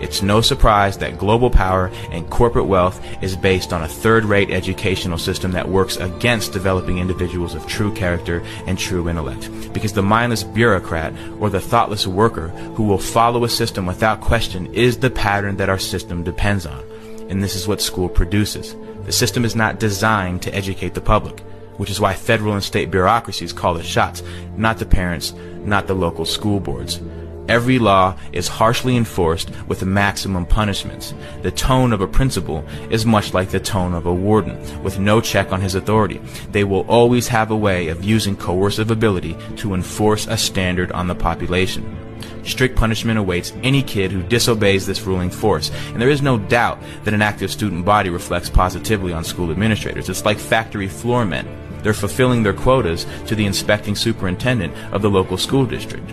It's no surprise that global power and corporate wealth is based on a third rate educational system that works against developing individuals of true character and true intellect. Because the mindless bureaucrat or the thoughtless worker who will follow a system without question is the pattern that our system depends on. And this is what school produces. The system is not designed to educate the public, which is why federal and state bureaucracies call the shots, not the parents, not the local school boards. Every law is harshly enforced with maximum punishments. The tone of a principal is much like the tone of a warden, with no check on his authority. They will always have a way of using coercive ability to enforce a standard on the population. Strict punishment awaits any kid who disobeys this ruling force, and there is no doubt that an active student body reflects positively on school administrators. It's like factory floor men. They're fulfilling their quotas to the inspecting superintendent of the local school district.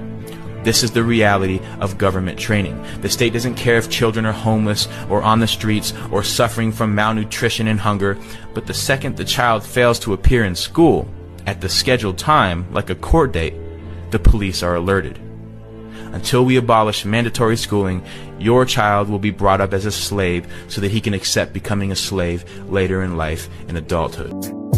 This is the reality of government training. The state doesn't care if children are homeless or on the streets or suffering from malnutrition and hunger, but the second the child fails to appear in school at the scheduled time, like a court date, the police are alerted. Until we abolish mandatory schooling, your child will be brought up as a slave so that he can accept becoming a slave later in life in adulthood.